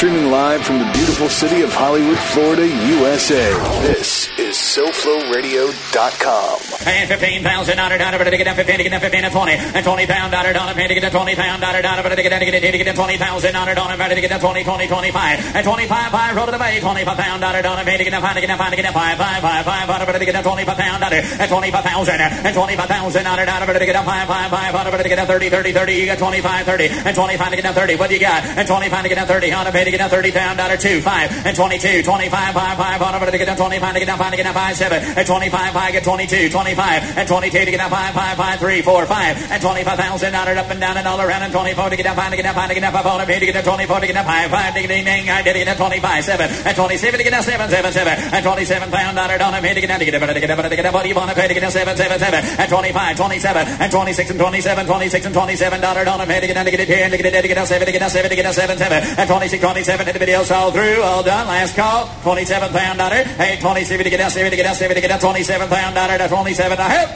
Streaming live from the beautiful city of Hollywood, Florida, USA. This is SoFloRadio.com. And fifteen thousand dollar dollar, but to get down fifteen, to get down fifteen and twenty, and twenty pound dollar dollar, to get down twenty pound dollar dollar, but to get down to get to get down twenty thousand dollar dollar, but to get down twenty, twenty, twenty five, and twenty five five roll to the bay, twenty five pound dollar dollar, to get down five, to get down five, to get down five, five, five, five, five, but to get down twenty five pound dollar, and twenty five thousand, and twenty five thousand dollar dollar, but to get down five, five, five, but to get down thirty, thirty, thirty, you got twenty five, thirty, and twenty five to get down thirty, what do you got? And twenty five to get down thirty, on a pay to get down thirty pound dollar two, five, and twenty two, twenty five, five, five, on a to get down twenty five to get down five, to get down five, seven, and twenty five, five, get twenty two, twenty five, and twenty two to get down five, five, five, three, four, five, and twenty-five thousand dollar up and down and all around, and twenty-four to get down five, to get down five, to get down five, on a pay to get down twenty-four to get down five, five, ding, ding, ding, I did to get down twenty-five, seven, and twenty-seven to get down seven, seven, seven, and twenty-seven pound dollar on a pay to get down to get down, to get down, to get down, what do you want to pay to get down seven, seven, seven, and twenty-five, twenty-seven, and twenty-six and twenty-seven, twenty-six and twenty-seven dollar on a pay to get down to get it ten, to get it to get down seven, to get down seven, to get down seven, seven, and twenty-six, twenty-seven, 27. Anybody else all through? All done. Last call. 27 pound daughter. Hey, 27 to get out, 7 to get out, 7 to get out. 27 pound daughter to 27. I hope.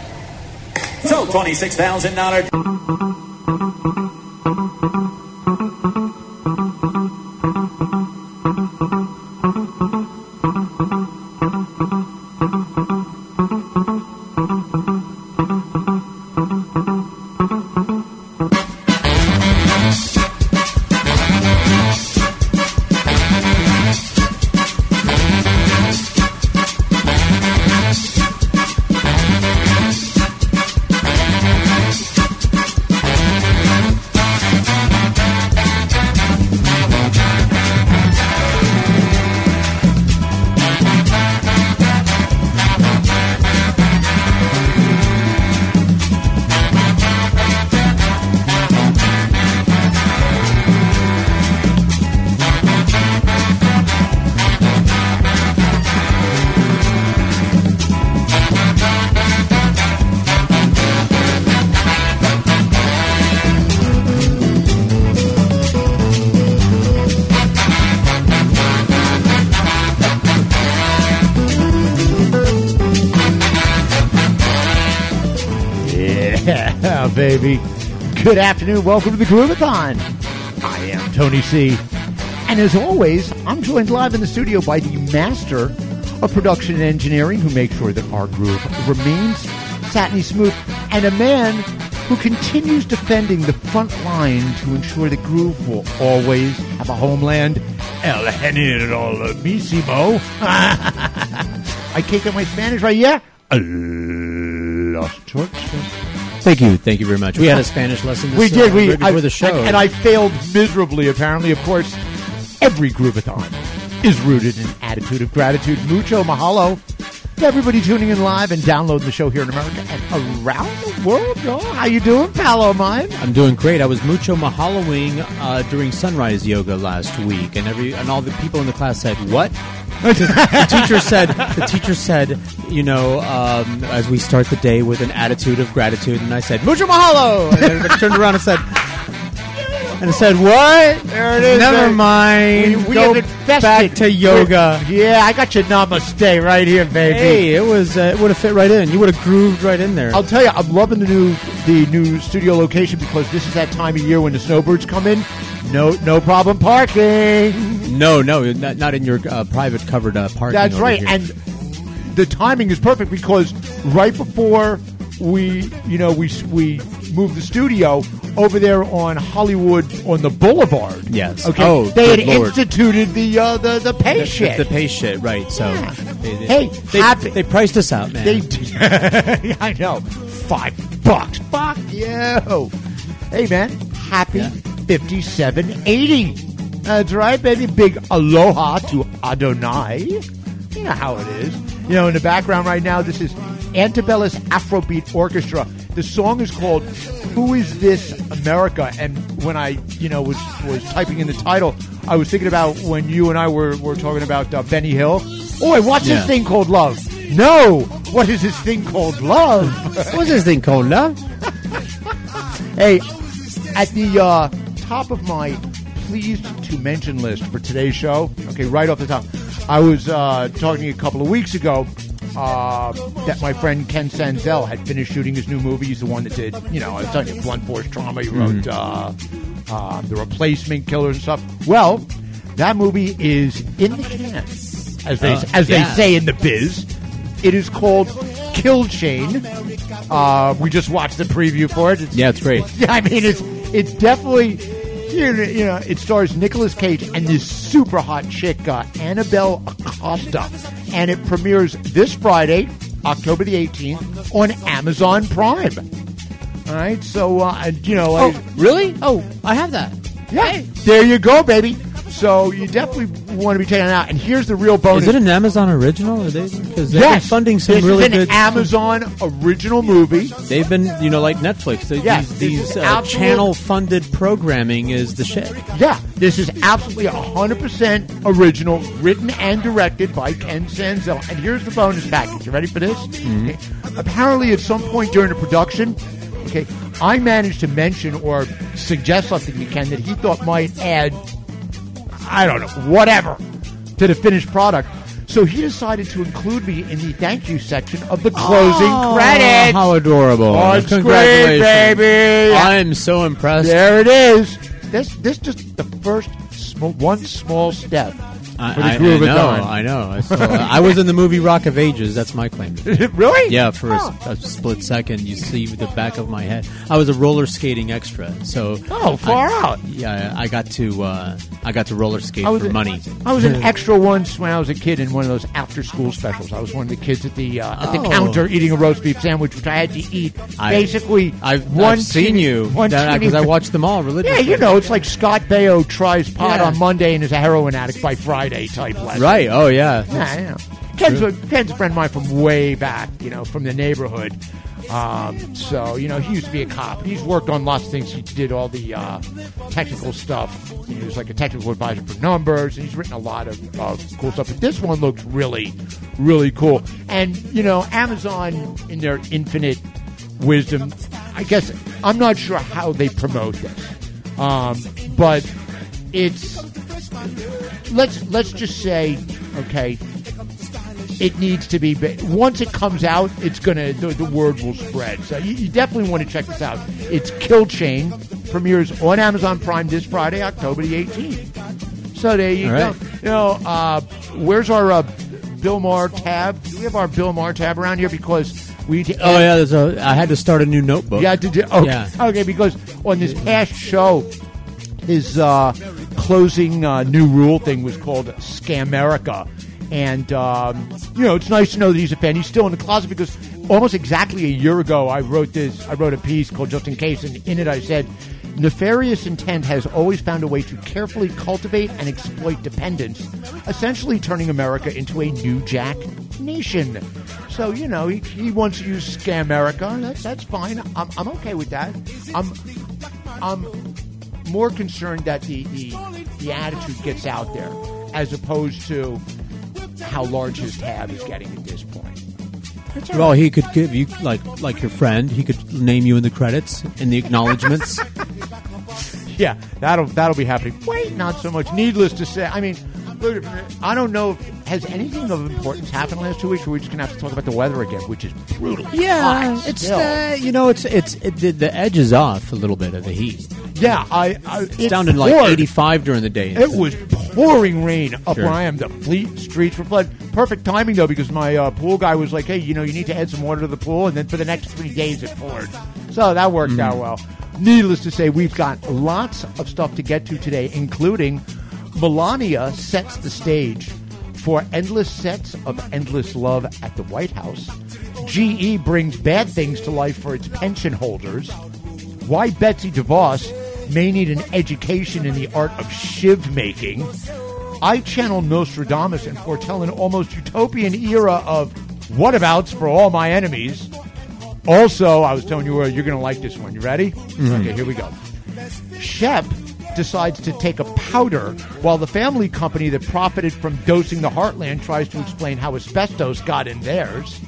So $26,000. Afternoon. Welcome to the Groovathon. I am Tony C. And as always, I'm joined live in the studio by the master of production and engineering who makes sure that our groove remains satiny smooth and a man who continues defending the front line to ensure the groove will always have a homeland. El Generalissimo. I kick out my Spanish right here. Thank you, thank you very much. We had a Spanish lesson. This, We did. uh, We right before I- the show, and, and I failed miserably. Apparently, of course, every Groovathon is rooted in attitude of gratitude. Mucho mahalo to everybody tuning in live and downloading the show here in America and around the world. Y'all, how you doing, pal of mine? I'm doing great. I was mucho mahaloing uh, during sunrise yoga last week, and every and all the people in the class said, "What?" the teacher said. The teacher said, "You know, um, as we start the day with an attitude of gratitude," and I said, "Mucho mahalo," and everybody turned around and said. And I said, "What? There it is. Never There- mind. We, we Go back to yoga." Yeah, I got your namaste right here, baby. Hey, it was. Uh, it would have fit right in. You would have grooved right in there. I'll tell you, I'm loving the new the new studio location because this is that time of year when the snowbirds come in. No, no problem parking. No, no, not, not in your uh, private covered uh, parking. That's right, here. and the timing is perfect because right before we, you know, we we moved the studio over there on Hollywood on the Boulevard. Yes. Okay. Oh, they had Lord. instituted the uh, the the pay the, shit. the pay shit, right? So, Yeah. they, they, Hey, they, happy- they priced us out, man. They, I know, five bucks. Fuck you. Hey man, happy Yeah. fifty-seven eighty. That's right, baby. Big aloha to Adonai. You know how it is. You know, in the background right now, this is Antibalas Afrobeat Orchestra. The song is called "Who Is This America?" And when I, you know, was was typing in the title, I was thinking about when you and I were were talking about uh, Benny Hill. Oh, and what's Yeah. this thing called love? No, what is this thing called love? What's this thing called, love? Hey, at the uh, top of my pleased to mention list for today's show, okay, right off the top, I was uh, talking a couple of weeks ago uh, that my friend Ken Sanzel had finished shooting his new movie. He's the one that did, you know, I was telling you, Blunt Force Trauma. He wrote uh, uh, The Replacement Killers and stuff. Well, That movie is in the can, as they Uh, as they yeah. say in the biz. It is called Kill Chain. Uh, we just watched the preview for it. It's, Yeah, it's great. yeah, I mean, it's it's definitely you know, you know it stars Nicolas Cage and this super hot chick uh, Anabelle Acosta, and it premieres this Friday, October the eighteenth, on Amazon Prime. All right, so uh, you know, I- Oh, really? Oh, I have that. yeah, there you go, baby. So you definitely want to be checking it out. And here's the real bonus. Is it an Amazon original? Are they because they've yes, funding some this really is an good Amazon original movie. They've been, you know, like Netflix. They, Yes, these these uh, channel funded programming is the shit. Yeah, this is absolutely 100% original, written and directed by Ken Sanzel. And here's the bonus package. You ready for this? Okay. Apparently, at some point during the production, okay, I managed to mention or suggest something to Ken that he thought might add, I don't know, whatever, to the finished product. So he decided to include me in the thank you section of the closing Oh, credits. How adorable! On screen, Congratulations, baby. I'm so impressed. There it is. This this just the first sm- one small step I, I, I know, dawn. I know. I, still, I was in the movie Rock of Ages. That's my claim. really? Yeah, for a, Oh. a split second, you see the back of my head. I was a roller skating extra, so Oh, far I- out. Yeah, I got to uh, I got to roller skate for a- money. I was an extra once when I was a kid in one of those after school specials. I was one of the kids at the uh, at the Oh. counter eating a roast beef sandwich, which I had to eat. I- basically, I've, one I've seen you because I watched them all Yeah, religiously. you know, it's like Scott Baio tries pot Yeah. on Monday and is a heroin addict by Friday type lesson. Right? Oh yeah. Yeah, you know. Ken's a, Ken's a friend of mine from way back, you know, from the neighborhood. Um, so, you know, he used to be a cop. He's worked on lots of things. He did all the uh, technical stuff. He was like a technical advisor for numbers, and he's written a lot of, of cool stuff. But this one looks really, really cool. And, you know, Amazon, in their infinite wisdom, I guess, I'm not sure how they promote this. Um, but it's let's let's just say, okay, it needs to be. Once it comes out, it's gonna the, the word will spread. So you, you definitely want to check this out. It's Kill Chain premieres on Amazon Prime this Friday, October the 18th. So there you All go. right. You know, uh, where's our uh, Bill Maher tab? Do we have our Bill Maher tab around here? Because we Oh yeah. There's a. I had to start a new notebook. yeah, did you? Okay, Yeah. okay. Because on this past show, his uh, closing uh, new rule thing was called Scamerica, and um, you know it's nice to know that he's a fan. He's still in the closet because almost exactly a year ago, I wrote this. I wrote a piece called "Just in Case," and in it I said. Nefarious intent has always found a way to carefully cultivate and exploit dependence, essentially turning America into a New Jack nation. So you know he, he wants to use Scamerica. That's that's fine. I'm, I'm okay with that. I'm I'm more concerned that the, the the attitude gets out there as opposed to how large his tab is getting at this point. Well, he could give you like like your friend. He could name you in the credits in the acknowledgments. yeah, that'll that'll be happening. Wait, not so much. Needless to say, I mean, look, I don't know. If, has anything of importance happened last two weeks? Or we're just gonna have to talk about the weather again, which is brutal. yeah, it's uh, you know it's it's it, the, the edge is off a little bit of the heat. Yeah. I, I down to like 85 during the day. It was pouring rain up Sure. where I am. The fleet streets were flooded. Perfect timing though, because my uh, pool guy was like, "Hey, you know, you need to add some water to the pool," and then for the next three days it poured. So that worked out well. Needless to say, we've got lots of stuff to get to today, including Melania sets the stage for endless sets of endless love at the White House. GE brings bad things to life for its pension holders why Betsy DeVos may need an education in the art of shiv making. I channel Nostradamus and foretell an almost utopian era of whatabouts for all my enemies. Also, I was telling you uh, you're going to like this one. You ready? Okay, here we go. Shep decides to take a powder while the family company that profited from dosing the Heartland tries to explain how asbestos got in theirs.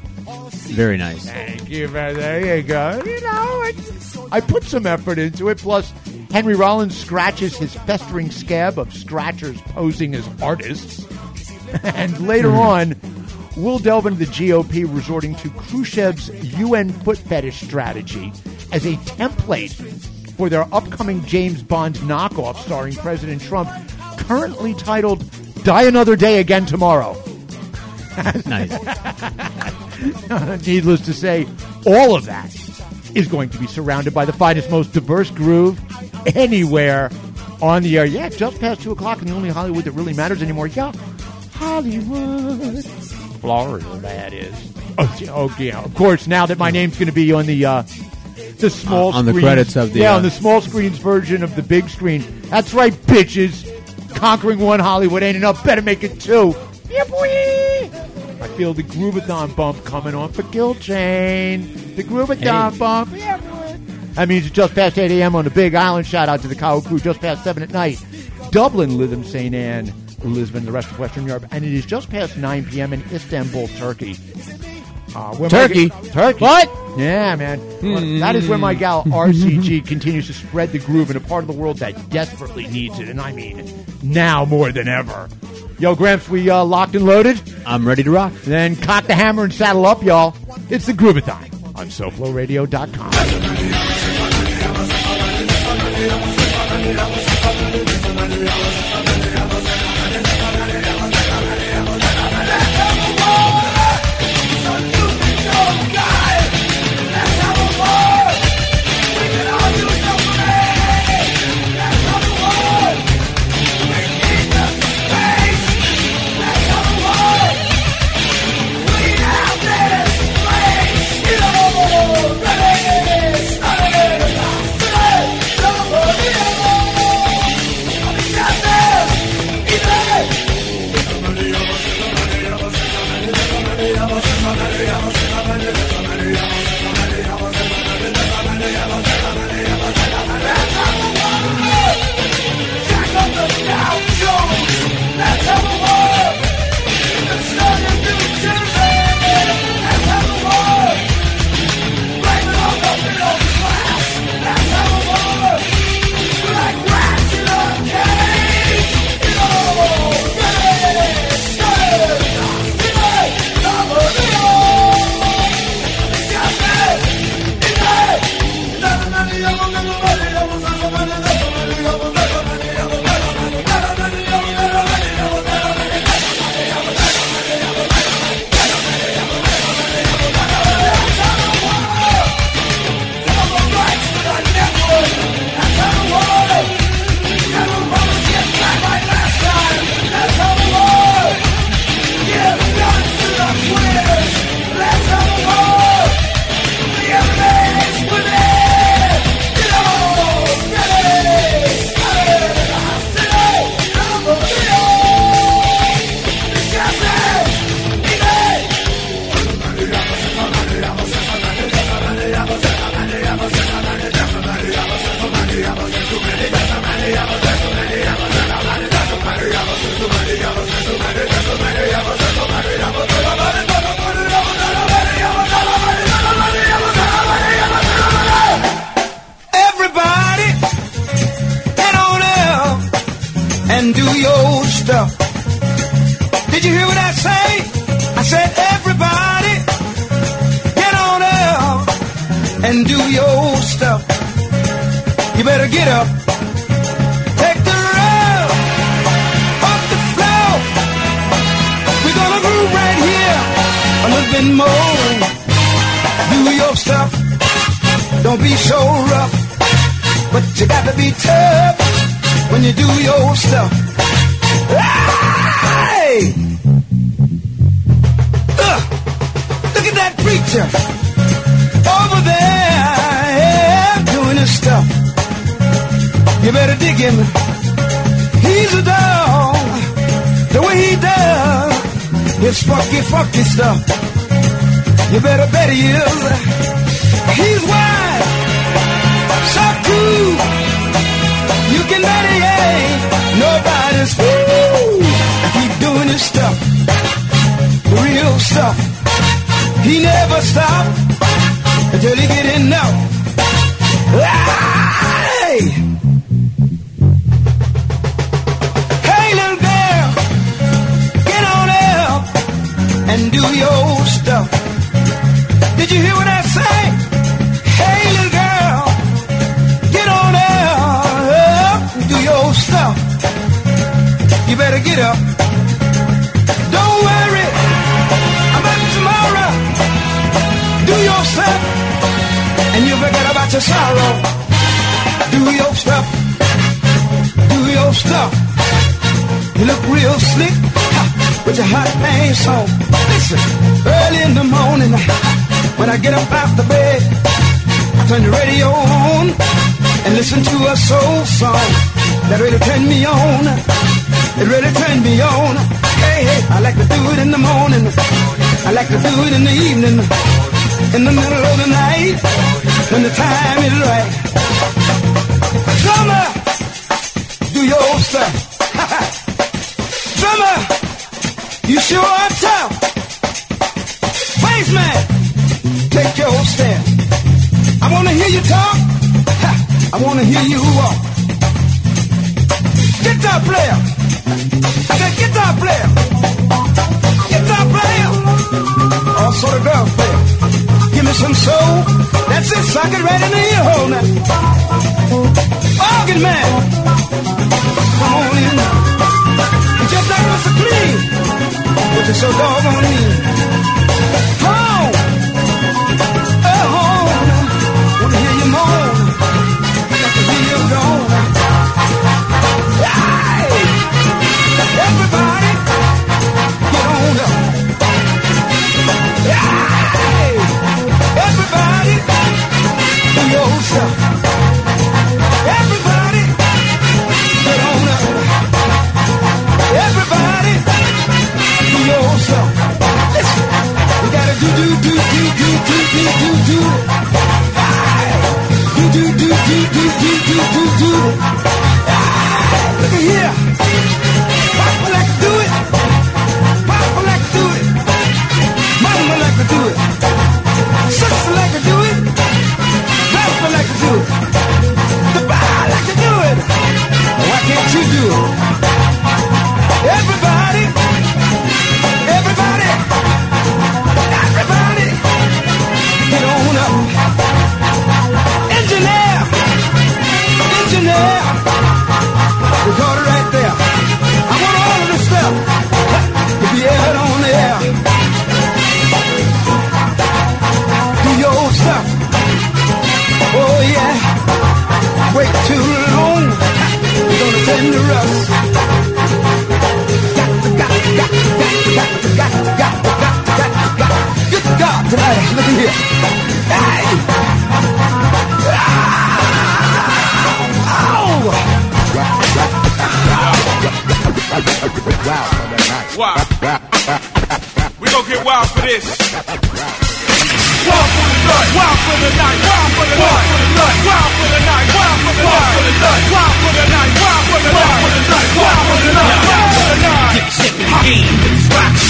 Very nice. Thank you, man. There you go. You know, it's, I put some effort into it. Plus, Henry Rollins scratches his festering scab of scratchers posing as artists. and later hmm. on, we'll delve into the GOP resorting to Khrushchev's UN foot fetish strategy as a template for their upcoming James Bond knockoff starring President Trump. currently titled Die Another Day Again Tomorrow. Nice. Needless to say, all of that is going to be surrounded by the finest, most diverse groove anywhere on the air. Yeah, just past 2 o'clock, and the only Hollywood that really matters anymore. Yeah, Hollywood. Florida, that is. Oh, yeah, oh, yeah. Of course, now that my name's going to be on the uh, the small On the credits of the, yeah uh, on the small screens version of the big screen. That's right, bitches. Conquering one Hollywood ain't enough. Better make it two. Yeah, boy. I feel the Groovathon bump coming on for Kill Chain. The Groovathon Hey. bump. Yeah. That means it's just past 8 a.m. on the Big Island. Shout out to the Cow crew. Just past 7 at night. Dublin, Lytham, St. Anne, Lisbon, the rest of Western Europe. And it is just past 9 p.m. in Istanbul, Turkey. Uh, Turkey? Turkey. What? Yeah, man. Well, that is where my gal RCG continues to spread the groove in a part of the world that desperately needs it, and I mean now more than ever. Yo, Gramps, we uh, locked and loaded? I'm ready to rock. Then cock the hammer and saddle up, y'all. It's the Groovathon on SoFloRadio.com.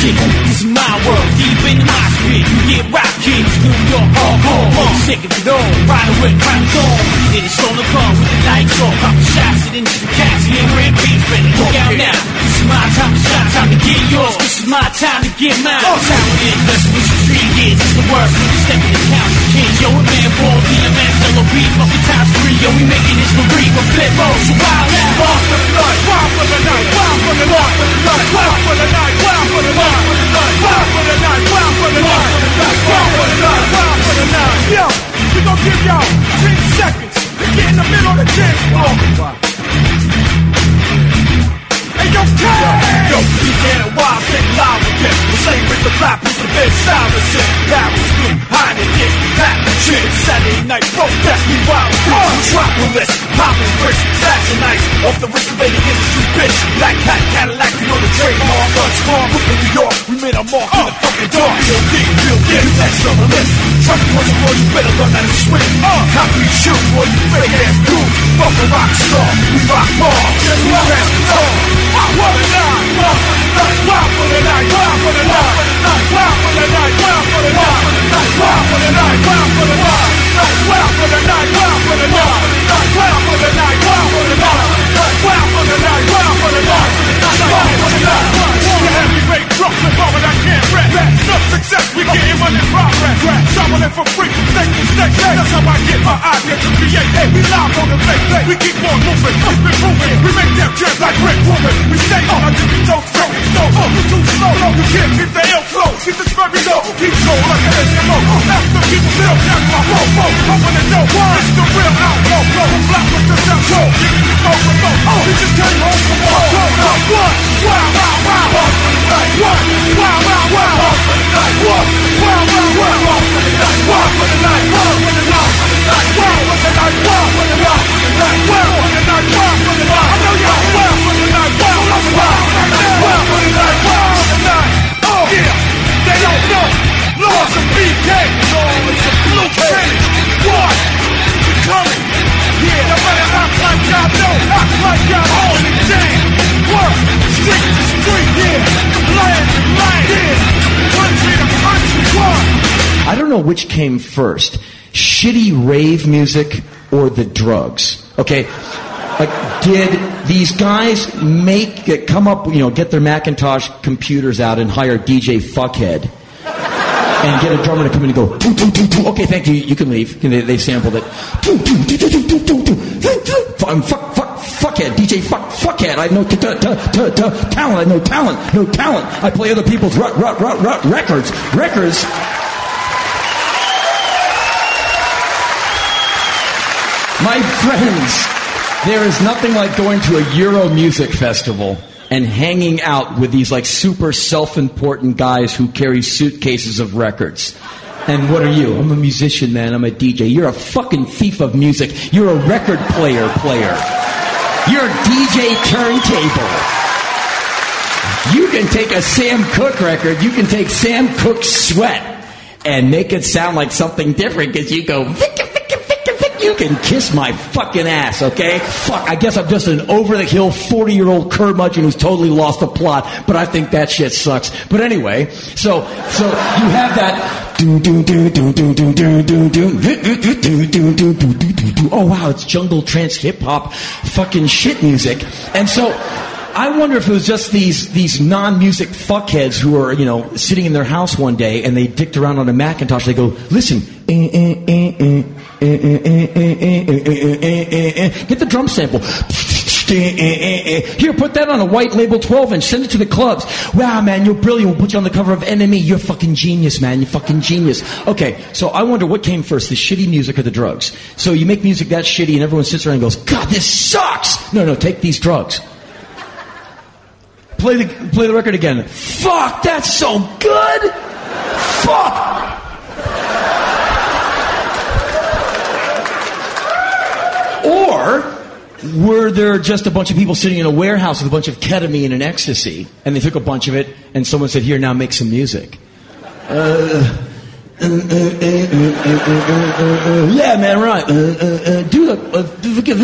this shit. This is my world, deep in the mosh. You get rock kids, New York hardcore. One sick of it all, riding with crowns on. Is on the car with the lights off. Pop the shots and into the cats. Me and Red Beats ready. Look out now. This is my time to shine, time to get yours. This is my time to get mine. That's how it is. Listen, this is three years. It's the worst. Step in the couch, kids. Yo, a man born, DMS, LOB, fucking times three. Yo, we making this for real. But flip roll, so wild. Wild for the night, wild for the night, wild for the night, wild for the night, wild for the night, wild for the night, wild for the night, wild for the night, wild for the night. Yo, we gonna give y'all 10 seconds to get in the middle of the dance floor. Hey, yo, Yo, we get a wild thing live again. The same with the rap is the of shit. Paris, blue, Heineken, the shit. Saturday night, protest, we wild through Metropolis. Popping bricks, flashing ice. Off the wrist of any industry, bitch. Black hat, Cadillac, you know the trademark. Guns, farm, Brooklyn, New York. We made our mark in the fucking dark. Deep, real get next on the list. Trump was a you better learn how to swing. Uh, copy shoot, boy, you fake ass dude. Fuck a rock star, we rock ball. Just we rap guitar. Wild for the night, wild for the night, wild for the night, wild for the night, wild for the night, wild for the night, wild for the night, they drop the bomb and I can't rest. No success, we getting money progress. Someone in for free, mistake, mistake. That's how I get my idea to create. Hey, we live on the fake. We keep on moving, it's been proven. We make them jams like Rick Rubin. We stay on until we don't throw it. oh, uh, you too slow. No, you can't keep the ill flow. Keep this very low. Keep slow like an SMO. After people build, that's my robo. I wanna know why. It's the real outlaw. Blow a block with the sound. Go, give me the phone remote. Oh, he just came home from war. What? What? Wow, wow, wow. Act like y'all know, act like I don't know which came first shitty rave music or the drugs. Okay? Like, did these guys make, come up, you know, get their Macintosh computers out and hire DJ Fuckhead? And get a drummer to come in and go, "Doo, doo, doo, doo." okay, thank you, you can leave. They, they sampled it. "Doo, doo, doo, doo, doo, doo, doo, doo. Fuck, fuckhead, DJ fuck, fuckhead. I have no t- t- t- t- talent, I have no talent, no talent. I play other people's rut, rut, rut, rut, records. Records. My friends, there is nothing like going to a Euro music festival and hanging out with these like super self-important guys who carry suitcases of records. And what are you? I'm a musician, man. I'm a DJ. You're a fucking thief of music. You're a record player player. You're DJ turntable. You can take a Sam Cooke record, you can take Sam Cooke's sweat and make it sound like something different because you go. You can kiss my fucking ass, okay? Fuck, I guess I'm just an over the hill 40 year old curmudgeon who's totally lost the plot, but I think that shit sucks. But anyway, so, so you have that. do, do, do, do, do, do, do, do, do. Oh wow, it's jungle trance hip hop fucking shit music. And so I wonder if it was just these these non-music fuckheads who are, you know, sitting in their house one day and they dicked around on a Macintosh. They go, listen, eh, eh, eh, Get the drum sample. Here, put that on a white label 12 inch. Send it to the clubs. Wow, man, you're brilliant. We'll put you on the cover of NME. You're fucking genius, man. You're fucking genius. Okay, so I wonder what came first, the shitty music or the drugs? So you make music that shitty and everyone sits around and goes, God, this sucks! No, no, take these drugs. Play the, play the record again. Fuck, that's so good! Fuck! Were there just a bunch of people sitting in a warehouse with a bunch of ketamine and ecstasy, and they took a bunch of it, and someone said, "Here, now make some music." Yeah, man, right. Uh, uh, uh, do the uh, look at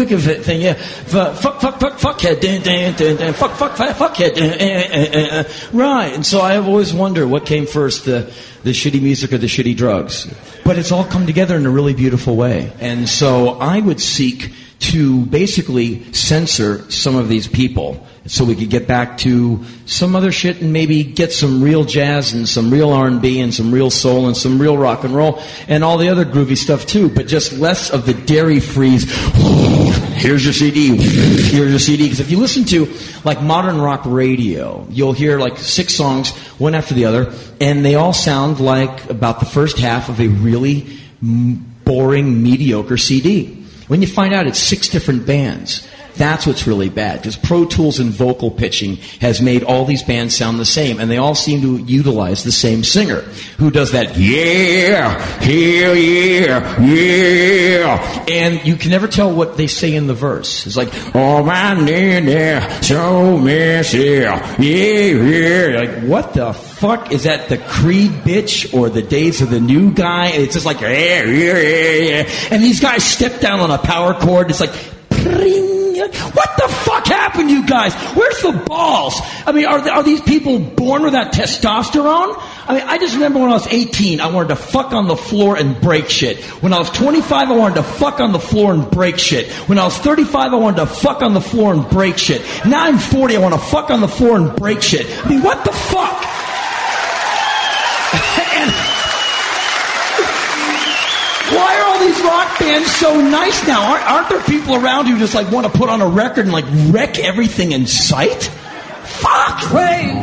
thing. Yeah, fuck, fuck, fuck, fuck, fuckhead. Fuck, fuck, fuck, fuckhead. Right. And so I have always wondered what came first, the the shitty music or the shitty drugs. But it's all come together in a really beautiful way. And so I would seek to basically censor some of these people so we could get back to some other shit and maybe get some real jazz and some real R&B and some real soul and some real rock and roll and all the other groovy stuff too, but just less of the dairy freeze. Here's your CD. Here's your CD. Because if you listen to like modern rock radio, you'll hear like six songs, one after the other, and they all sound like about the first half of a really boring, mediocre CD. When you find out it's six different bands, that's what's really bad. Because Pro Tools and vocal pitching has made all these bands sound the same, and they all seem to utilize the same singer who does that, yeah, hell yeah, yeah. And you can never tell what they say in the verse. It's like, oh my nana, so messy, yeah, yeah. Like, what the fuck? Is that the Creed bitch or the Days of the New Guy? It's just like, yeah, yeah, yeah, yeah. And these guys step down on a power chord. It's like, pring. What the fuck happened, you guys? Where's the balls? I mean, are, are these people born with that testosterone? I mean, I just remember when I was 18, I wanted to fuck on the floor and break shit. When I was 25, I wanted to fuck on the floor and break shit. When I was 35, I wanted to fuck on the floor and break shit. Now I'm 40, I want to fuck on the floor and break shit. I mean, what the fuck? These rock bands so nice now? Aren't, aren't there people around who just like want to put on a record and like wreck everything in sight? Fuck! Wait.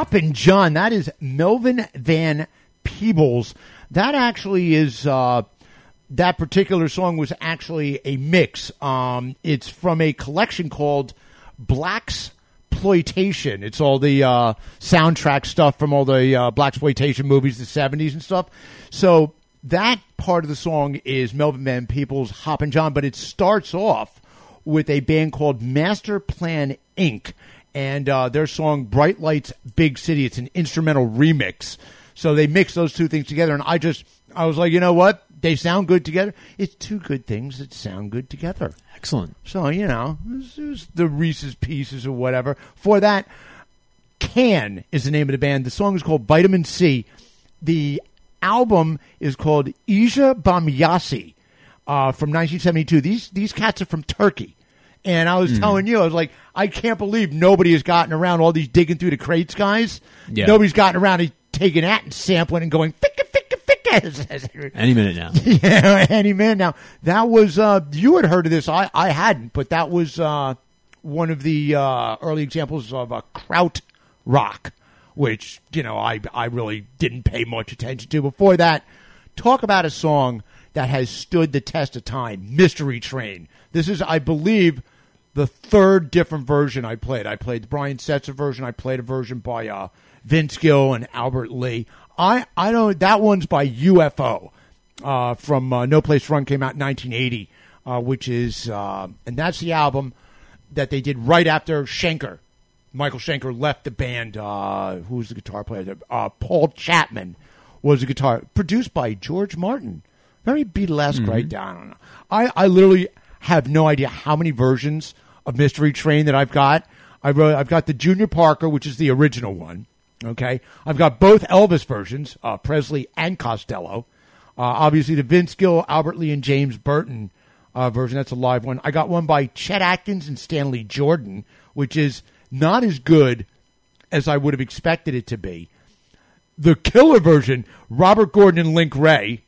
Hoppin' John. That is Melvin Van Peebles. That actually is uh, that particular song was actually a mix. Um, it's from a collection called Black's Exploitation. It's all the uh, soundtrack stuff from all the uh, black exploitation movies, the seventies and stuff. So that part of the song is Melvin Van Peebles, Hoppin' John, but it starts off with a band called Master Plan Inc. and uh, their song "Bright Lights, Big City." It's an instrumental remix. So they mix those two things together, and I just I was like, you know what? They sound good together. It's two good things that sound good together. Excellent. So you know, it was the Reese's Pieces or whatever. For that, Can is the name of the band. The song is called Vitamin C. The album is called Ege Bamyasi uh, from 1972. These these cats are from Turkey. And I was telling you, I was like, I can't believe nobody has gotten around all these digging through the crates guys. Yeah. Nobody's gotten around to taking that and sampling and going, ficka, ficka, ficka. Any minute now. yeah, any minute Now that was uh, you had heard of this. I I hadn't, but that was uh, one of the uh, early examples of a kraut rock, which you know I I really didn't pay much attention to before that. Talk about a song that has stood the test of time. Mystery Train. This is, I believe, the third different version I played. I played the Brian Setzer version. I played a version by uh, Vince Gill and Albert Lee. I I don't. That one's by UFO uh, from uh, No Place to Run. Came out in 1980, uh, which is uh, and that's the album that they did right after Schenker. Michael Schenker left the band. Uh, who was the guitar player? there? Uh, Paul Chapman was the guitar. Produced by George Martin. Very Beatlesque, right? I don't know. I, I literally have no idea how many versions of Mystery Train that I've got. I wrote, I've got the Junior Parker, which is the original one. Okay, I've got both Elvis versions, uh, Presley and Costello. Uh, obviously, the Vince Gill, Albert Lee, and James Burton uh, version. That's a live one. I got one by Chet Atkins and Stanley Jordan, which is not as good as I would have expected it to be. The killer version, Robert Gordon and Link Wray.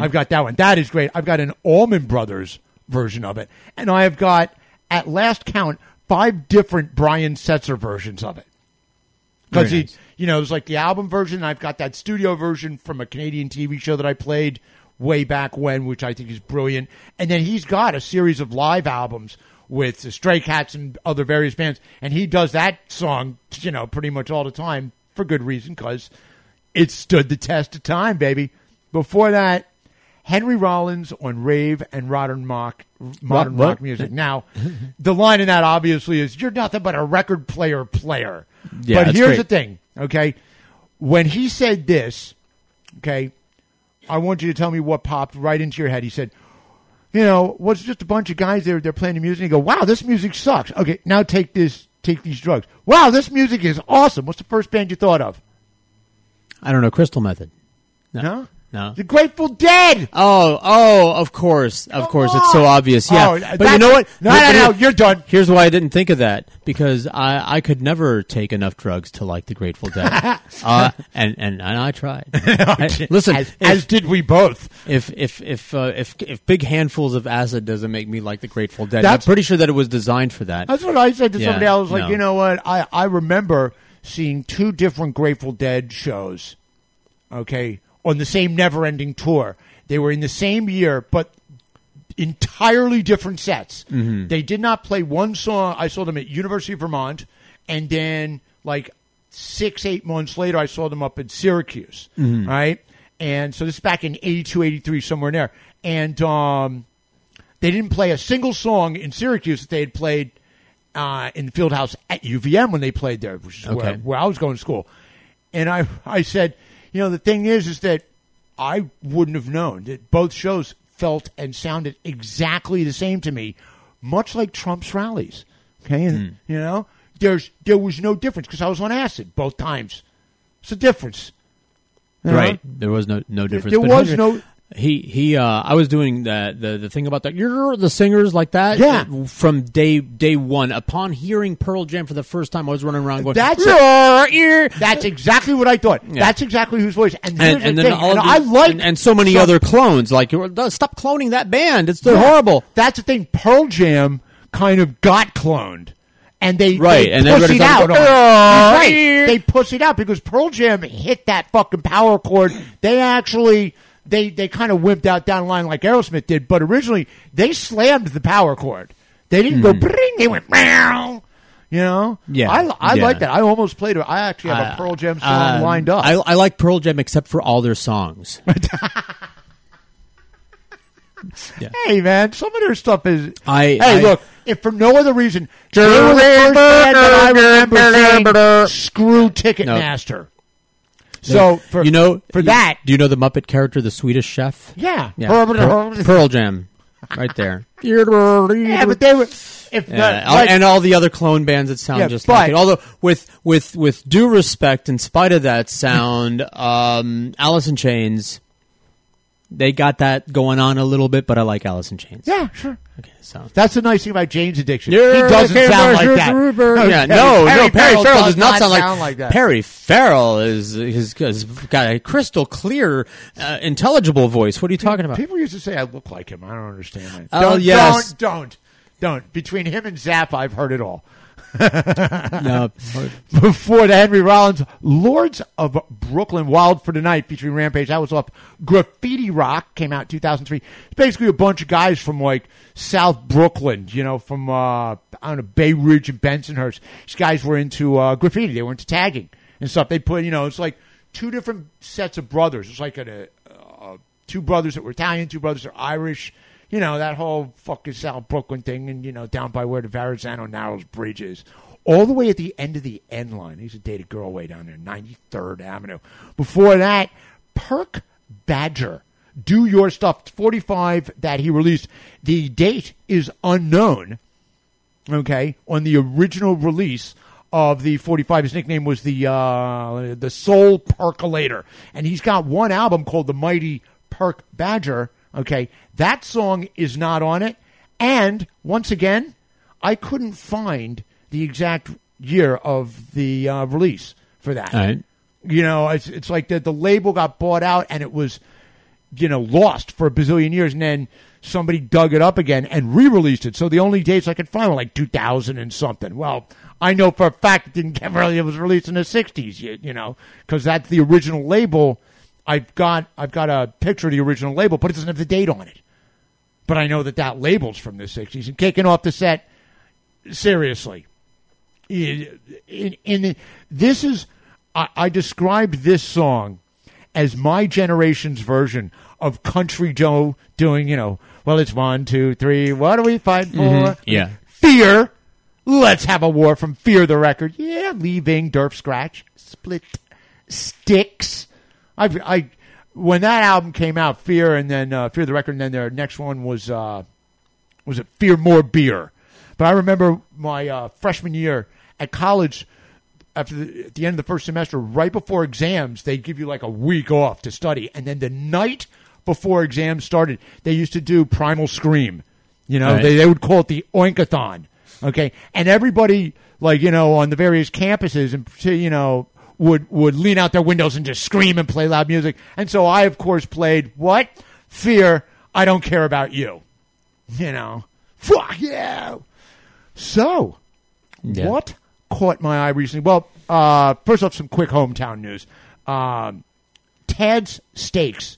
I've got that one. That is great. I've got an Allman Brothers version of it, and I have got, at last count, five different Brian Setzer versions of it. Because Very he, nice. you know, there's like the album version. I've got that studio version from a Canadian TV show that I played way back when, which I think is brilliant. And then he's got a series of live albums with the Stray Cats and other various bands, and he does that song, you know, pretty much all the time for good reason because it stood the test of time, baby. Before that, Henry Rollins on rave and modern rock, modern What- rock music. Now, the line in that obviously is "You're nothing but a record player player." Yeah, but here's great. the thing, okay? When he said this, okay, I want you to tell me what popped right into your head. He said, "You know, what's just a bunch of guys there? They're playing the music." And you go, "Wow, this music sucks." Okay, now take this, take these drugs. Wow, this music is awesome. What's the first band you thought of? I don't know. Crystal Method. No, No. The Grateful Dead. Oh, oh, of course, of Come course, it's so on. obvious. Yeah, Oh, but you that's- know what? No, But- no, but no, here- you're done. Here's why I didn't think of that because I, I could never take enough drugs to like the Grateful Dead, uh, and, and and I tried. I- listen, as, if, as did we both. if if if uh, if if big handfuls of acid doesn't make me like the Grateful Dead, That's- I'm pretty sure that it was designed for that. That's what I said to Yeah, somebody else. Like, no. you know what? I, I remember seeing two different Grateful Dead shows, okay, on the same never ending tour. They were in the same year, but entirely different sets. They did not play one song. I saw them at University of Vermont, and then like six, eight months later, I saw them up in Syracuse, right? And so this is back in 82, 83, somewhere in there. And um, they didn't play a single song in Syracuse that they had played uh, in the field house at UVM when they played there, which is where, where I was going to school. And I, I said, you know, the thing is, is that I wouldn't have known that both shows felt and sounded exactly the same to me, much like Trump's rallies. Okay, and hmm. you know, there's there was no difference because I was on acid both times. It's a difference, you know? Right. There was no no difference. there But was no- He he. Uh, I was doing the the the thing about that. You're the singers like that. Yeah. From day day one, upon hearing Pearl Jam for the first time, I was running around going. That's "Roar, ear." That's exactly what I thought. Yeah. That's exactly whose voice. And, here's And, the then all and I like and, and so many other clones. Like, stop cloning that band. It's they're Yeah. horrible. That's the thing. Pearl Jam kind of got cloned, and they Right, they and pussied out. started on it. going, He's right. They pussied out because Pearl Jam hit that fucking power chord. They actually they they kind of wimped out down the line like Aerosmith did, but originally they slammed the power chord. They didn't go bring. They went meow. You know, Yeah, I, I yeah. like that. I almost played it. I actually have a Pearl Jam song Um, lined up. I, I like Pearl Jam except for all their songs. hey man, some of their stuff is. I- hey, I- look, if for no other reason, they were the first band that I remember saying, "Screw Ticketmaster." So for you know for you- that, do you know the Muppet character, the Swedish Chef? yeah, Yeah, Pearl, Pearl Jam, right there. yeah, but they were if Yeah, like- and all the other clone bands that sound Yeah, just but- like it. Although, with with with due respect, in spite of that sound, um, Alice in Chains, they got that going on a little bit. But I like Alice in Chains. yeah, sure. Okay, so That's the nice thing about Jane's addiction. Yeah, he doesn't sound like that. Yeah, no, no, Perry Farrell does not sound like, that. Perry Farrell is has, has got a crystal clear, uh, intelligible voice. What are you talking about? People used to say I look like him. I don't understand that. Oh, don't, yes. don't, don't, don't. Between him and Zapp, I've heard it all. No, before the Henry Rollins Lords of Brooklyn Wild for Tonight Night featuring Rampage. That was off Graffiti Rock, came out in 2003. It's basically a bunch of guys from like South Brooklyn, you know, from, uh, I don't know, Bay Ridge and Bensonhurst. These guys were into uh, graffiti. They were into tagging and stuff. They put, you know, it's like two different sets of brothers. It's like a, uh, two brothers that were Italian, two brothers that are Irish. You know, that whole fucking South Brooklyn thing and, you know, down by where the Verrazano Narrows Bridge is. All the way at the end of the end line. Date a girl way down there, 93rd Avenue. Before that, Perk Badger. Do Your Stuff, 45 that he released. The date is unknown okay, on the original release of the 45. His nickname was the uh, the Soul Percolator, and he's got one album called The Mighty Perk Badger. Okay, that song is not on it, and once again, I couldn't find the exact year of the uh, release for that. right. You know, it's it's like the the label got bought out and it was, you know, lost for a bazillion years, and then somebody dug it up again and re-released it. So the only dates I could find were like 2000 and something. Well, I know for a fact it didn't get really. It was released in the 60s, you, you know, because that's the original label. I've got I've got a picture of the original label, but it doesn't have the date on it. But I know that that label's from the 60s. And kicking off the set, seriously, in, in, in this is I, I described this song as my generation's version of Country Joe doing, you know, well, it's one, two, three. What do we fight for? Mm-hmm. Yeah. Fear. Let's have a war from Fear the record. Yeah, leaving Derf Scratch, Spit Stix. I, I, when that album came out, Fear, and then uh, Fear the record, and then their next one was uh, was it Fear More Beer. But I remember my uh, freshman year at college. After the, at the end of the first semester, right before exams, they give you like a week off to study, and then the night before exams started, they used to do Primal Scream. You know, Right. they they would call it the Oinkathon. Okay, and everybody like you know on the various campuses and you know would would lean out their windows and just scream and play loud music. And so I of course played what Fear. I don't care about you. You know, fuck you. So, Yeah. what caught my eye recently? Well, uh, first off, some quick hometown news. Um, Tad's Steaks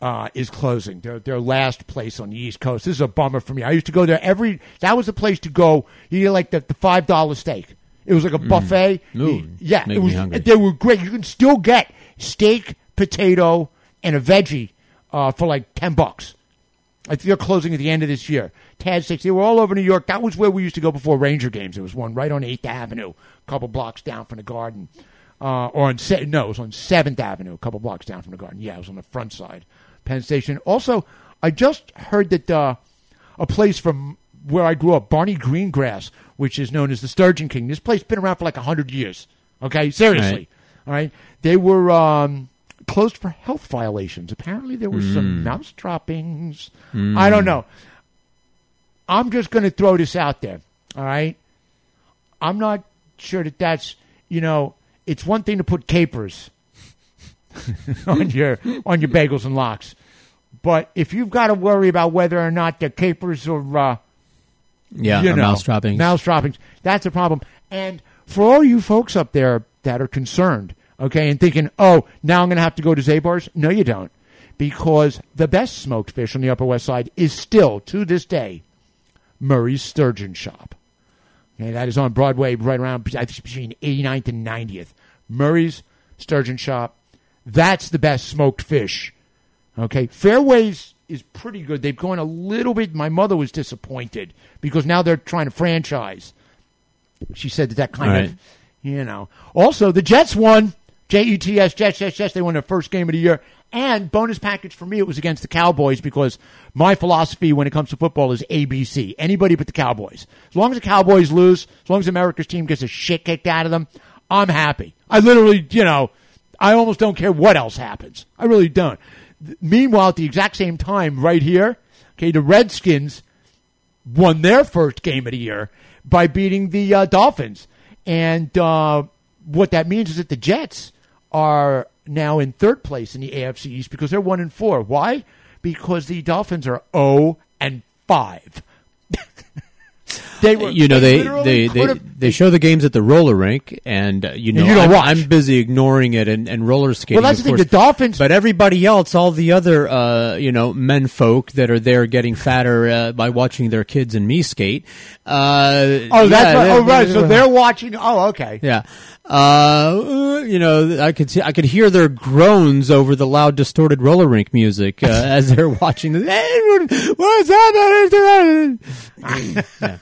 uh, is closing. Their their last place on the East Coast. This is a bummer for me. I used to go there every. That was the place to go. You get like the, the five dollar steak. It was like a buffet. Mm. Ooh, yeah, it was. They were great. You can still get steak, potato, and a veggie uh, for like ten bucks. I think they're closing at the end of this year. Tad Steaks. They were all over New York. That was where we used to go before Ranger games. There was one right on Eighth Avenue, a couple blocks down from the Garden, uh, or on Se- no, it was on Seventh Avenue, a couple blocks down from the Garden. Yeah, it was on the front side, Penn Station. Also, I just heard that uh, a place from where I grew up, Barney Greengrass, which is known as the Sturgeon King. This place has been around for like hundred years. Okay, seriously. All right, they were um, closed for health violations. Apparently, there were some mouse droppings. I don't know. I'm just going to throw this out there. All right, I'm not sure that that's you know. It's one thing to put capers on your on your bagels and lox, but if you've got to worry about whether or not the capers are uh, Yeah, you know, mouse droppings. Mouse droppings. That's a problem. And for all you folks up there that are concerned, okay, and thinking, oh, now I'm going to have to go to Zabar's. No, you don't. Because the best smoked fish on the Upper West Side is still, to this day, Murray's Sturgeon Shop. Okay, that is on Broadway, right around between 89th and 90th. Murray's Sturgeon Shop. That's the best smoked fish. Okay, Fairways is pretty good. They've gone a little bit. My mother was disappointed because now they're trying to franchise. She said that that kind Right. of, you know. Also, the Jets won. J E T S Jets Jets Jets. They won their first game of the year. And bonus package for me, it was against the Cowboys because my philosophy when it comes to football is ABC. Anybody but the Cowboys. As long as the Cowboys lose, as long as America's team gets a shit kicked out of them, I'm happy. I literally, you know, I almost don't care what else happens. I really don't. Meanwhile, at the exact same time, right here, okay, the Redskins won their first game of the year by beating the uh, Dolphins. And uh, what that means is that the Jets are now in third place in the AFC East because they're one and four. Why? Because the Dolphins are zero and five. They were, you know they literally they they, they show the games at the roller rink and uh, you know you don't I'm, watch. I'm busy ignoring it and, and roller skating Well, that's the thing, the Dolphins- but everybody else all the other uh, you know men folk that are there getting fatter uh, by watching their kids and me skate uh, Oh, that's yeah, right. Oh, right. So they're watching. Oh, okay. yeah. Uh, you know, I could see, I could hear their groans over the loud, distorted roller rink music uh, as they're watching. Hey, what's happening? yeah.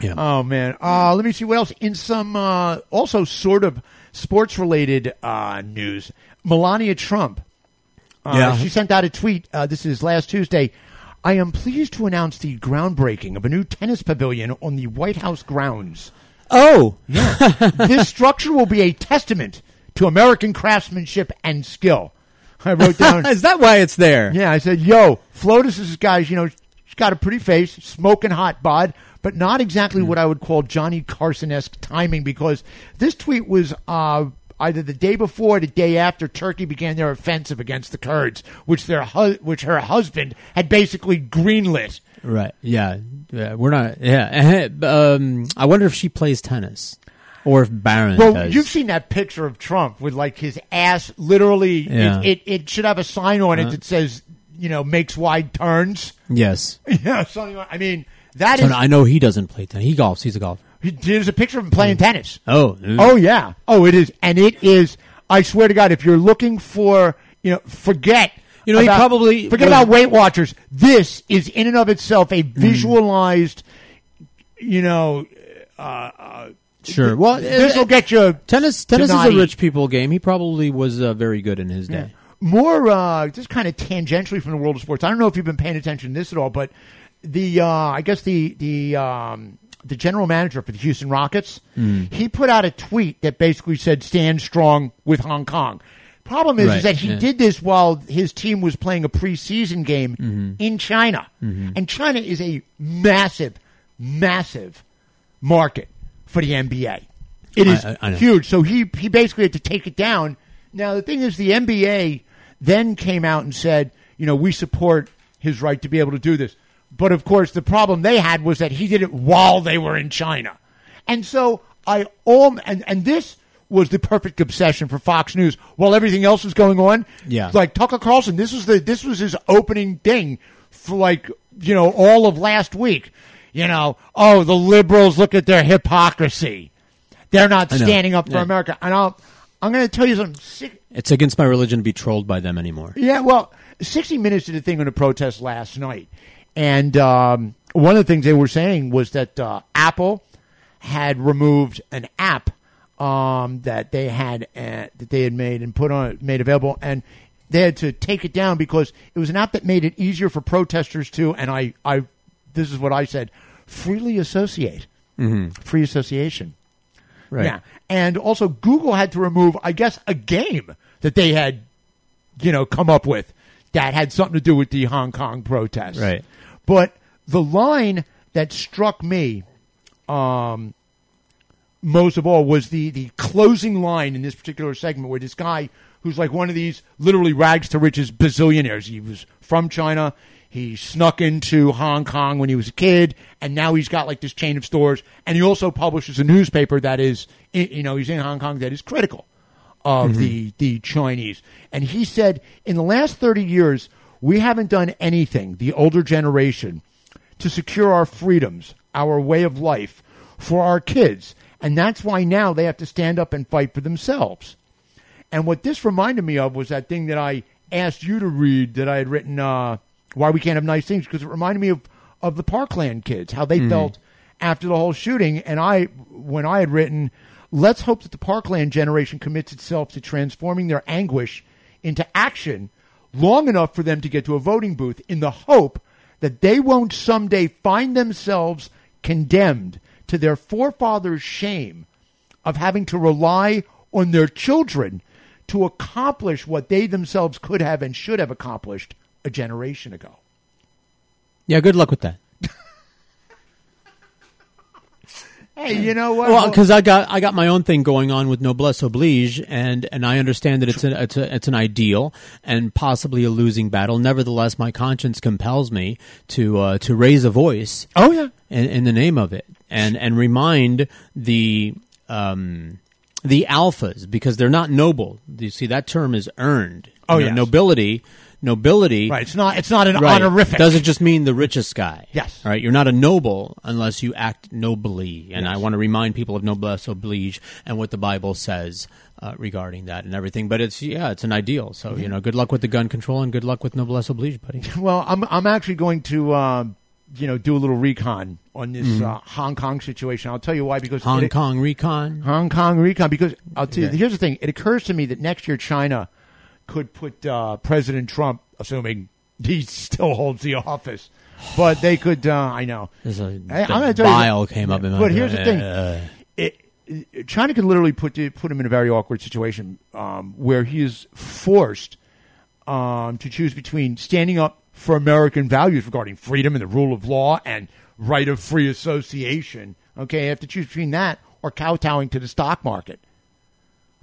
Yeah. Oh man. Uh, let me see what else. In some uh, also sort of sports related uh, news, Melania Trump. Uh, Yeah. She sent out a tweet. Uh, this is last Tuesday. I am pleased to announce the groundbreaking of a new tennis pavilion on the White House grounds. Oh, yeah. this structure will be a testament to American craftsmanship and skill. I wrote down. is that why it's there? Yeah, I said, "Yo, Flotus is this guy's. You know, she's got a pretty face, smoking hot bod, but not exactly what I would call Johnny Carson esque timing because this tweet was uh, either the day before or the day after Turkey began their offensive against the Kurds, which their hu- which her husband had basically greenlit. Right. Yeah. yeah. We're not. Yeah. Um, I wonder if she plays tennis, or if Barron Well, does. you've seen that picture of Trump with like his ass literally. Yeah. It, it it should have a sign on it that says, you know, makes wide turns. yes. yeah, something. Like, I mean, that So is. I know he doesn't play tennis. He golfs. He's a golfer. There's a picture of him playing tennis. Oh. Oh yeah. Oh, it is, and it is. I swear to God, if you're looking for, you know, forget. You know, he probably forget was- about Weight Watchers. This is in and of itself a Hmm. visualized. You know, Sure. Well, this uh, will get you tennis. Tennis is a rich people game. He probably was uh, very good in his day. more uh, just kind of tangentially from the world of sports. I don't know if you've been paying attention to this at all, but the uh, I guess the the um, the general manager for the Houston Rockets he put out a tweet that basically said "Stand strong with Hong Kong." Problem is, Right, is that he yeah. did this while his team was playing a preseason game mm-hmm. in China, mm-hmm. and China is a massive, massive market for the NBA. It is I- I- I huge. So he he basically had to take it down. Now the thing is, the NBA then came out and said, you know, we support his right to be able to do this. But of course, the problem they had was that he did it while they were in China, and so I all and and this was the perfect obsession for Fox News while everything else was going on. Yeah. like Tucker Carlson. This was the this was his opening thing for like you know all of last week. You know, oh the liberals look at their hypocrisy. They're not standing up for Yeah. America. And I'll, I'm going to tell you something. Sick, It's against my religion to be trolled by them anymore. yeah, well, 60 Minutes did a thing on a protest last night. And um, one of the things they were saying was that uh, Apple had removed an app um, that they had uh, that they had made and put on made available, and they had to take it down because it was an app that made it easier for protesters to. And I, I this is what I said: freely associate, free association. Right. Yeah. And also Google had to remove, I guess, a game that they had, you know, come up with that had something to do with the Hong Kong protests. Right. But the line that struck me um, most of all was the, the closing line in this particular segment where this guy who's like one of these literally rags to riches bazillionaires. He was from China. he snuck into Hong Kong when he was a kid, and now he's got like this chain of stores. And he also publishes a newspaper that is, you know, he's in Hong Kong that is critical of mm-hmm. the the Chinese. And he said, in the last thirty years, we haven't done anything. The older generation to secure our freedoms, our way of life for our kids. And that's why now they have to stand up and fight for themselves. And what this reminded me of was that thing that I asked you to read that I had written, uh, Why We Can't Have Nice Things, because it reminded me of, of the Parkland kids, how they felt after the whole shooting. And I, when I had written, Let's hope that the Parkland generation commits itself to transforming their anguish into action long enough for them to get to a voting booth in the hope that they won't someday find themselves condemned to their forefathers' shame of having to rely on their children to accomplish what they themselves could have and should have accomplished a generation ago. Yeah, good luck with that. Hey, you know what? Well, because I got I got my own thing going on with noblesse oblige, and and I understand that it's a, it's a, it's an ideal and possibly a losing battle. Nevertheless, my conscience compels me to uh, to raise a voice oh yeah, in, in the name of it, and and remind the um, the alphas because they're not noble. You see, that term is earned. Oh, yes. nobility, nobility. right. It's not. It's not an Right. honorific. Doesn't just mean the richest guy. Yes. All right. You're not a noble unless you act nobly. And I want to remind people of noblesse oblige and what the Bible says uh, regarding that and everything. But it's, yeah, it's an ideal. So, Mm-hmm. you know, good luck with the gun control and good luck with noblesse oblige, buddy. Well, I'm I'm actually going to um, you know do a little recon on this uh, Hong Kong situation. I'll tell you why because. Hong it- Kong recon. Hong Kong recon because I'll tell you Okay. here's the thing. It occurs to me that next year China could put uh, President Trump, assuming he still holds the office, but they could. Uh, I know. There's a Hey, I'm the gonna tell you bile came up in my But here's the thing: it, it- China could literally put put him in a very awkward situation um, where he is forced um, to choose between standing up for American values regarding freedom and the rule of law and right of free association. Okay, you have to choose between that or kowtowing to the stock market.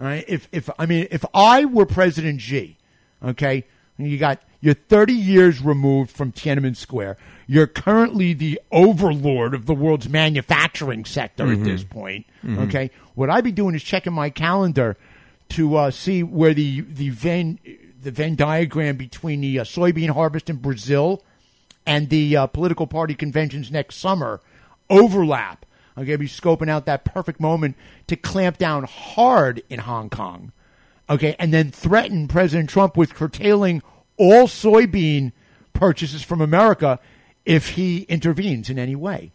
All right. If if I mean if I were President Xi, okay, and you got you're 30 years removed from Tiananmen Square. You're currently the overlord of the world's manufacturing sector at this point. Okay. What I'd be doing is checking my calendar to uh, see where the the Venn the Venn diagram between the uh, soybean harvest in Brazil and the uh, political party conventions next summer overlap. I'm going to be scoping out that perfect moment to clamp down hard in Hong Kong. Okay, and then threaten President Trump with curtailing all soybean purchases from America if he intervenes in any way.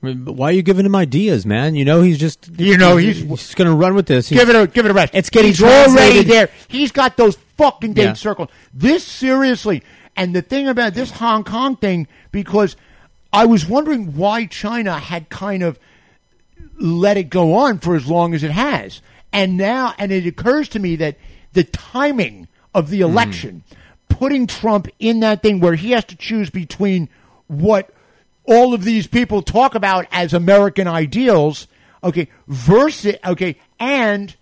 why are you giving him ideas, man? You know, he's just, You know, he's- he's going to run with this. Give it a give it a rest. It's getting He's already there. He's got those fucking dates Yeah. circled. This seriously, and the thing about this Hong Kong thing, because I was wondering why China had kind of let it go on for as long as it has, and now, and it occurs to me that the timing of the mm-hmm. election, putting Trump in that thing where he has to choose between what all of these people talk about as American ideals, okay, versus okay, and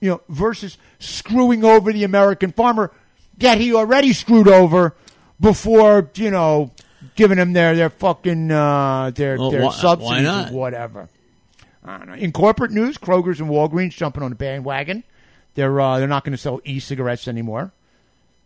you know, versus screwing over the American farmer that he already screwed over before, you know, giving them their their fucking uh, their Well, their why- subsidies or whatever. I don't know. In corporate news, Kroger's and Walgreens jumping on the bandwagon. They're uh, they're not going to sell e-cigarettes anymore.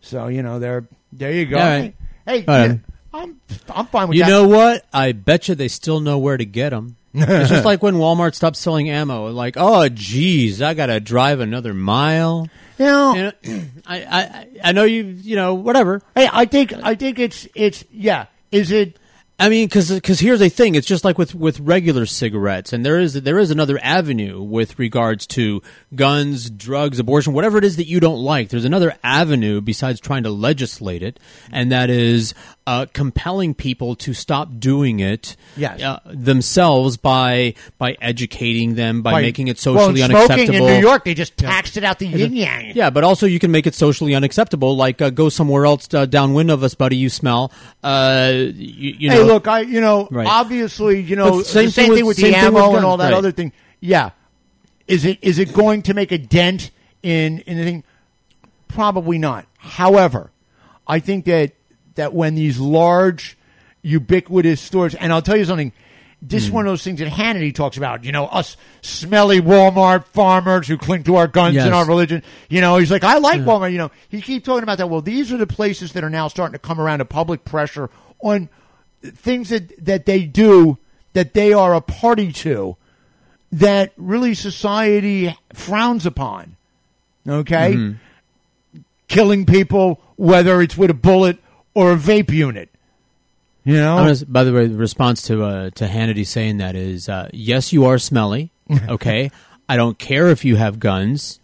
So you know they're there. You go. Right. Hey, right. I'm I'm fine with You that. know what? I bet you they still know where to get them. it's just like when Walmart stopped selling ammo. Like, oh, geez, I got to drive another mile. You know, You know, I, I, I know you. You know, whatever. hey, I think I think it's it's yeah. Is it? I mean, because here's the thing. It's just like with, with regular cigarettes, and there is there is another avenue with regards to guns, drugs, abortion, whatever it is that you don't like. There's another avenue besides trying to legislate it, and that is uh, compelling people to stop doing it Yes. uh, themselves by by educating them, by, by- making it well, socially smoking unacceptable. in New York, they just taxed it out the yin yang. Yeah, but also you can make it socially unacceptable. Like uh, go somewhere else uh, downwind of us, buddy. You smell. Uh, you, you hey, look, I you know Right. obviously you know same same, thing with- thing with same the thing with ammo and all that right. other thing. Yeah, is it is it going to make a dent in in the thing? Probably not. However, I think that that when these large, ubiquitous stores, and I'll tell you something. This is hmm. one of those things that Hannity talks about. You know, us smelly Walmart farmers who cling to our guns Yes. and our religion. You know, he's like, I like Walmart. You know, he keeps talking about that. Well, these are the places that are now starting to come around to public pressure on things that that they do that they are a party to that really society frowns upon. Okay, mm-hmm. killing people, whether it's with a bullet or a vape unit. You know, I'm gonna s- by the way, the response to uh, to Hannity saying that is, uh, yes, you are smelly. Okay, I don't care if you have guns.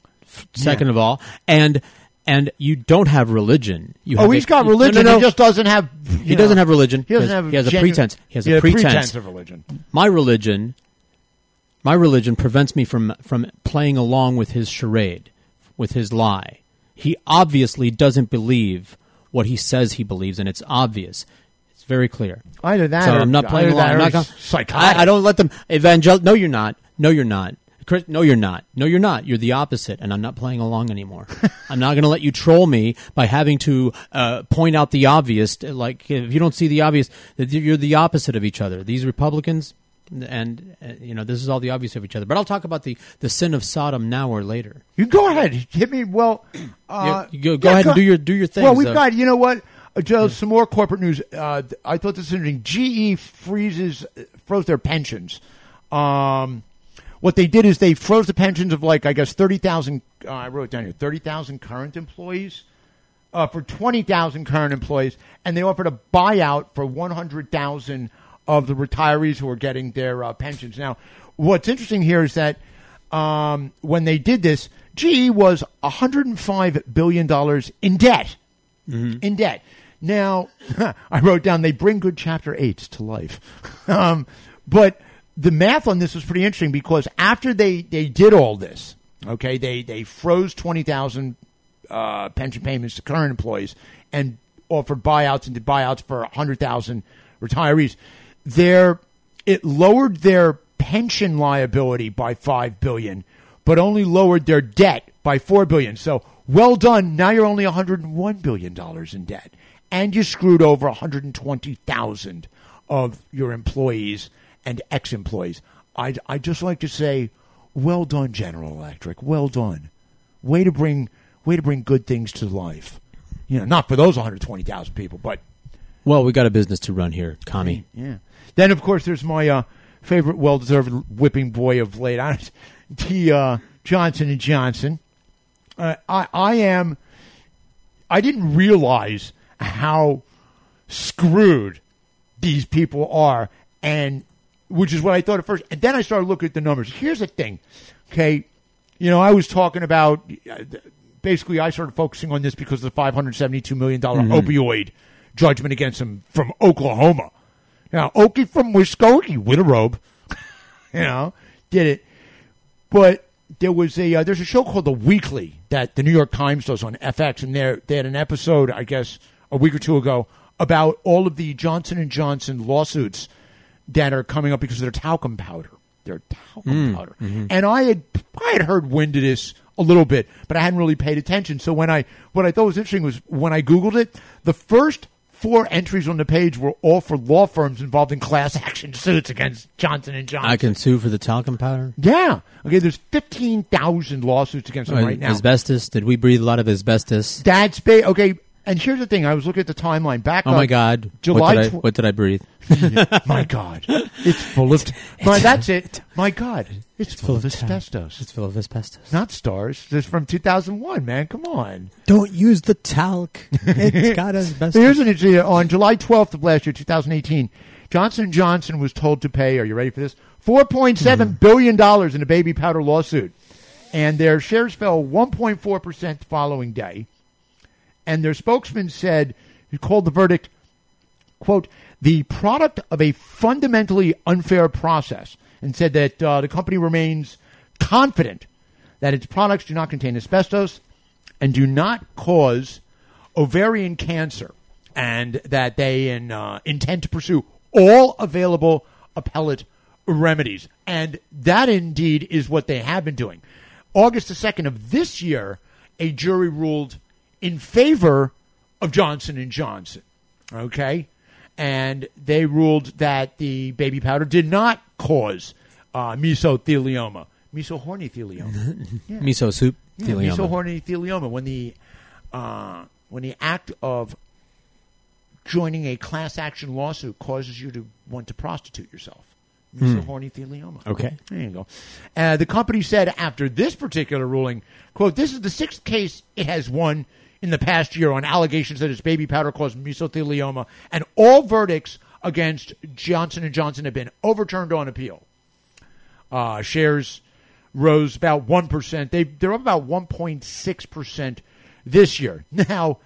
Second of all, and and you don't have religion. You oh, have he's a- got religion. no, no. He just doesn't have. He you doesn't have religion. He doesn't have. he has a pretense. He has a yeah, pretense. of religion. my religion my religion prevents me from from playing along with his charade with his lie he obviously doesn't believe what he says he believes and it's obvious it's very clear Either that, so or, i'm not playing along that i'm not psychotic. I, I don't let them evangel no you're not no you're not Chris, no, you're not. No, you're not. You're the opposite, and I'm not playing along anymore. I'm not going to let you troll me by having to uh, point out the obvious. Like if you don't see the obvious, that you're the opposite of each other. These Republicans, and uh, you know this is all the obvious of each other. But I'll talk about the the sin of Sodom now or later. You go ahead, hit me. Well, uh, You- you go- go ahead and do your- do your thing. Well, we've though. got you know what, uh, Joe. Some more corporate news. Uh, I thought this was interesting. GE freezes froze their pensions. Um, what they did is they froze the pensions of like I guess thirty thousand. Uh, I wrote it down here thirty thousand current employees. Uh, for twenty thousand current employees, and they offered a buyout for one hundred thousand of the retirees who are getting their uh, pensions. Now, what's interesting here is that um, when they did this, GE was $105 billion in debt. In debt. Now, I wrote down they bring good chapter eights to life. um, but the math on this was pretty interesting because after they, they did all this, okay, they, they froze 20,000 uh, pension payments to current employees and offered buyouts and did buyouts for 100,000 retirees. Their, it lowered their pension liability by 5 billion, but only lowered their debt by 4 billion. So, well done. Now you're only 101 billion dollars in debt. And you screwed over 120,000 of your employees and ex-employees. I I just like to say, well done General Electric. Well done. Way to bring way to bring good things to life. You know, not for those 120,000 people, but Well, we got a business to run here, commie. yeah. Then, of course, there's my uh, favorite, well-deserved whipping boy of late, T. Uh, Johnson and Johnson. Uh, I, I am. I didn't realize how screwed these people are, and which is what I thought at first. And then I started looking at the numbers. Here's the thing, okay? You know, I was talking about. uh, Basically, I started focusing on this because of the 572 million dollar opioid judgment against him from Oklahoma. Now, Okie from Muskogee with a robe, you know, did it. But there was a uh, there's a show called The Weekly that the New York Times does on FX, and there they had an episode, I guess, a week or two ago about all of the Johnson and Johnson lawsuits that are coming up because of their talcum powder. Their talcum powder, and I had I had heard wind of this a little bit, but I hadn't really paid attention. So when I what I thought was interesting was when I googled it, the first four entries on the page were all for law firms involved in class action suits against Johnson and Johnson. I can sue for the talcum powder. Yeah. Okay. There's fifteen thousand lawsuits against them right now. Asbestos? Did we breathe a lot of asbestos? That's ba- okay. And here's the thing: I was looking at the timeline back. Oh my God! July. what did I, tw- what did I breathe? my God, it's full of. my, that's it. My God, it's, full, of of asbestos. It's full of asbestos. not stars. This is from 2001. Man, come on. Don't use the talc. It's got asbestos. Here's an interesting. On July 12th of last year, 2018, Johnson Johnson was told to pay. Are you ready for this? 4.7 mm-hmm. billion dollars in a baby powder lawsuit, and their shares fell 1.4 percent the following day. And their spokesman said he called the verdict, "quote the product of a fundamentally unfair process," and said that uh, the company remains confident that its products do not contain asbestos and do not cause ovarian cancer, and that they in, uh, intend to pursue all available appellate remedies. And that indeed is what they have been doing. August the 2nd of this year, a jury ruled in favor of Johnson and Johnson. Okay, and they ruled that the baby powder did not cause uh, mesothelioma, mesohornythelioma. Yeah. Miso soup. Yeah, thelioma. mesohornythelioma. When the uh, when the act of joining a class action lawsuit causes you to want to prostitute yourself. Mesohornythelioma. Okay. There you go. Uh, the company said after this particular ruling, quote, this is the sixth case it has won in the past year on allegations that its baby powder caused mesothelioma, and all verdicts against Johnson & Johnson have been overturned on appeal. Uh, shares rose about 1%. They, they're up about 1.6% this year. Now,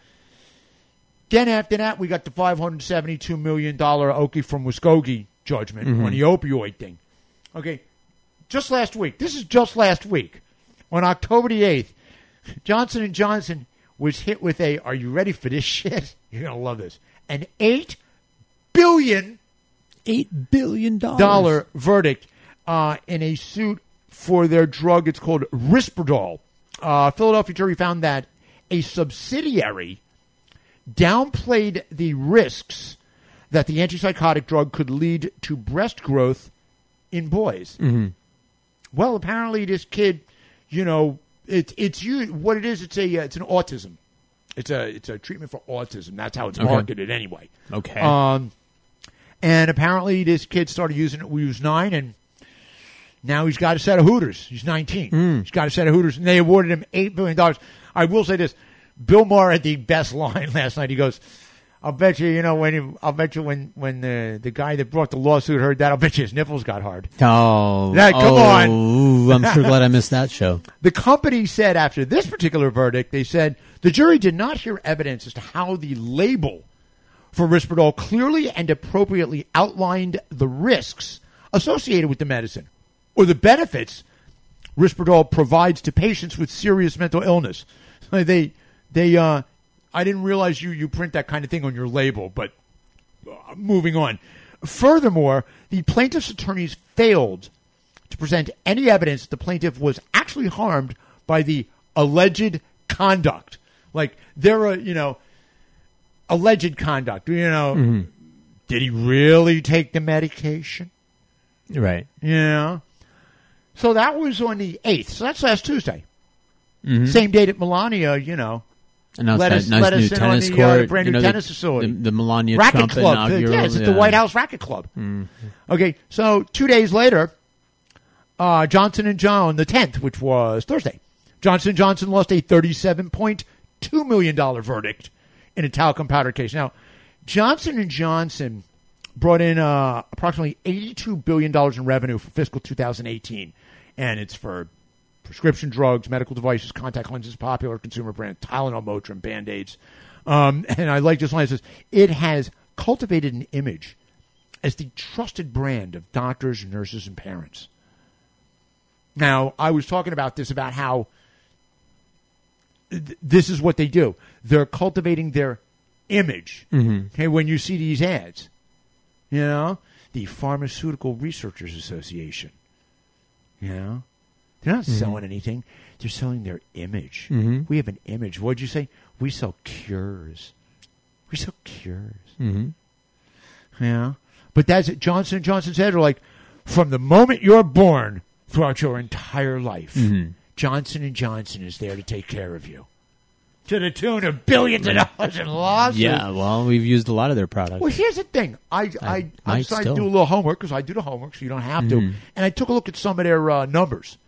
then after that, we got the $572 million Okie from Muskogee judgment on the opioid thing. Okay, just last week. This is just last week. On October the 8th, Johnson & Johnson was hit with a, are you ready for this shit? You're going to love this. An $8 billion Eight billion dollar verdict uh, in a suit for their drug. It's called Risperdal. Uh, Philadelphia jury found that a subsidiary downplayed the risks that the antipsychotic drug could lead to breast growth in boys. Mm-hmm. Well, apparently this kid, you know, it's it's you. What it is, it's a uh, it's an autism. It's a it's a treatment for autism. That's how it's Okay. marketed anyway. Okay. Um, and apparently this kid started using it when he was nine, and now he's got a set of Hooters. He's 19. He's got a set of Hooters, and they awarded him $8 billion. I will say this. Bill Maher had the best line last night. He goes, I'll bet you, you know, when he, I'll bet you when, when the, the guy that brought the lawsuit heard that, I'll bet you his nipples got hard. oh, Yeah, come oh, on. I'm sure glad I missed that show. The company said after this particular verdict, they said the jury did not hear evidence as to how the label for Risperdal clearly and appropriately outlined the risks associated with the medicine or the benefits Risperdal provides to patients with serious mental illness. They, they, uh, I didn't realize you you print that kind of thing on your label, but uh, moving on. Furthermore, the plaintiff's attorneys failed to present any evidence that the plaintiff was actually harmed by the alleged conduct. Like there are, you know, alleged conduct. You know, did he really take the medication? Right. Yeah. So that was on the eighth. So that's last Tuesday. Same date at Melania. You know, Announced Let that us- nice let us new in on tennis the, uh, brand you new know, tennis the, facility. The, the Melania racket Trump club. The- inaugural. yes, it's the. White House Racket Club. Okay, so two days later, uh, Johnson and John, the tenth, which was Thursday, Johnson Johnson lost a thirty-seven point two million dollar verdict in a talcum powder case. Now, Johnson and Johnson brought in uh, approximately eighty-two billion dollars in revenue for fiscal 2018, and it's for prescription drugs, medical devices, contact lenses, popular consumer brand, Tylenol, Motrin, Band-Aids. Um, and I like this line. It says, it has cultivated an image as the trusted brand of doctors, nurses, and parents. Now, I was talking about this, about how th- this is what they do. They're cultivating their image. Okay, when you see these ads, you know, the Pharmaceutical Researchers Association, you know, they're not mm-hmm. selling anything. They're selling their image. Mm-hmm. We have an image. What'd you say? We sell cures. We sell cures. Mm-hmm. Yeah, but that's it. Johnson and Johnson said, "Are like from the moment you're born throughout your entire life, mm-hmm. Johnson and Johnson is there to take care of you." To the tune of billions of dollars in losses. Yeah, well, we've used a lot of their products. Well, here's the thing. I I, I, might decided to do a little homework because I do the homework, so you don't have to. And I took a look at some of their uh, numbers.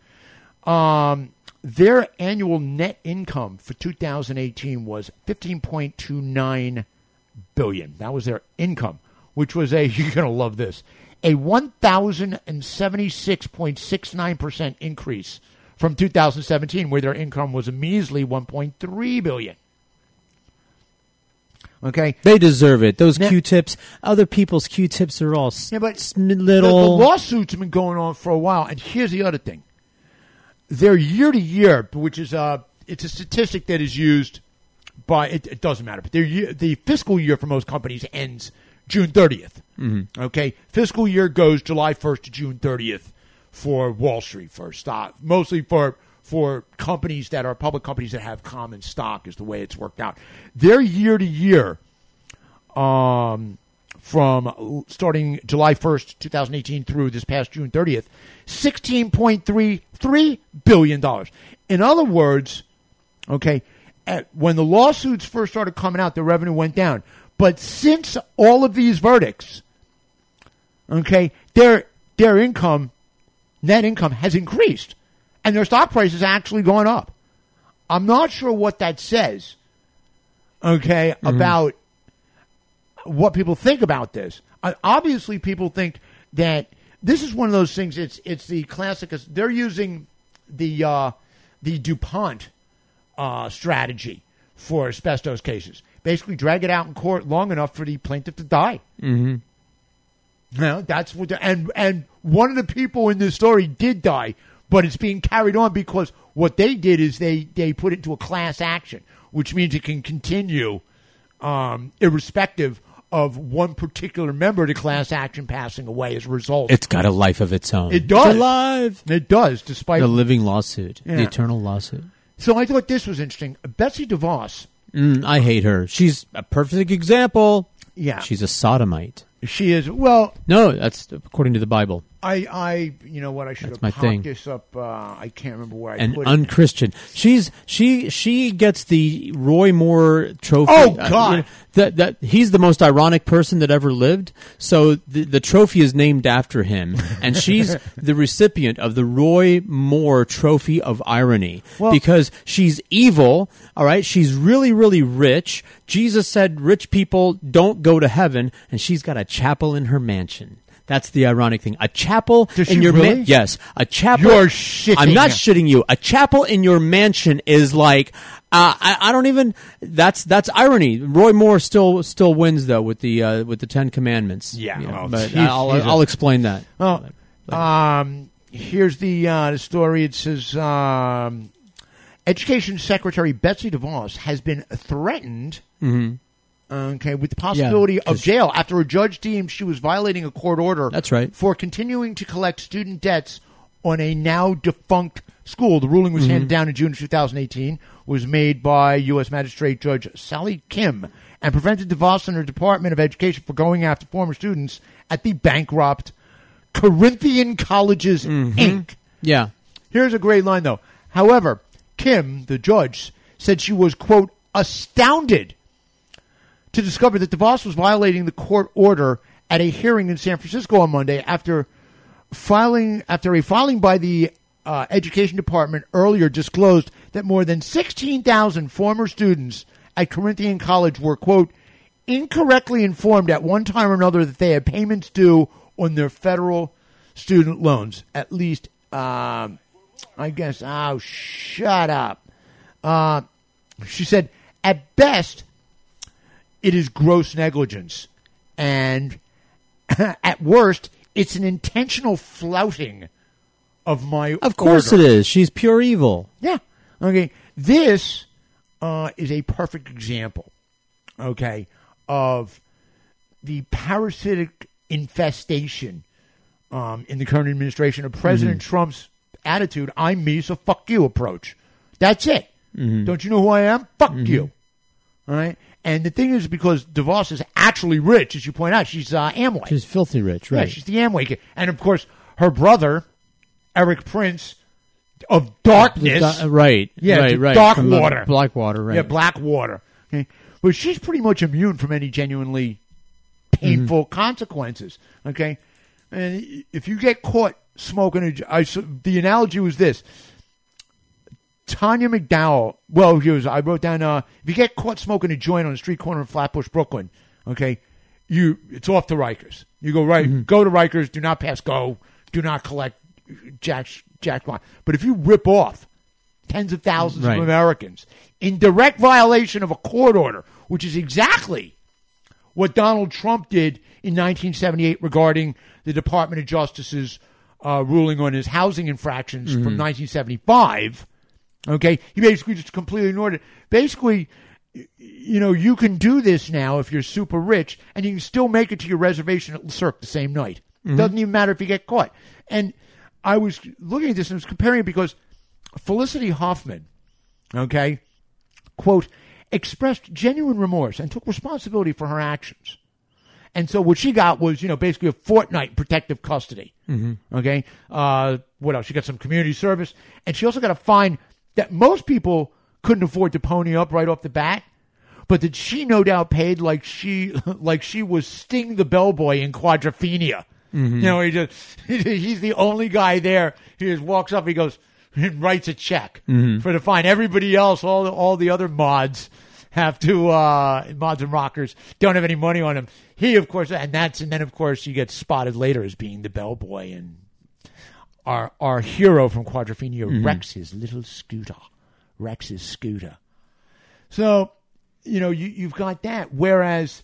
Um, their annual net income for 2018 was 15.29 billion. That was their income, which was a you're gonna love this a 1,076.69 percent increase from 2017, where their income was a measly 1.3 billion. Okay, They deserve it. Those Now- Q-tips, other people's Q-tips are all Yeah, but s- The, the little. lawsuits have been going on for a while, and here's the other thing: their year to year, which is a it's a statistic that is used by it, it doesn't matter, but their year, the fiscal year for most companies ends June 30th. Mm-hmm. Okay, fiscal year goes July 1st to June 30th for Wall Street for stock, mostly for for companies that are public companies that have common stock is the way it's worked out. Their year to year um, from starting July 1st, 2018 through this past June 30th, $16.33 billion. In other words, okay, at, when the lawsuits first started coming out, the revenue went down. But since all of these verdicts, okay, their their income, net income, has increased, and their stock price has actually gone up. I'm not sure what that says, okay, mm-hmm. about what people think about this. Uh, obviously, people think that this is one of those things. It's it's the classic. They're using the uh, the Dupont uh, strategy for asbestos cases. Basically, drag it out in court long enough for the plaintiff to die. Mm-hmm. No, that's what. And and one of the people in this story did die, but it's being carried on because what they did is they they put it into a class action, which means it can continue, um, irrespective of one particular member of the class action passing away as a result. It's got a life of its own. It does. It's alive. it does, despite The living lawsuit. Yeah. The eternal lawsuit. So I thought this was interesting. Betsy DeVos, Mm, I hate her. She's a perfect example. yeah, She's a sodomite. she is. Well, No, that's according to the Bible. I, I, you know what? I should That's have my popped thing. this up. Uh, I can't remember where I and put it. unchristian. She's she she gets the Roy Moore trophy. Oh, Uh, God. you know, that that he's the most ironic person that ever lived. So the the trophy is named after him, and she's the recipient of the Roy Moore Trophy of Irony Well- because she's evil. All right, she's really really rich. Jesus said rich people don't go to heaven, and she's got a chapel in her mansion. That's the ironic thing. A chapel Does in your really? man- yes, a chapel. You're shitting I'm not shitting you. A chapel in your mansion is like uh, I, I don't even. That's that's irony. Roy Moore still still wins though with the uh, with the Ten Commandments. Yeah, well, but he's- I'll he's a- I'll explain that. Well, um, here's the uh, the story. It says um, Education Secretary Betsy DeVos has been threatened. Okay, with the possibility Yeah, of jail after a judge deemed she was violating a court order. That's right. For continuing to collect student debts on a now defunct school. The ruling was Mm-hmm. handed down in June of 2018. Was made by U.S. Magistrate Judge Sallie Kim and prevented DeVos and her Department of Education from going after former students at the bankrupt Corinthian Colleges Mm-hmm. Inc. Yeah, Here's a great line, though. However, Kim, the judge, said she was, quote, astounded to discover that DeVos was violating the court order at a hearing in San Francisco on Monday after filing after a filing by the uh, education department earlier disclosed that more than 16,000 former students at Corinthian College were quote incorrectly informed at one time or another that they had payments due on their federal student loans. At least, um, I guess. Oh, shut up. Uh, she said, at best, it is gross negligence, and at worst, it's an intentional flouting of my. of course order. it is. She's pure evil. Yeah. Okay. This uh, is a perfect example. Okay, of the parasitic infestation um, in the current administration of President Trump's attitude "I'm me, so fuck you" approach. That's it. Don't you know who I am? Fuck you. All right. And the thing is, because DeVos is actually rich, as you point out, she's uh, Amway. She's filthy rich, Yeah, right? she's the Amway kid. And of course, her brother, Erik Prince of Darkness. Right. Yeah, right, right. dark From the water. Blackwater, right? Yeah, Blackwater. Okay. But she's pretty much immune from any genuinely painful Mm-hmm. consequences. Okay. And if you get caught smoking, a I, the analogy was this. Tanya McDowell. Well, here's I wrote down. Uh, if you get caught smoking a joint on the street corner of Flatbush, Brooklyn, okay, you it's off to Rikers. You go right, Mm-hmm. go to Rikers. Do not pass go. Do not collect Jack Jack. But if you rip off tens of thousands Right. of Americans in direct violation of a court order, which is exactly what Donald Trump did in 1978 regarding the Department of Justice's uh, ruling on his housing infractions from 1975. Okay, he basically just completely ignored it. Basically, you know, you can do this now if you're super rich, and you can still make it to your reservation at the Cirque the same night. Doesn't even matter if you get caught. And I was looking at this and was comparing it because Felicity Huffman, okay, quote, expressed genuine remorse and took responsibility for her actions. And so what she got was, you know, basically a fortnight protective custody. Mm-hmm. Okay. Uh, what else? She got some community service, and she also got a fine that most people couldn't afford to pony up right off the bat, but that she no doubt paid like she like she was Sting the bellboy in Quadrophenia. You know, he just he's the only guy there. He just walks up, he goes and writes a check for the fine. Everybody else, all the, all the other mods have to uh, mods and rockers don't have any money on him. He, of course, and that's and then of course you get spotted later as being the bellboy and our our hero from Quadrophenia mm-hmm. wrecks his little scooter, wrecks his scooter. So, you know, you, you've got that. Whereas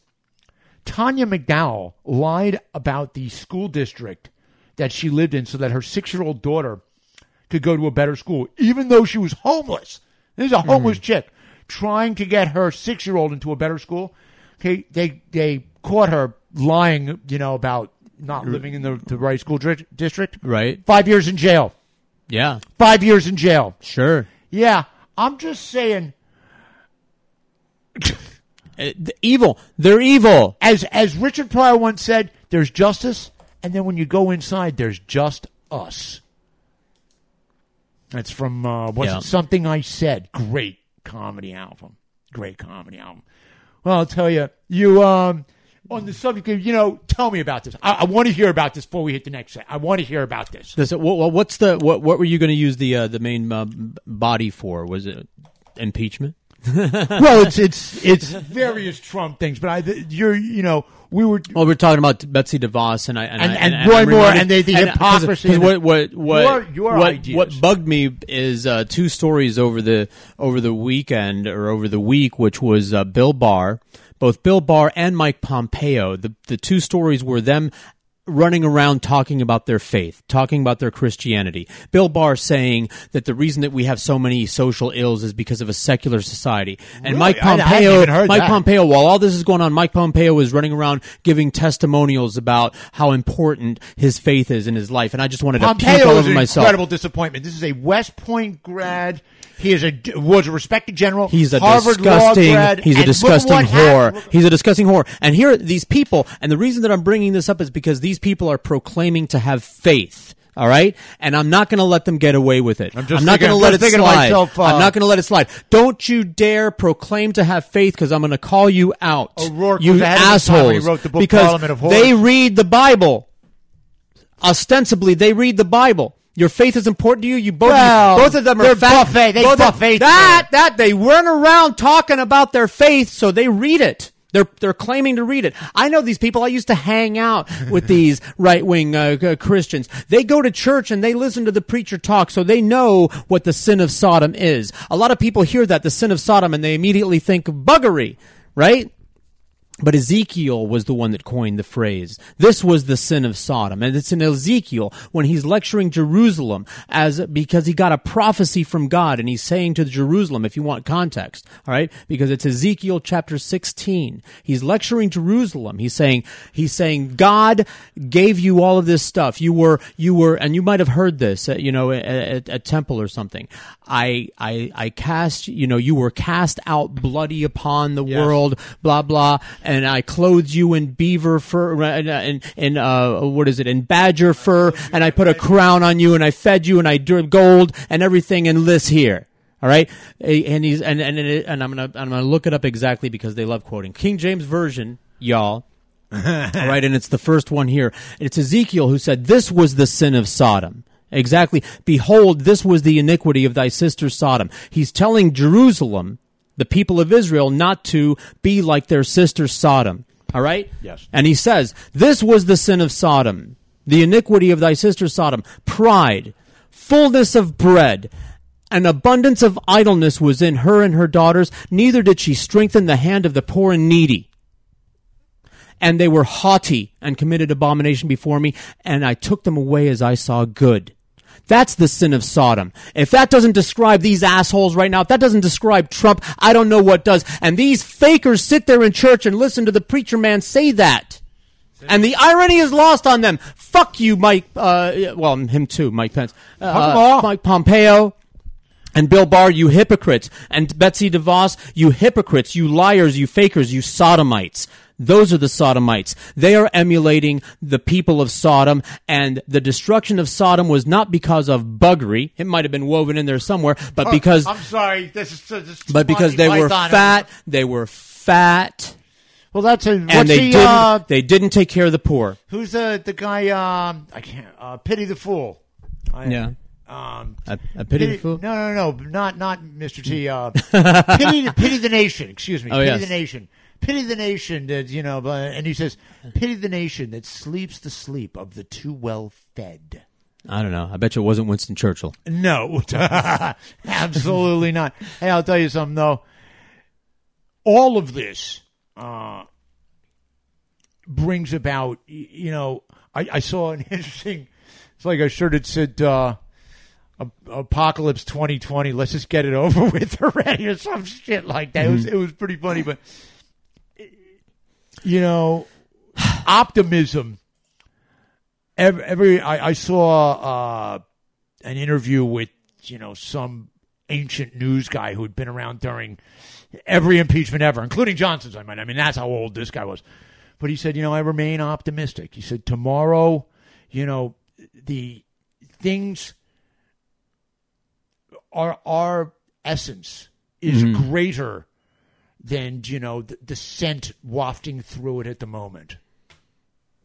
Tanya McDowell lied about the school district that she lived in so that her six year old daughter could go to a better school, even though she was homeless. This is a homeless mm-hmm. chick trying to get her six year old into a better school. Okay, they they caught her lying, you know, about not living in the, the right school dri- district. Right. Five years in jail. Yeah. Five years in jail. Sure. Yeah, I'm just saying. Uh, the evil. They're evil. as as Richard Pryor once said, there's justice, and then when you go inside, there's just us. That's from uh, was Yeah. it something I said? Great comedy album, great comedy album. Well, I'll tell you, you um on the subject of you know, tell me about this. I, I want to hear about this before we hit the next set. I want to hear about this. Does it, what, what- what's the what? What were you going to use the uh, the main uh, body for? Was it impeachment? well, it's it's it's various Trump things, but I you're you know we were Well, we're talking about Betsy DeVos and I, and, And- I, and I'm Roy Moore and the- the and- 'cause- hypocrisy 'cause and what what what Your- your what, what bugged me is uh, two stories over the over the weekend or over the week, which was uh, Bill Barr, both Bill Barr and Mike Pompeo. The the two stories were them running around talking about their faith, talking about their Christianity. Bill Barr saying that the reason that we have so many social ills is because of a secular society. And Really? Mike I- I Pompeo, heard Mike that. Pompeo, while all this is going on, Mike Pompeo is running around giving testimonials about how important his faith is in his life. And I just wanted to puke Pompeo all over an myself. incredible disappointment. This is a West Point grad. He is a was a respected general. He's a Harvard disgusting. law grad. He's a disgusting whore. happened- He's a disgusting whore. And here, are these people, and the reason that I'm bringing this up is because these people are proclaiming to have faith. All right, and I'm not going to let them get away with it. I'm just not going to let it slide. myself, uh, I'm not going to let it slide. Don't you dare proclaim to have faith, because I'm going to call you out. O'Rourke you was ahead of his time assholes! the because they read the Bible. Ostensibly, they read the Bible. Your faith is important to you. You both, Well, both of them are buffet- they both of- buffet that that they weren't around talking about their faith, so they read it. They're they're claiming to read it. I know these people. I used to hang out with these right wing uh, uh, Christians. They go to church and they listen to the preacher talk, so they know what the sin of Sodom is. A lot of people hear that the sin of Sodom and they immediately think buggery, right? But Ezekiel was the one that coined the phrase. This was the sin of Sodom. And it's in Ezekiel when he's lecturing Jerusalem as, because he got a prophecy from God and he's saying to Jerusalem, if you want context, alright? Because it's Ezekiel chapter 16. He's lecturing Jerusalem. He's saying, he's saying, God gave you all of this stuff. You were, you were, and you might have heard this, uh, you know, at, at, at temple or something. I, I, I cast, you know, you were cast out bloody upon the world, blah, blah, and I clothed you in beaver fur, uh, and, and, uh, what is it, in badger fur, and I put a crown on you, and I fed you, and I drew gold, and everything and this here. All right, and he's and and and, and I'm gonna I'm gonna look it up exactly because they love quoting King James version, y'all. All right, and it's the first one here. It's Ezekiel who said, This was the sin of Sodom. Exactly. Behold, this was the iniquity of thy sister Sodom. He's telling Jerusalem, the people of Israel, not to be like their sister Sodom. All right? Yes. And he says, This was the sin of Sodom, the iniquity of thy sister Sodom, pride, fullness of bread, an abundance of idleness was in her and her daughters, neither did she strengthen the hand of the poor and needy and they were haughty and committed abomination before me, and I took them away as I saw good. That's the sin of Sodom. If that doesn't describe these assholes right now, if that doesn't describe Trump, I don't know what does. And these fakers sit there in church and listen to the preacher man say that. And the irony is lost on them. Fuck you, Mike. Uh, well, him too, Mike Pence. Uh, Fuck 'em all. Mike Pompeo. And Bill Barr, you hypocrites. And Betsy DeVos, you hypocrites, you liars, you fakers, you sodomites. Those are the sodomites. They are emulating the people of Sodom, and the destruction of Sodom was not because of buggery. It might have been woven in there somewhere, but because, Oh, I'm sorry, this is, this is but because they were fat, they were fat, Well, that's a and they the didn't, uh, they didn't take care of the poor. who's the the guy? Um, I can't. Uh, Pity the fool. I, Yeah. Um, I, I pity the fool. No, no, no, not not Mr. T. Uh, pity, pity the nation. Excuse me. Oh, pity yes. the nation. Pity the nation that you know. but- And he says, pity the nation that sleeps the sleep of the too well fed. I don't know. I bet you it wasn't Winston Churchill. No, absolutely not. Hey, I'll tell you something though. All of this uh, brings about, you know, I, I saw an interesting. It's like a shirt that said uh, "Ap- "Apocalypse 2020." Let's just get it over with already, or some shit like that. It was it was pretty funny, but you know, optimism. Every, every I, I saw uh, an interview with you know some ancient news guy who'd been around during every impeachment ever, including Johnson's. I mean, I mean that's how old this guy was. But he said, you know, I remain optimistic. He said tomorrow, you know, the things our our essence is mm-hmm. greater than you know the, the scent wafting through it at the moment.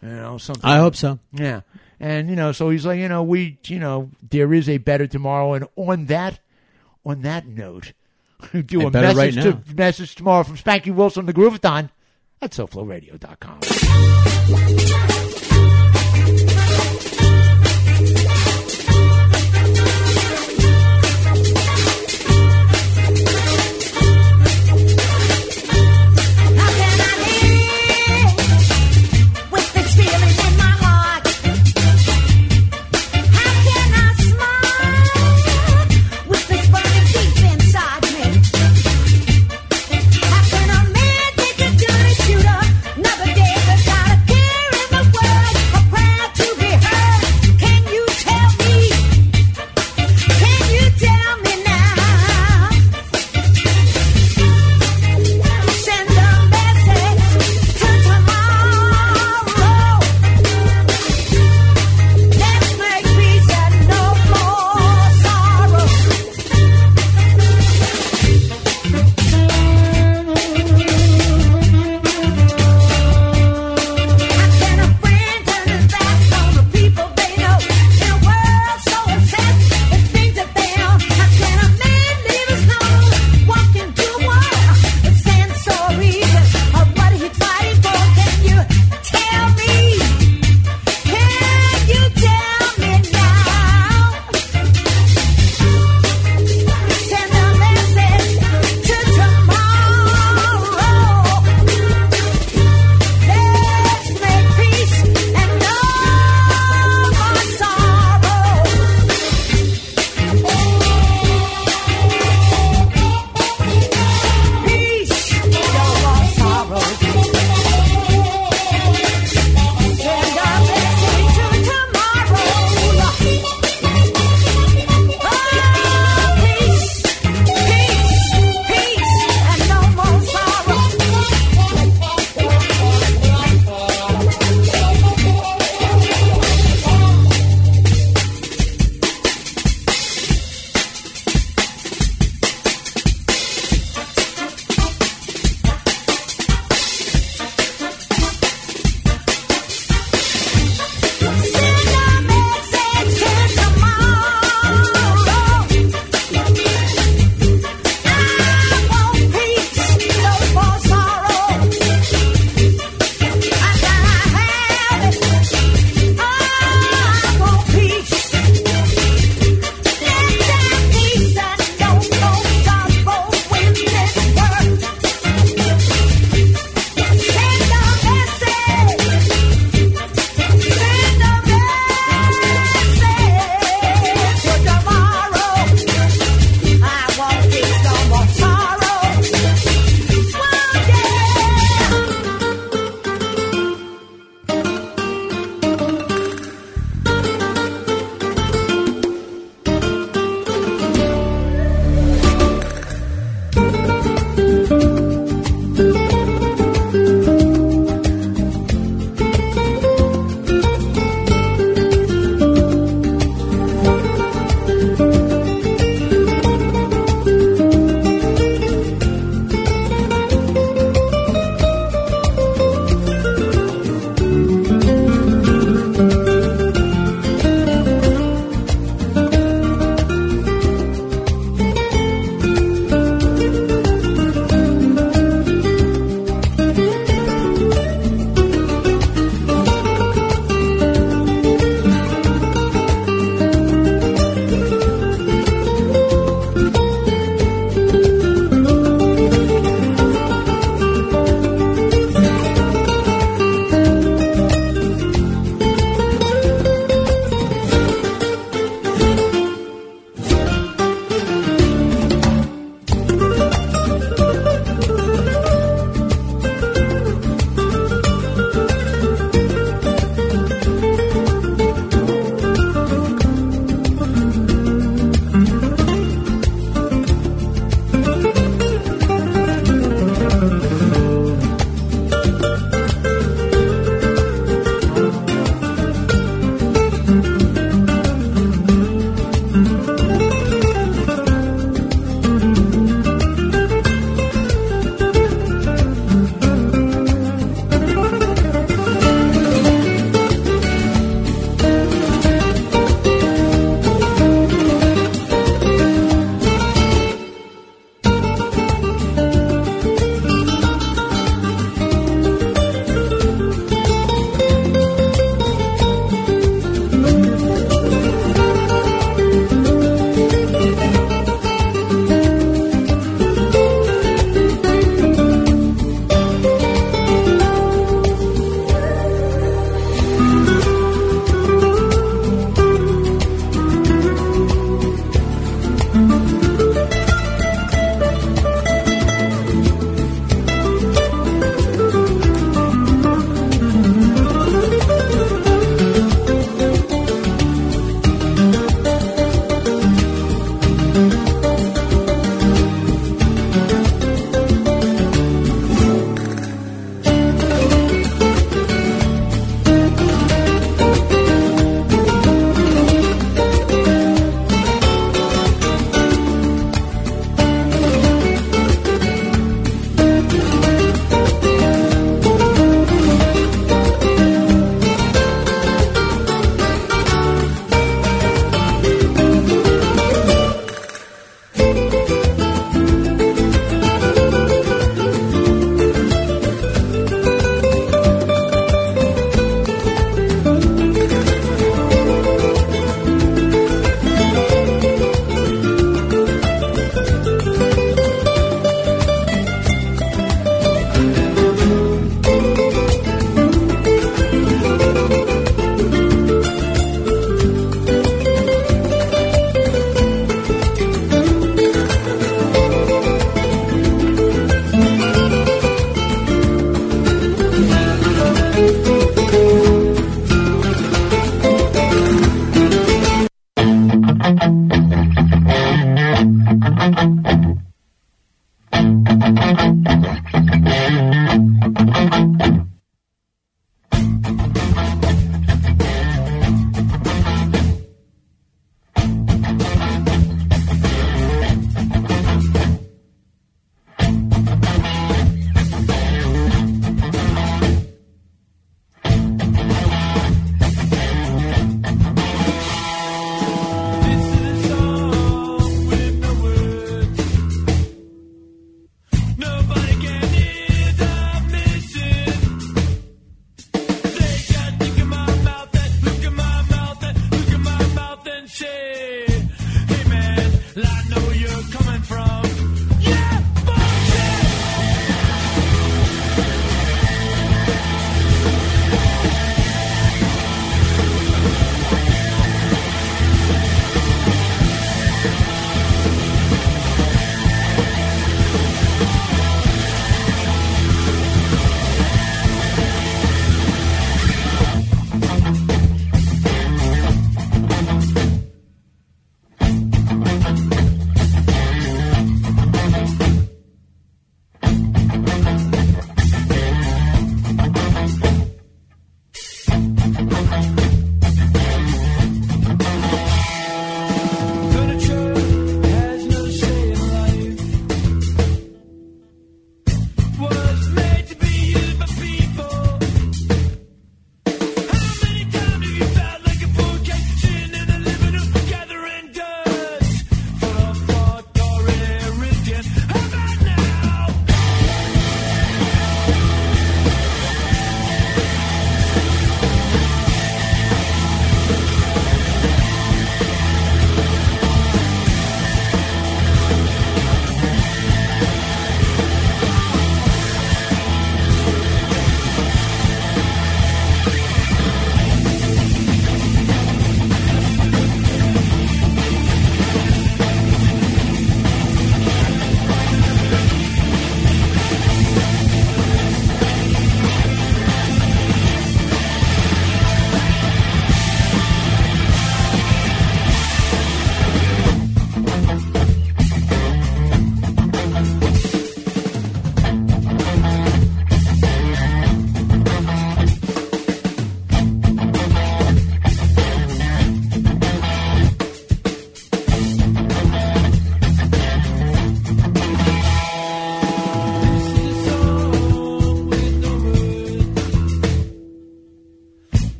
You know, something. I hope so. Yeah. And, you know, so he's like, you know, we, you know, there is a better tomorrow. And on that, on that note, do A a message, right to, now. message tomorrow from Spanky Wilson, the Groovathon at SoFloRadio.com.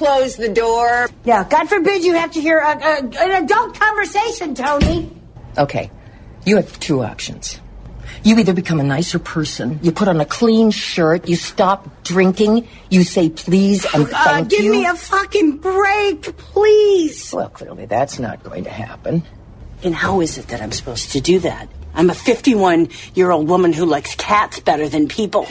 close the door? Yeah, God forbid you have to hear a, a, an adult conversation, Tony. Okay, you have two options. You either become a nicer person, you put on a clean shirt, you stop drinking, you say please and Uh, thank give you. me a fucking break, please. well, clearly that's not going to happen. And how is it that I'm supposed to do that? I'm a 51 year old woman who likes cats better than people.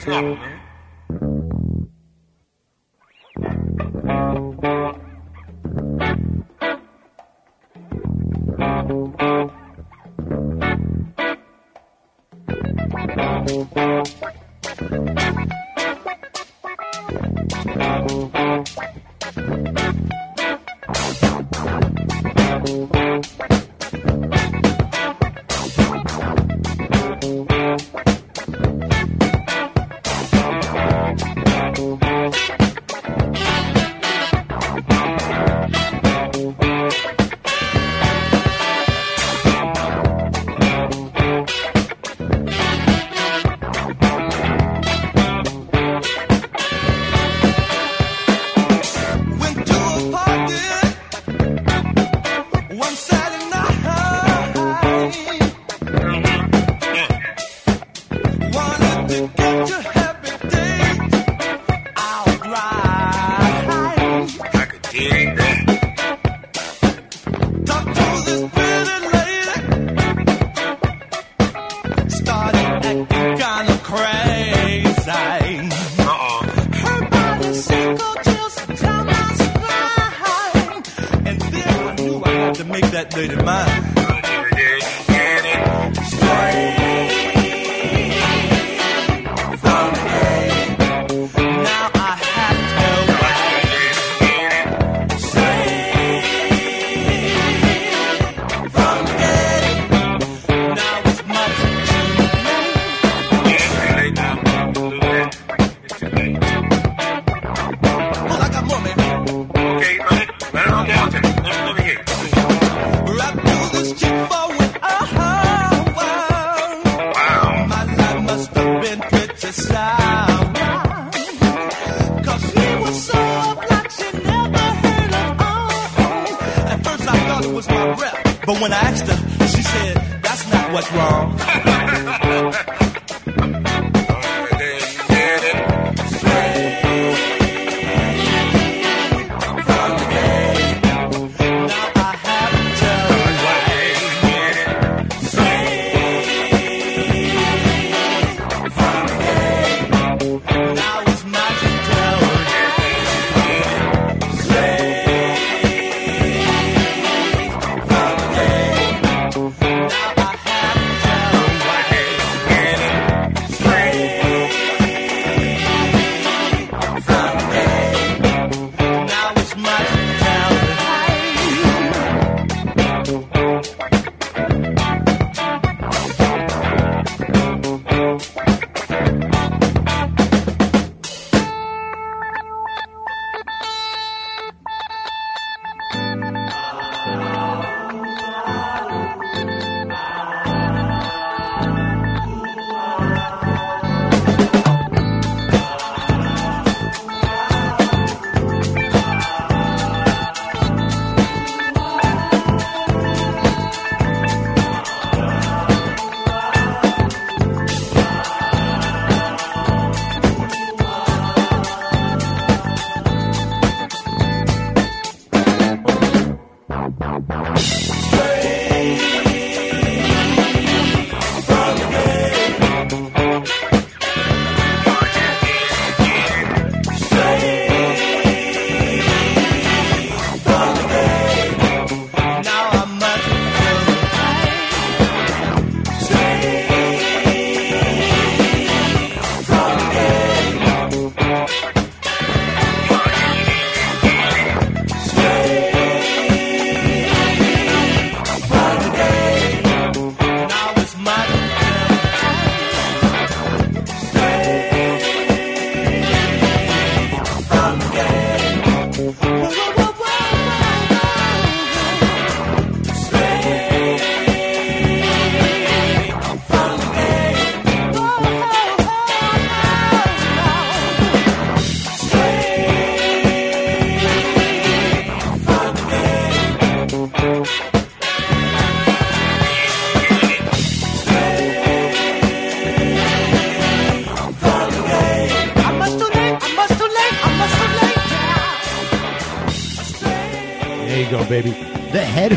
Those things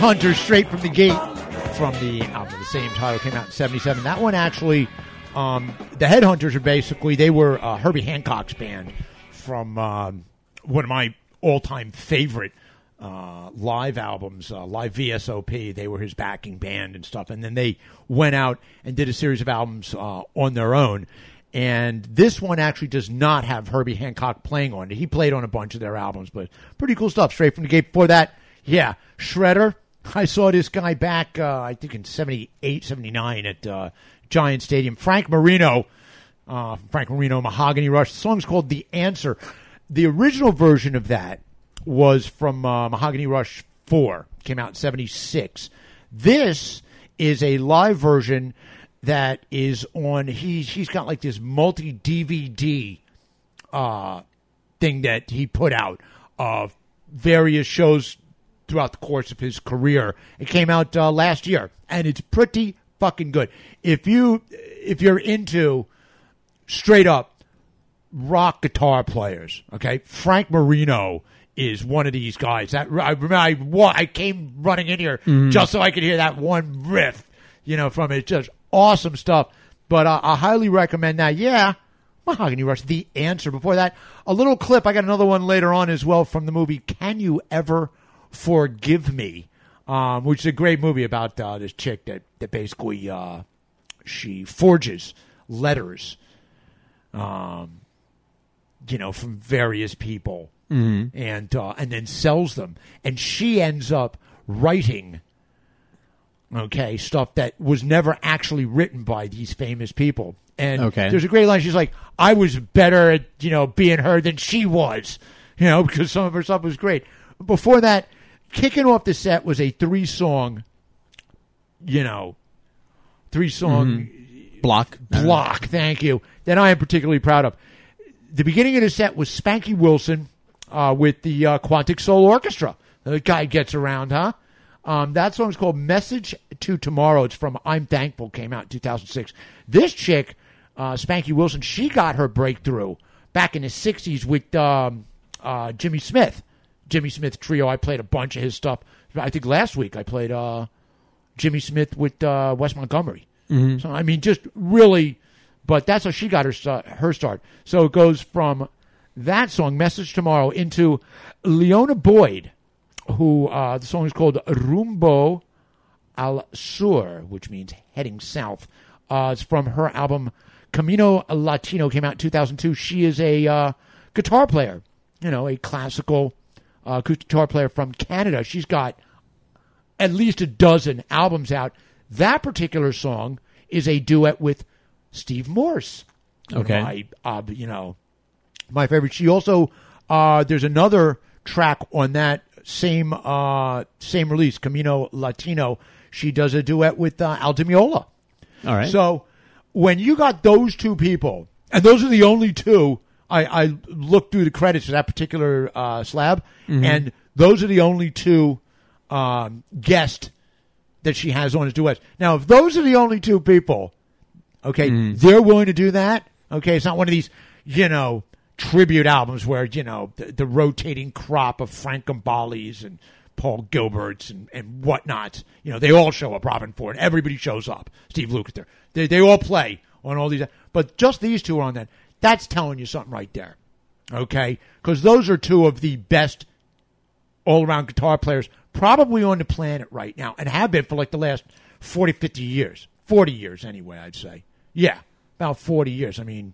Headhunters, straight from the gate, from the album. The same title came out in '77. That one actually, um, the Headhunters are basically they were uh, Herbie Hancock's band from um, one of my all-time favorite uh, live albums, uh, live VSOP. They were his backing band and stuff, and then they went out and did a series of albums uh, on their own. And this one actually does not have Herbie Hancock playing on it. He played on a bunch of their albums, but pretty cool stuff. Straight from the gate. Before that, yeah, Shredder. I saw this guy back, uh, I think in 78, 79 at uh, Giant Stadium. Frank Marino, uh, Frank Marino, Mahogany Rush. The song's called The Answer. The original version of that was from uh, Mahogany Rush 4, came out in 76. This is a live version that is on, he, he's got like this multi DVD uh, thing that he put out of various shows throughout the course of his career. It came out uh, last year, and it's pretty fucking good. If you if you're into straight up rock guitar players, okay, Frank Marino is one of these guys. That I remember, I I came running in here just so I could hear that one riff, you know, from it. Just awesome stuff. But uh, I highly recommend that. Yeah, Mahogany Rush, the answer. Before that, a little clip. I got another one later on as well from the movie Can You Ever Forgive Me? Um, which is a great movie about uh, this chick that, that basically uh, she forges letters, um, you know, from various people, and uh, and then sells them, and she ends up writing okay, stuff that was never actually written by these famous people. And Okay. there's a great line. She's like, I was better at, you know, being her than she was, you know, because some of her stuff was great. Before that, kicking off the set was a three song, you know, three song Block. block. Thank you. That I am particularly proud of. The beginning of the set was Spanky Wilson uh, with the uh, Quantic Soul Orchestra. The guy gets around, huh? Um, that song's called "Message to Tomorrow." It's from "I'm Thankful." Came out in 2006. This chick, uh, Spanky Wilson, she got her breakthrough back in the '60s with um, uh, Jimmy Smith. Jimmy Smith Trio. I played a bunch of his stuff. I think last week I played uh, Jimmy Smith with uh, Wes Montgomery. So I mean, just really, but that's how she got her start, her start. So it goes from that song, "Message Tomorrow," into Liona Boyd, who uh, the song is called "Rumbo al Sur," which means heading south. Uh, it's from her album Camino Latino, came out in 2002. She is a uh, guitar player, you know, a classical uh, acoustic guitar player from Canada. She's got at least a dozen albums out. That particular song is a duet with Steve Morse. Okay. my, uh, you know, my favorite. She also uh, there's another track on that same uh, same release, Camino Latino. She does a duet with uh, Al All right. So when you got those two people, and those are the only two, I, I looked through the credits of that particular uh, slab, and those are the only two um, guests that she has on as duets. Now, if those are the only two people, okay, they're willing to do that. Okay, it's not one of these, you know, tribute albums where you know the, the rotating crop of Frank Gambales and Paul Gilberts and, and whatnot. You know, they all show up. Robben Ford, everybody shows up. Steve Lucas, there, they they all play on all these, but just these two are on that. That's telling you something right there. Okay, because those are two of the best all around guitar players probably on the planet right now and have been for like the last 40, 50 years. 40 years anyway, I'd say. Yeah, about 40 years. I mean,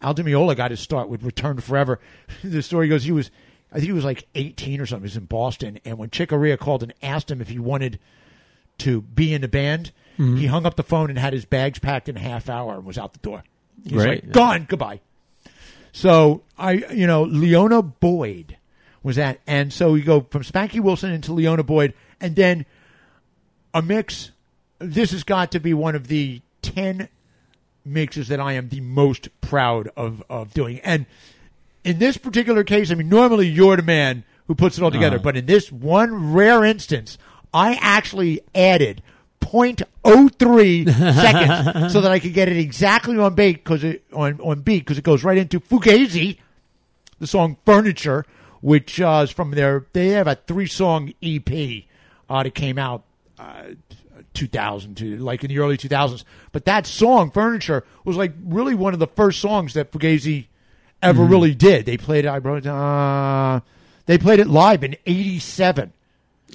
Al Di Meola got his start with Return to Forever. the story goes he was, I think he was like 18 or something. He was in Boston. And when Chick Corea called and asked him if he wanted to be in the band, mm-hmm. he hung up the phone and had his bags packed in a half hour and was out the door. He's Right. like, gone, goodbye. So I, you know, Liona Boyd was that, and so we go from Spanky Wilson into Liona Boyd, and then a mix. This has got to be one of the ten mixes that I am the most proud of of doing, and in this particular case, I mean, normally you're the man who puts it all together, uh-huh. but in this one rare instance, I actually added 0.03 seconds so that I could get it exactly on beat because it on on beat because it goes right into Fugazi, the song "Furniture," which uh, is from their. They have a three song EP uh, that came out. Uh, 2000 to like in the early 2000s but that song furniture was like really one of the first songs that Fugazi ever really did they played it i wrote it uh, they played it live in 87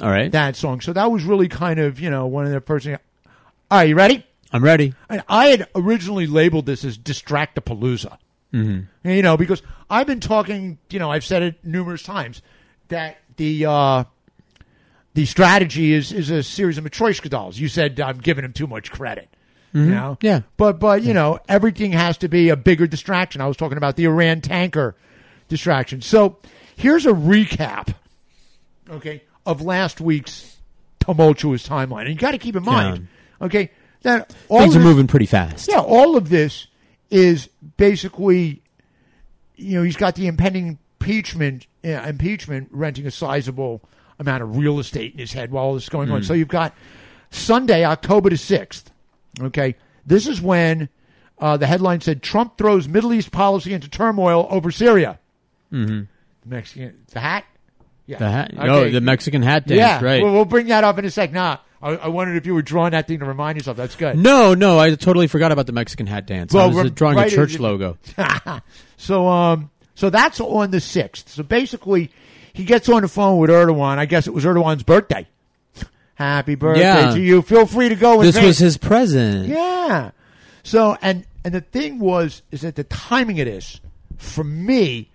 All right. that song so that was really kind of you know one of their first things all right you ready I'm ready. And I had originally labeled this as Distractapalooza. Mm-hmm. You know, because I've been talking, you know, I've said it numerous times that the uh, the strategy is is a series of Matryoshka dolls. You said I'm giving him too much credit. You know, Yeah. but but you know everything has to be a bigger distraction. I was talking about the Iran tanker distraction. So here's a recap, okay, of last week's tumultuous timeline, and you got to keep in mind, okay, that all Things are moving pretty fast. yeah, all of this is basically, you know, he's got the impending impeachment, uh, impeachment renting a sizable amount of real estate in his head while all this is going on. So you've got Sunday, October the sixth. Okay, this is when uh, the headline said Trump throws Middle East policy into turmoil over Syria. Mm-hmm. The Mexican, the hat. Yeah, The hat. Okay. Oh, the Mexican hat dance. yeah, Right. We'll, we'll bring that up in a sec. Nah, I, I wondered if you were drawing that thing to remind yourself. That's good. no, no, I totally forgot about the Mexican hat dance. I Well, was we're uh, drawing right a church in- logo. so um so that's on the sixth. So basically he gets on the phone with Erdogan. I guess it was Erdogan's birthday. Happy birthday Yeah. to you. Feel free to go and This was his present. Yeah. So and and the thing was is that the timing of this for me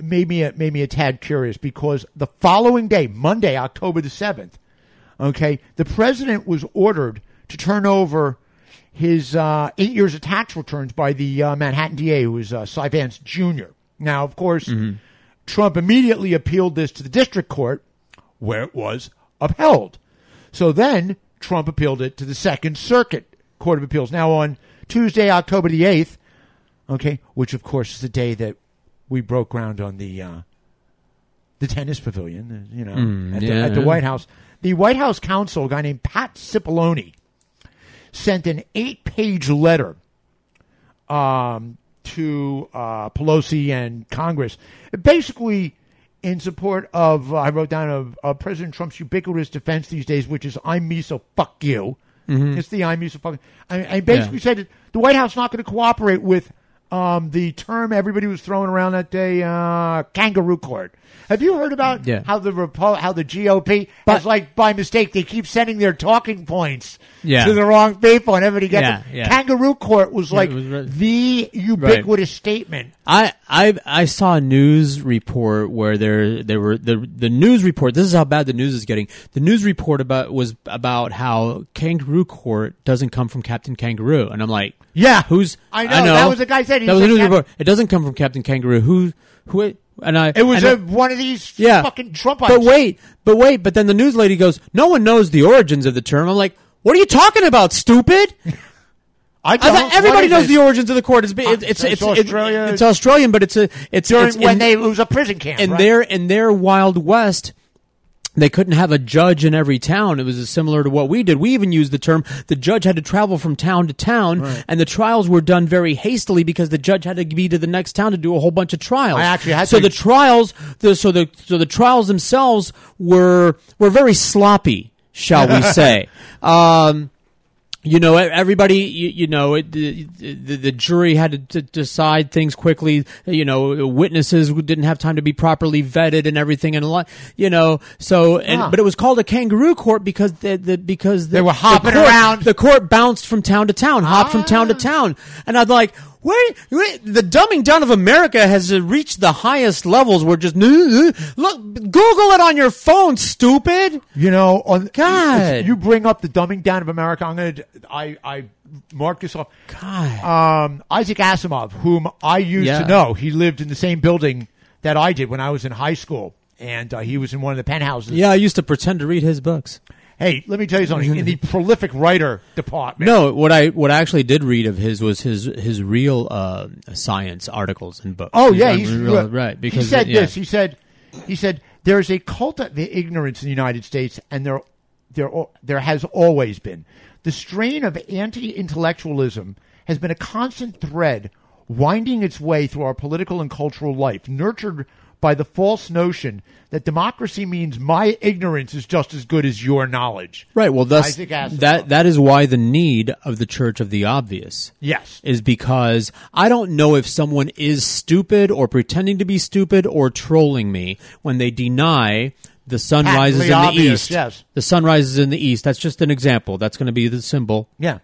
made me a, made me a tad curious because the following day, Monday, October the seventh, okay, the president was ordered to turn over his uh, eight years of tax returns by the uh, Manhattan DA, who was uh, Cy Vance Jr. Now, of course, Trump immediately appealed this to the district court, where it was upheld. So then Trump appealed it to the Second Circuit Court of Appeals. Now, on Tuesday, October the 8th, okay, which of course is the day that we broke ground on the uh, the tennis pavilion, uh, you know, Mm, at, the, at the White House. The White House counsel, a guy named Pat Cipollone, sent an eight-page letter um, to uh, Pelosi and Congress, basically in support of. Uh, I wrote down of, of President Trump's ubiquitous defense these days, which is "I'm me, so fuck you." It's the "I'm me, so fuck." I, I basically said that the White House is not going to cooperate with um, the term everybody was throwing around that day, uh, kangaroo court. Have you heard about Yeah. how the Repo- how the GOP has like by mistake they keep sending their talking points Yeah. to the wrong people and everybody gets Yeah. Kangaroo court was like was right. the ubiquitous statement. I, I I saw a news report where there there were the the news report. This is how bad the news is getting. The news report about was about how Kangaroo Court doesn't come from Captain Kangaroo, and I'm like, Yeah. who's I know, that was the guy said he that was said news Cap- report. It doesn't come from Captain Kangaroo. Who who and I It was and a, I- one of these yeah fucking Trumpites. But wait, but wait, but then the news lady goes, no one knows the origins of the term. I'm like, what are you talking about, stupid? I, don't. thought everybody knows the origins of the court. It's it's it's it's it's, Australia- it's Australian, but it's a it's during it's when in- they it was a prison camp. in right? their in their Wild West. They couldn't have a judge in every town. It was similar to what we did. We even used the term the judge had to travel from town to town, and the trials were done very hastily because the judge had to be to the next town to do a whole bunch of trials. I actually had so to- the trials, the, so the so the trials themselves were were very sloppy, shall we say? Um, you know, everybody, you, you know, it, the, the the jury had to d- decide things quickly. You know, witnesses didn't have time to be properly vetted and everything, and a lot, you know. So, and Huh. but it was called a kangaroo court because the, the because the, They were the hopping court- around. The court bounced from town to town, hopped from town Ah. to town, and I'd like. Where, where the dumbing down of America has reached the highest levels. We're just look, Google it on your phone, stupid. You know, on God. you bring up the dumbing down of America. I'm gonna, I, I mark this off. God, Um, Isaac Asimov, whom I used Yeah. to know, he lived in the same building that I did when I was in high school, and uh, he was in one of the penthouses. yeah, I used to pretend to read his books. Hey, let me tell you something. In the prolific writer department, No, what I what I actually did read of his was his his real uh, science articles and books. Oh yeah, he's real- right. Because he said yeah. this. He said, he said there is a cult of the ignorance in the United States, and there, there, there has always been. The strain of anti-intellectualism has been a constant thread winding its way through our political and cultural life, nurtured by the false notion that democracy means my ignorance is just as good as your knowledge. Right. Well, thus that that is why the need of the Church of the Obvious. Yes. is because I don't know if someone is stupid or pretending to be stupid or trolling me when they deny the sun Patently rises in the east. yes. The sun rises in the east. That's just an example. That's going to be the symbol. Yeah.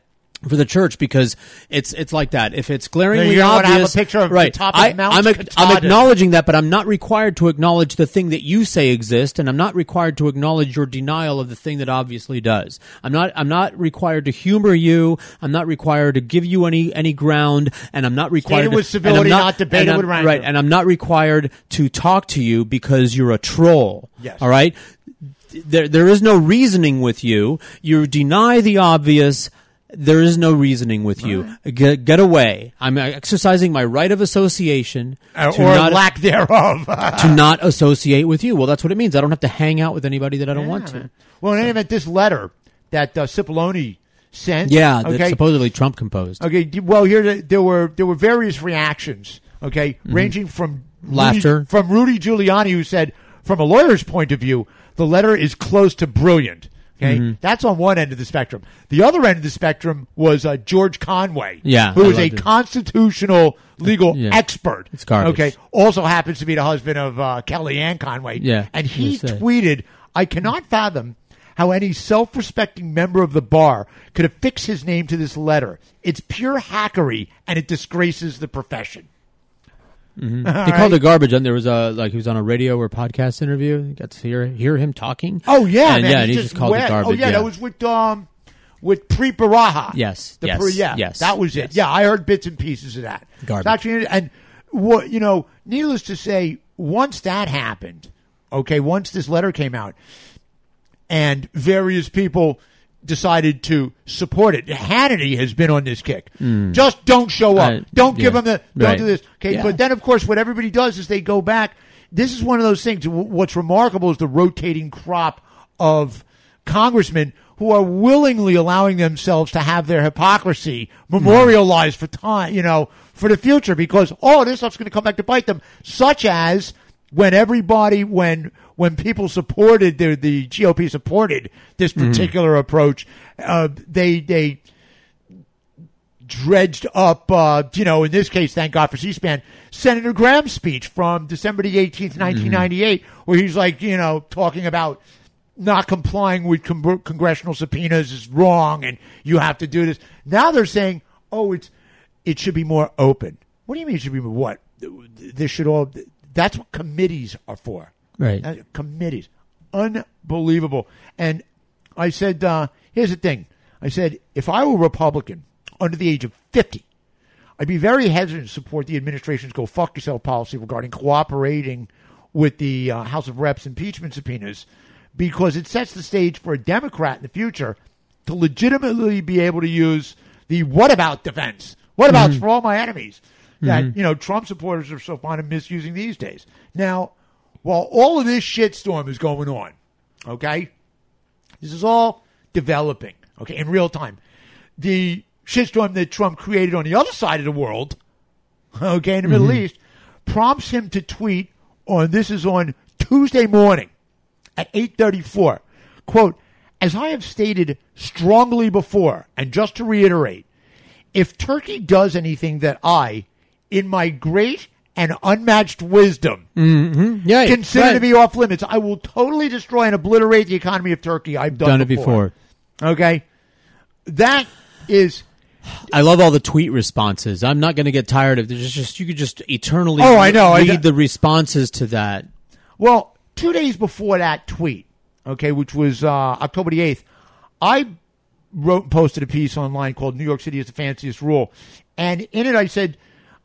For the church, because it's it's like that. If it's glaringly You obvious, have a picture of the right? top of I, Mount I'm, ac- I'm acknowledging that, but I'm not required to acknowledge the thing that you say exists, and I'm not required to acknowledge your denial of the thing that obviously does. I'm not. I'm not required to humor you. I'm not required to give you any any ground, and I'm not required Stated to, with civility, not debated I'm- with rancor. Right, and I'm not required to talk to you because you're a troll. Yes. All right. There, there is no reasoning with you. You deny the obvious. There is no reasoning with you. Get, get away. I'm exercising my right of association Uh, to or not, lack thereof. to not associate with you. Well, that's what it means. I don't have to hang out with anybody that I don't want to. well, in any event, this letter that uh, Cipollone sent. Yeah, okay, that supposedly Trump composed. Okay. Well, here there were there were various reactions. Okay, ranging from Rudy- Laughter. from Rudy Giuliani, who said, from a lawyer's point of view, the letter is close to brilliant. Okay, that's on one end of the spectrum. The other end of the spectrum was uh, George Conway, Yeah, who I is a it. constitutional legal Yeah. expert. It's garbage. Okay, also happens to be the husband of uh, Kellyanne Conway. Yeah, and he tweeted, "I cannot fathom." How any self-respecting member of the bar could affix his name to this letter? It's pure hackery, and it disgraces the profession. He called it garbage, and there was a like he was on a radio or podcast interview. You got to hear hear him talking. Oh yeah, and, man. yeah, he and he just, called went- it garbage. Oh yeah, that was with um with Preet Bharara. Yes, The yes, Pre- yeah, yes, that was yes. it. Yeah, I heard bits and pieces of that. Garbage. Actually, and what you know, needless to say, once that happened, okay, once this letter came out, and various people decided to support it. Hannity has been on this kick. Just don't show up. Uh, don't give yeah. them the. Don't Right. do this. Okay, Yeah. but then of course, what everybody does is they go back. This is one of those things. What's remarkable is the rotating crop of congressmen who are willingly allowing themselves to have their hypocrisy memorialized for time, you know, for the future because oh, this stuff's going to come back to bite them. Such as when everybody, when when people supported the the GOP supported this particular approach, uh, they they dredged up, uh, you know, in this case, thank God for C-SPAN, Senator Graham's speech from December the 18th, 1998, where he's like, you know, talking about not complying with con- congressional subpoenas is wrong and you have to do this. Now they're saying, oh, it's, it should be more open. What do you mean it should be more what? This should all, that's what committees are for. Right. Uh, committees. Unbelievable. And I said, uh, here's the thing. I said, if I were a Republican under the age of 50, I'd be very hesitant to support the administration's go fuck yourself policy regarding cooperating with the uh, House of Reps impeachment subpoenas because it sets the stage for a Democrat in the future to legitimately be able to use the what about defense. What about for all my enemies that, you know, Trump supporters are so fond of misusing these days. Now, while all of this shitstorm is going on, okay, this is all developing, okay, in real time. The shitstorm that Trump created on the other side of the world, okay, in the Middle mm-hmm. East, prompts him to tweet on this is on Tuesday morning at 8:34. Quote, as I have stated strongly before, and just to reiterate, if Turkey does anything that I, in my great and unmatched wisdom, Yeah, consider right. to be off limits, I will totally destroy and obliterate the economy of Turkey. I've done, done it before. Okay, that is I love all the tweet responses. I'm not going to get tired of this. Just you could just eternally. Oh, I know. I Read know. the responses to that. Well, two days before that tweet, okay, which was uh, October the 8th, I wrote posted a piece online called New York City is the Fanciest Rule. And in it, I said,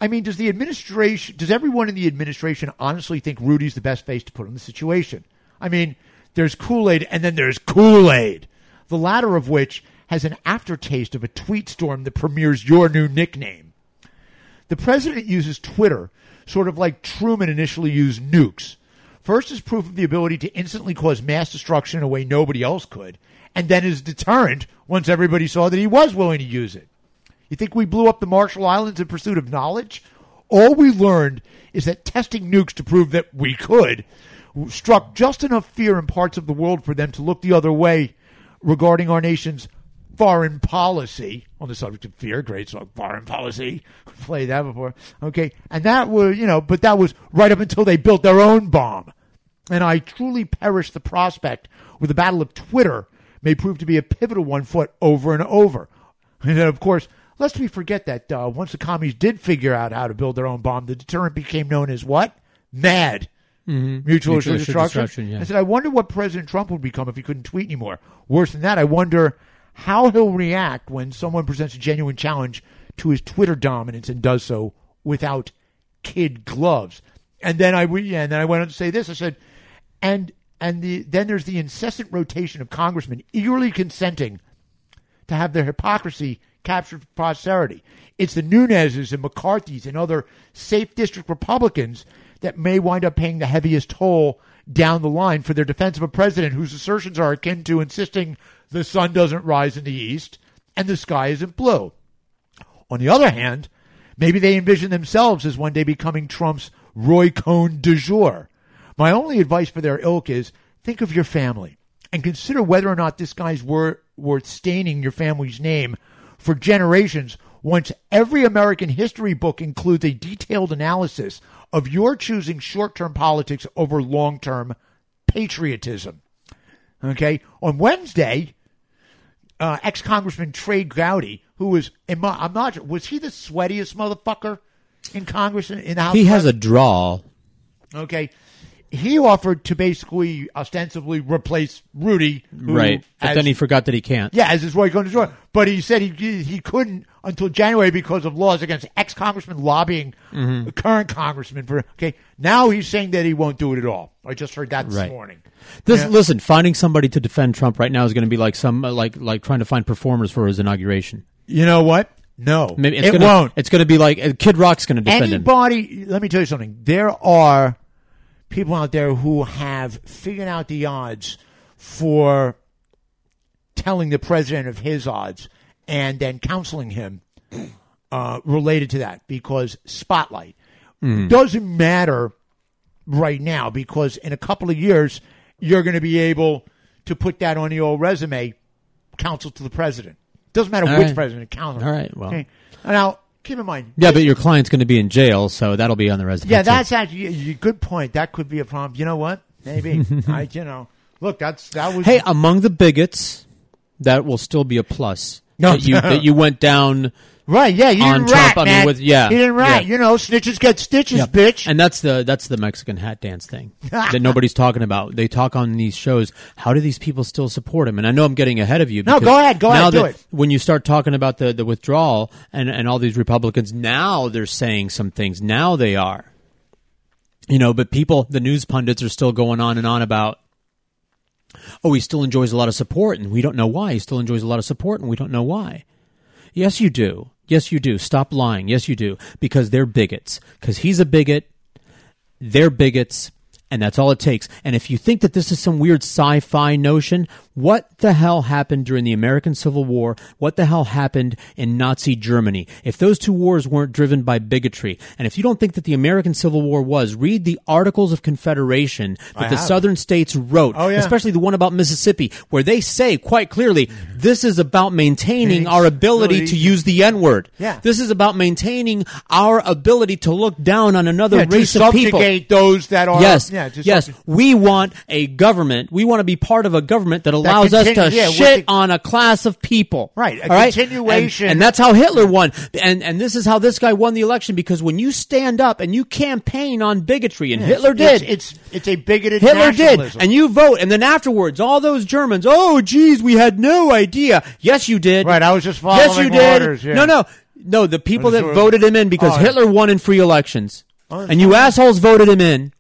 I mean, does the administration, does everyone in the administration honestly think Rudy's the best face to put in the situation? I mean, there's Kool Aid and then there's Kool Aid, the latter of which has an aftertaste of a tweet storm that premieres your new nickname. The president uses Twitter sort of like Truman initially used nukes. First as proof of the ability to instantly cause mass destruction in a way nobody else could, and then as deterrent once everybody saw that he was willing to use it. You think we blew up the Marshall Islands in pursuit of knowledge? all we learned is that testing nukes to prove that we could struck just enough fear in parts of the world for them to look the other way regarding our nation's foreign policy on the subject of fear. Great song, foreign policy. Played that before. Okay. And that was, you know, but that was right up until they built their own bomb. And I truly perish the prospect where the battle of Twitter may prove to be a pivotal one foot over and over. And then, of course, lest we forget that uh, once the commies did figure out how to build their own bomb, the deterrent became known as what? MAD. Mhm. Mutual, Mutual destruction. destruction, yeah. I said, I wonder what President Trump would become if he couldn't tweet anymore. Worse than that, I wonder how he'll react when someone presents a genuine challenge to his Twitter dominance and does so without kid gloves. And then I re- and then I went on to say this. I said, and and the then there's the incessant rotation of congressmen eagerly consenting to have their hypocrisy captured for posterity. It's the Nunes's and McCarthy's and other safe district Republicans that may wind up paying the heaviest toll down the line for their defense of a president whose assertions are akin to insisting the sun doesn't rise in the east and the sky isn't blue. On the other hand, maybe they envision themselves as one day becoming Trump's Roy Cohn du jour. My only advice for their ilk is think of your family and consider whether or not this guy's wor- worth staining your family's name for generations once every American history book includes a detailed analysis of your choosing short term politics over long term patriotism. Okay? On Wednesday, uh, ex Congressman Trey Gowdy, who was, in my, I'm not sure, was he the sweatiest motherfucker in Congress in, the House? He has a Rep- draw. Okay. He offered to basically ostensibly replace Rudy, who, Right. But as- then he forgot that he can't. yeah, as his Roy Cohn Jr. But he said he he couldn't until January because of laws against ex congressmen lobbying Mhm. the current congressman for. Okay, now he's saying that he won't do it at all. I just heard that this Right. morning. This Yeah. listen, finding somebody to defend Trump right now is going to be like some like like trying to find performers for his inauguration. You know what? No, Maybe it's it gonna, won't. It's going to be like uh, Kid Rock's going to defend him. Anybody, let me tell you something. There are people out there who have figured out the odds for telling the president of his odds and then counseling him uh, related to that because spotlight Mm. doesn't matter right now because in a couple of years you're going to be able to put that on your old resume counsel to the president doesn't matter All which right. president counsel All right, well. okay. now keep in mind Yeah, but your client's going to be in jail, so that'll be on the resume. yeah, that's actually a good point. That could be a problem. You know what? Maybe. I, you know, look, that's that was. Hey, among the bigots, that will still be a plus. No. that you that you went down. Right? Yeah, you on didn't rat, I mean, with yeah, you didn't rat. yeah. You know, snitches get stitches, Yeah. bitch. And that's the that's the Mexican hat dance thing that nobody's talking about. They talk on these shows. How do these people still support him? And I know I'm getting ahead of you. No, because go ahead, go now ahead, do that it. When you start talking about the the withdrawal and and all these Republicans, now they're saying some things. Now they are. You know, but people, the news pundits are still going on and on about. Oh, he still enjoys a lot of support, and we don't know why. He still enjoys a lot of support, and we don't know why. Yes, you do. Yes, you do. Stop lying. Yes, you do. Because they're bigots. Because he's a bigot. They're bigots. And that's all it takes. And if you think that this is some weird sci fi notion, what the hell happened during the American Civil War? What the hell happened in Nazi Germany? If those two wars weren't driven by bigotry, and if you don't think that the American Civil War was, read the Articles of Confederation that I the have. Southern states wrote, Oh, yeah. especially the one about Mississippi, where they say quite clearly, this is about maintaining our ability to use the N word. Yeah. This is about maintaining our ability to look down on another Yeah, race of people. subjugate those that are. Yes, yeah, to yes. subjugate- We want a government. We want to be part of a government that allows us to yeah, shit the- on a class of people. Right, a all right? continuation- And, and that's how Hitler won. And and this is how this guy won the election because when you stand up and you campaign on bigotry, and Yeah, Hitler did, It's, it's it's a bigoted. Hitler did, nationalism. and you vote, and then afterwards, all those Germans, oh, geez, we had no idea. Yes, you did. Right, I was just Yes, you following did. orders, yeah. No, no, no. The people that just voted him in because Hitler won in free elections, and you assholes voted him in,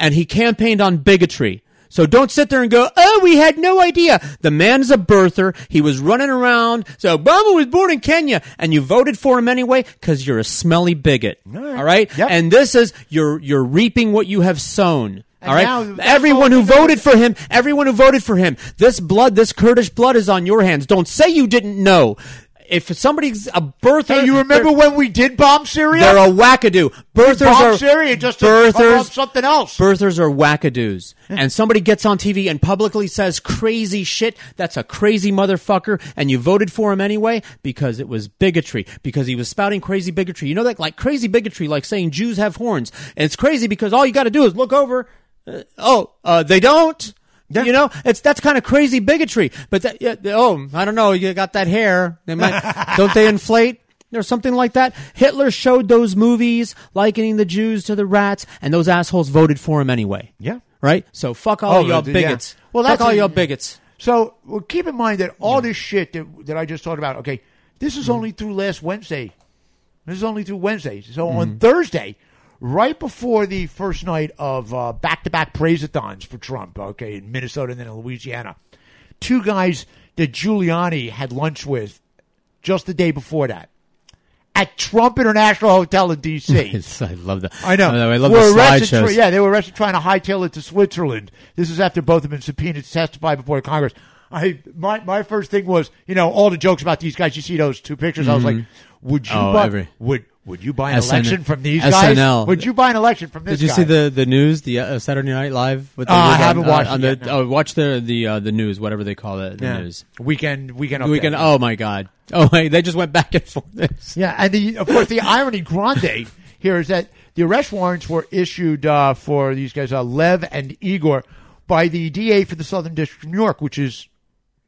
and he campaigned on bigotry. So don't sit there and go, oh, we had no idea. The man's a birther. He was running around. So Obama was born in Kenya, and you voted for him anyway because you're a smelly bigot. All right. All right. Yep. And this is you're you're reaping what you have sown. And all right. everyone who voted for him, everyone who voted for him, this blood, this Kurdish blood is on your hands. Don't say you didn't know. If somebody's a birther, Hey, you remember when we did bomb Syria? they're a wackadoo. Birthers are Syria just to cover up birthers. something else. Birthers are wackadoos, and somebody gets on TV and publicly says crazy shit. That's a crazy motherfucker, and you voted for him anyway because it was bigotry. Because he was spouting crazy bigotry. You know that like crazy bigotry, like saying Jews have horns. And it's crazy because all you got to do is look over. Uh, oh, uh, they don't. You know, it's that's kind of crazy bigotry. But that, yeah, oh, I don't know. You got that hair. They might, don't they inflate? or something like that. Hitler showed those movies likening the Jews to the rats, and those assholes voted for him anyway. Yeah. Right? So fuck all Oh, y'all yeah. bigots. Well, fuck all y'all bigots. So well, keep in mind that all this shit that, that I just talked about, okay, this is mm. only through last Wednesday. This is only through Wednesday. So mm. on Thursday, right before the first night of uh, back-to-back praise-a-thons for Trump, okay, in Minnesota and then in Louisiana, two guys that Giuliani had lunch with just the day before that at Trump International Hotel in D.C. I love that. I know. I love were the slideshows. tr- yeah, they were arrested trying to hightail it to Switzerland. This is after both have been subpoenaed to testify before Congress. I my my first thing was, you know, all the jokes about these guys. You see those two pictures. I was like, would you Oh, buy every- would would you buy an SN election from these guys? SNL. Would you buy an election from this Did you guy? see the, the news, the uh, Saturday Night Live? What they Oh, I on- haven't watched on it the, yet, no. Oh, watch the the uh, the news, whatever they call it, the Yeah. news. weekend weekend update. Weekend. Oh my god. Oh, wait, they just went back and forth. Yeah, and the of course the irony grande here is that the arrest warrants were issued uh, for these guys, uh, Lev and Igor, by the DA for the Southern District of New York, which is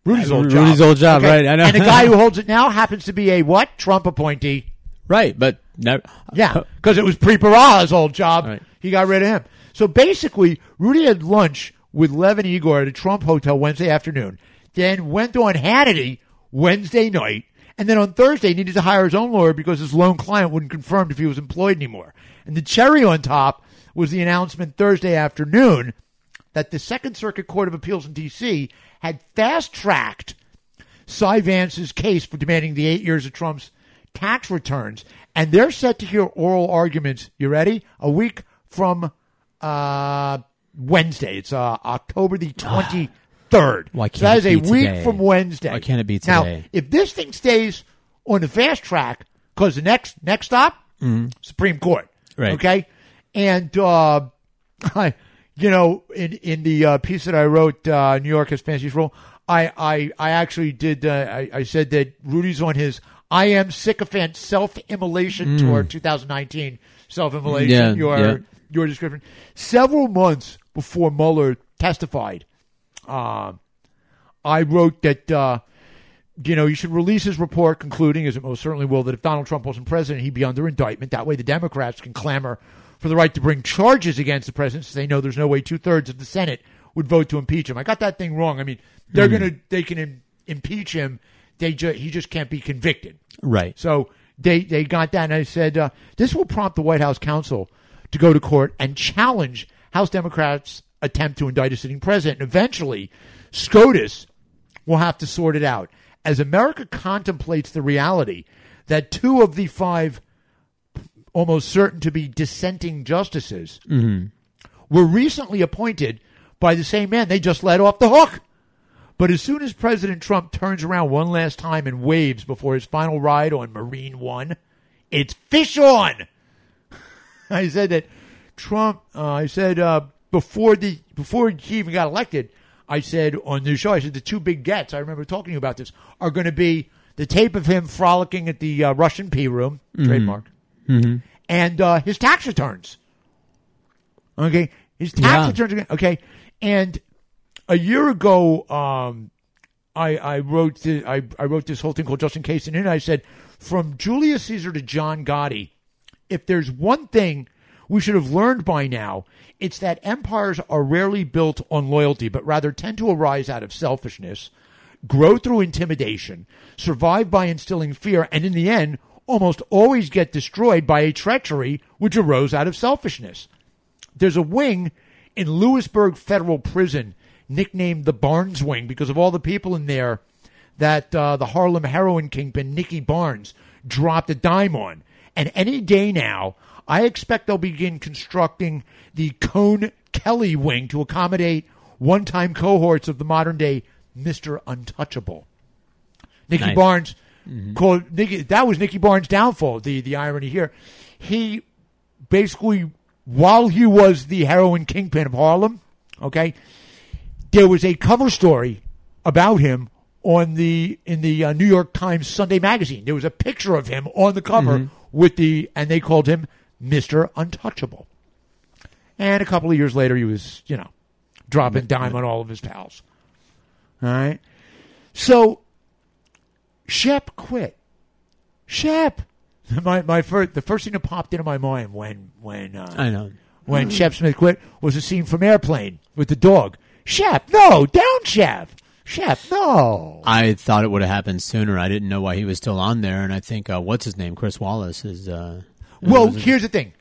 Rudy's Uh, old job. Rudy's old job, right, I know. And the guy who holds it now happens to be a what? Trump appointee. Right, but no, Yeah, because it was Preet Bharara's old job. Right. He got rid of him. So basically, Rudy had lunch with Lev and Igor at a Trump hotel Wednesday afternoon, then went on Hannity Wednesday night, and then on Thursday needed to hire his own lawyer because his lone client wouldn't confirm if he was employed anymore. And the cherry on top was the announcement Thursday afternoon that the Second Circuit Court of Appeals in D.C. had fast tracked Cy Vance's case for demanding the eight years of Trump's tax returns, and they're set to hear oral arguments. You ready? A week from uh, Wednesday. It's uh, October the twenty third. Why can't that is a week today? from Wednesday. Why can't it be today? Now, if this thing stays on the fast track, because the next next stop, Supreme Court. Mm-hmm. Right. Okay. And uh, I, you know, in in the uh, piece that I wrote, uh, New York has fancies rule. I I I actually did. Uh, I, I said that Rudy's on his I am sycophant self immolation tour 2019 self immolation. Mm. Yeah, your yeah. your description. Several months before Mueller testified, uh, I wrote that. Uh, you know, you should release his report concluding, as it most certainly will, that if Donald Trump wasn't president, he'd be under indictment. That way, the Democrats can clamor for the right to bring charges against the president since they know there's no way two thirds of the Senate would vote to impeach him. I got that thing wrong. I mean, they're Hmm. going to, they can im- impeach him. They ju- he just can't be convicted. right. So they they got that, and I said uh, this will prompt the White House counsel to go to court and challenge House Democrats' attempt to indict a sitting president. And eventually, SCOTUS will have to sort it out as America contemplates the reality that two of the five almost certain to be dissenting justices were recently appointed by the same man they just let off the hook. But as soon as President Trump turns around one last time and waves before his final ride on Marine One, it's fish on. I said that Trump. Uh, I said uh, before the before he even got elected. I said on the show. I said the two big gets. I remember talking to you about this are going to be the tape of him frolicking at the uh, Russian P room, trademark, and uh, his tax returns. Okay, his tax Yeah. returns. Okay, and a year ago, um, I I wrote the, I I wrote this whole thing called Just in Case, and in it I said from Julius Caesar to John Gotti, if there's one thing we should have learned by now, it's that empires are rarely built on loyalty, but rather tend to arise out of selfishness, grow through intimidation, survive by instilling fear, and in the end, almost always get destroyed by a treachery which arose out of selfishness. There's a wing in Lewisburg Federal Prison nicknamed the Barnes Wing because of all the people in there that uh, the Harlem heroin kingpin Nicky Barnes dropped a dime on. And any day now, I expect they'll begin constructing the Cone Kelly Wing to accommodate one time cohorts of the modern day Mr. Untouchable. Nicky Nice. Barnes called Nicky. That was Nicky Barnes' downfall. The the irony here, he basically while he was the heroin kingpin of Harlem, okay, there was a cover story about him on the in the uh, New York Times Sunday magazine. There was a picture of him on the cover with the and they called him Mister Untouchable. And a couple of years later, he was you know dropping dime on all of his pals. All right, so Shep quit. Shep. My my first the first thing that popped into my mind when when uh, I know. when Shep Smith quit was a scene from Airplane with the dog. Shep, no, down Shep. Shep, no. I thought it would have happened sooner. I didn't know why he was still on there, and I think uh, what's his name, Chris Wallace, is. Uh, Well, here's the thing.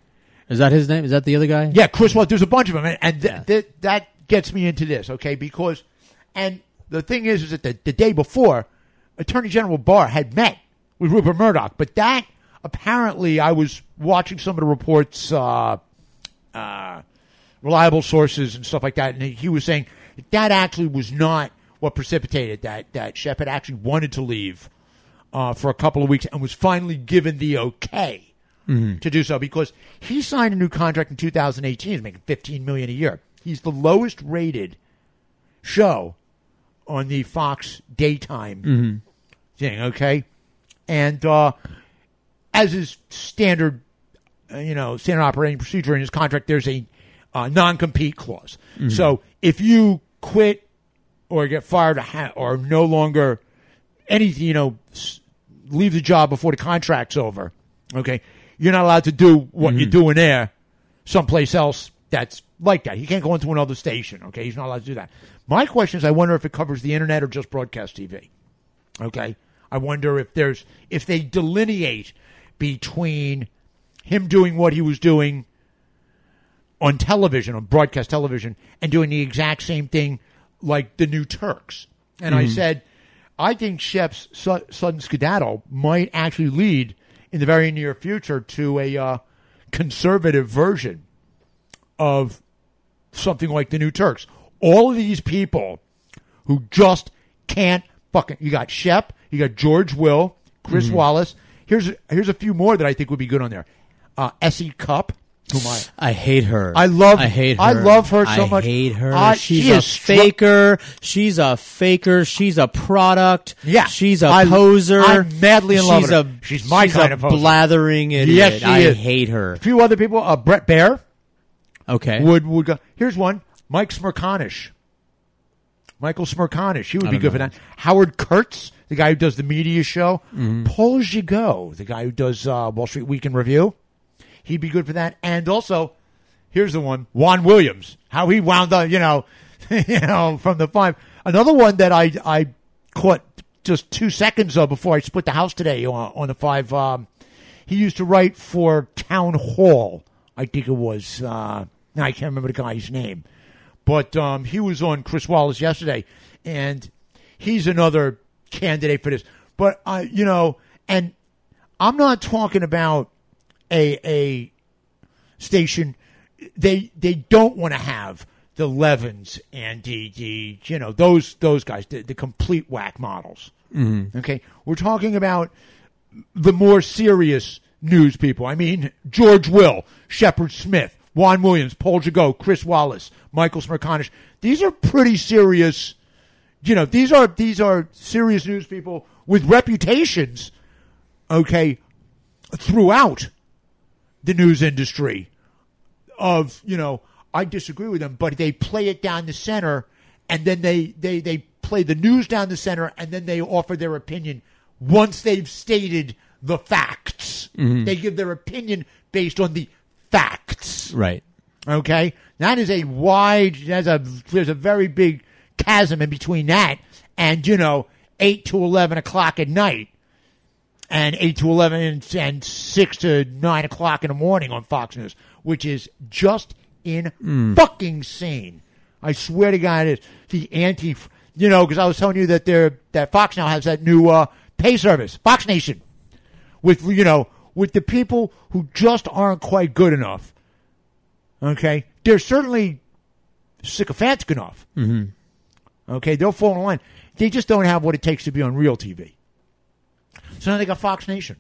is that his name? Is that the other guy? Yeah, Chris Wallace. There's a bunch of them, and, and th- th- that gets me into this, okay? Because, and the thing is, is that the, the day before, Attorney General Barr had met with Rupert Murdoch, but that apparently, I was watching some of the reports, uh, uh, reliable sources and stuff like that, and he was saying that actually was not what precipitated that. That Shep had actually wanted to leave uh, for a couple of weeks and was finally given the okay to do so because he signed a new contract in 2018. He's making 15 million a year. He's the lowest rated show on the Fox daytime thing. Okay, and uh, as is standard, uh, you know, standard operating procedure in his contract, there's a uh, non-compete clause. So if you quit or get fired or ha- or no longer anything, you know, s- leave the job before the contract's over. Okay, you're not allowed to do what you're doing there someplace else that's like that. He can't go into another station. Okay, he's not allowed to do that. My question is, I wonder if it covers the internet or just broadcast TV. Okay, I wonder if there's if they delineate between him doing what he was doing on television, on broadcast television, and doing the exact same thing like the New Turks. And I said, I think Shep's su- sudden skedaddle might actually lead in the very near future to a uh, conservative version of something like the New Turks. All of these people who just can't fucking. You got Shep, you got George Will, Chris Wallace. Here's here's a few more that I think would be good on there. Uh, S.E. Cupp, I I hate her. I love- I hate her. I love her so I much. I hate her. Uh, she's she a faker. she's a faker. She's a product. Yeah. She's a I- poser. I'm madly in love she's with a, her. She's my she's kind a of poser. blathering idiot. Yes, she I is. hate her. a few other people. Uh, Bret Baier. Okay. would would go. Here's one. Mike Smerconish. Michael Smerconish. He would be good for that. Howard Kurtz, the guy who does the media show. Mm-hmm. Paul Gigot, the guy who does uh, Wall Street Week in Review. He'd be good for that. And also, here's the one: Juan Williams. How he wound up, you know, you know, from the five. Another one that I I caught just two seconds of before I split the house today on, on the five. Um, he used to write for Town Hall. I think it was. Uh, I can't remember the guy's name, but um, he was on Chris Wallace yesterday, and he's another candidate for this. But uh, you know, and I'm not talking about a a station. They they don't want to have the Levins and the, the you know those those guys the, the complete whack models. Mm-hmm. Okay, we're talking about the more serious news people. I mean, George Will, Shepard Smith, Juan Williams, Paul Gigot, Chris Wallace, Michael Smerconish. These are pretty serious. You know, these are these are serious news people with reputations. Okay, throughout the news industry of you know I disagree with them, but they play it down the center, and then they they they play the news down the center, and then they offer their opinion once they've stated the facts. Mm-hmm. They give their opinion based on the facts. right. Okay, that is a wide. There's a there's a very big chasm in between that and you know eight to eleven o'clock at night, and eight to eleven and, and six to nine o'clock in the morning on Fox News, which is just in fucking insane. I swear to God, it is the anti. You know, because I was telling you that they're that Fox now has that new uh, pay service, Fox Nation, with you know with the people who just aren't quite good enough. Okay, they're certainly sycophantic enough. Mm-hmm. Okay, they'll fall in line. They just don't have what it takes to be on real TV. So now they got Fox Nation.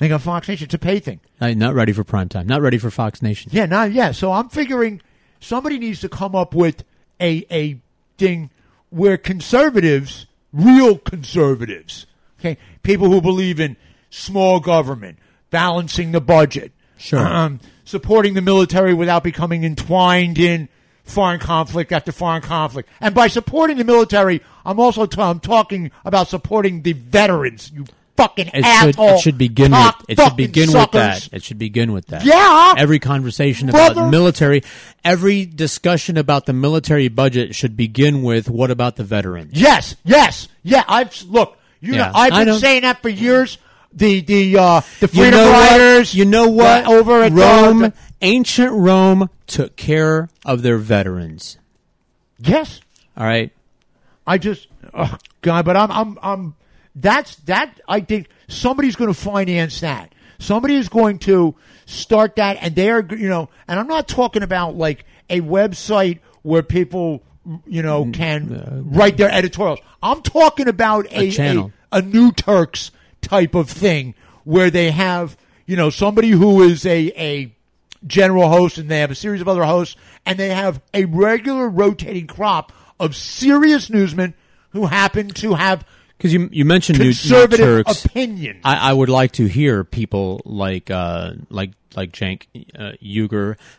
They got Fox Nation. It's a pay thing. Uh, not ready for prime time. Not ready for Fox Nation. Yeah, not yeah. So I'm figuring somebody needs to come up with a a thing where conservatives, real conservatives, okay, people who believe in small government, balancing the budget, Sure. um, supporting the military without becoming entwined in foreign conflict after foreign conflict. And by supporting the military, I'm also t- I'm talking about supporting the veterans. You fucking It should, asshole. it should begin with it should begin with that. It should begin with that. Yeah. Every conversation about Brother. military, every discussion about the military budget should begin with what about the veterans? Yes, yes, yeah. I've look. You Yeah, know, I've been saying that for years. The the uh, the You freedom know riders. what? You know what? over at Rome, uh, ancient Rome took care of their veterans. yes, All right. I just oh God, but I'm I'm I'm that's that I think somebody's going to finance that. Somebody is going to start that, and they are you know, and I'm not talking about like a website where people you know Mm, can write their editorials. I'm talking about a, A channel. a, a new Turks type of thing where they have you know somebody who is a a general host and they have a series of other hosts and they have a regular rotating crop of serious newsmen who happen to have Because you you mentioned New, New conservative Turks. opinion. I, I would like to hear people like uh, like like Cenk uh,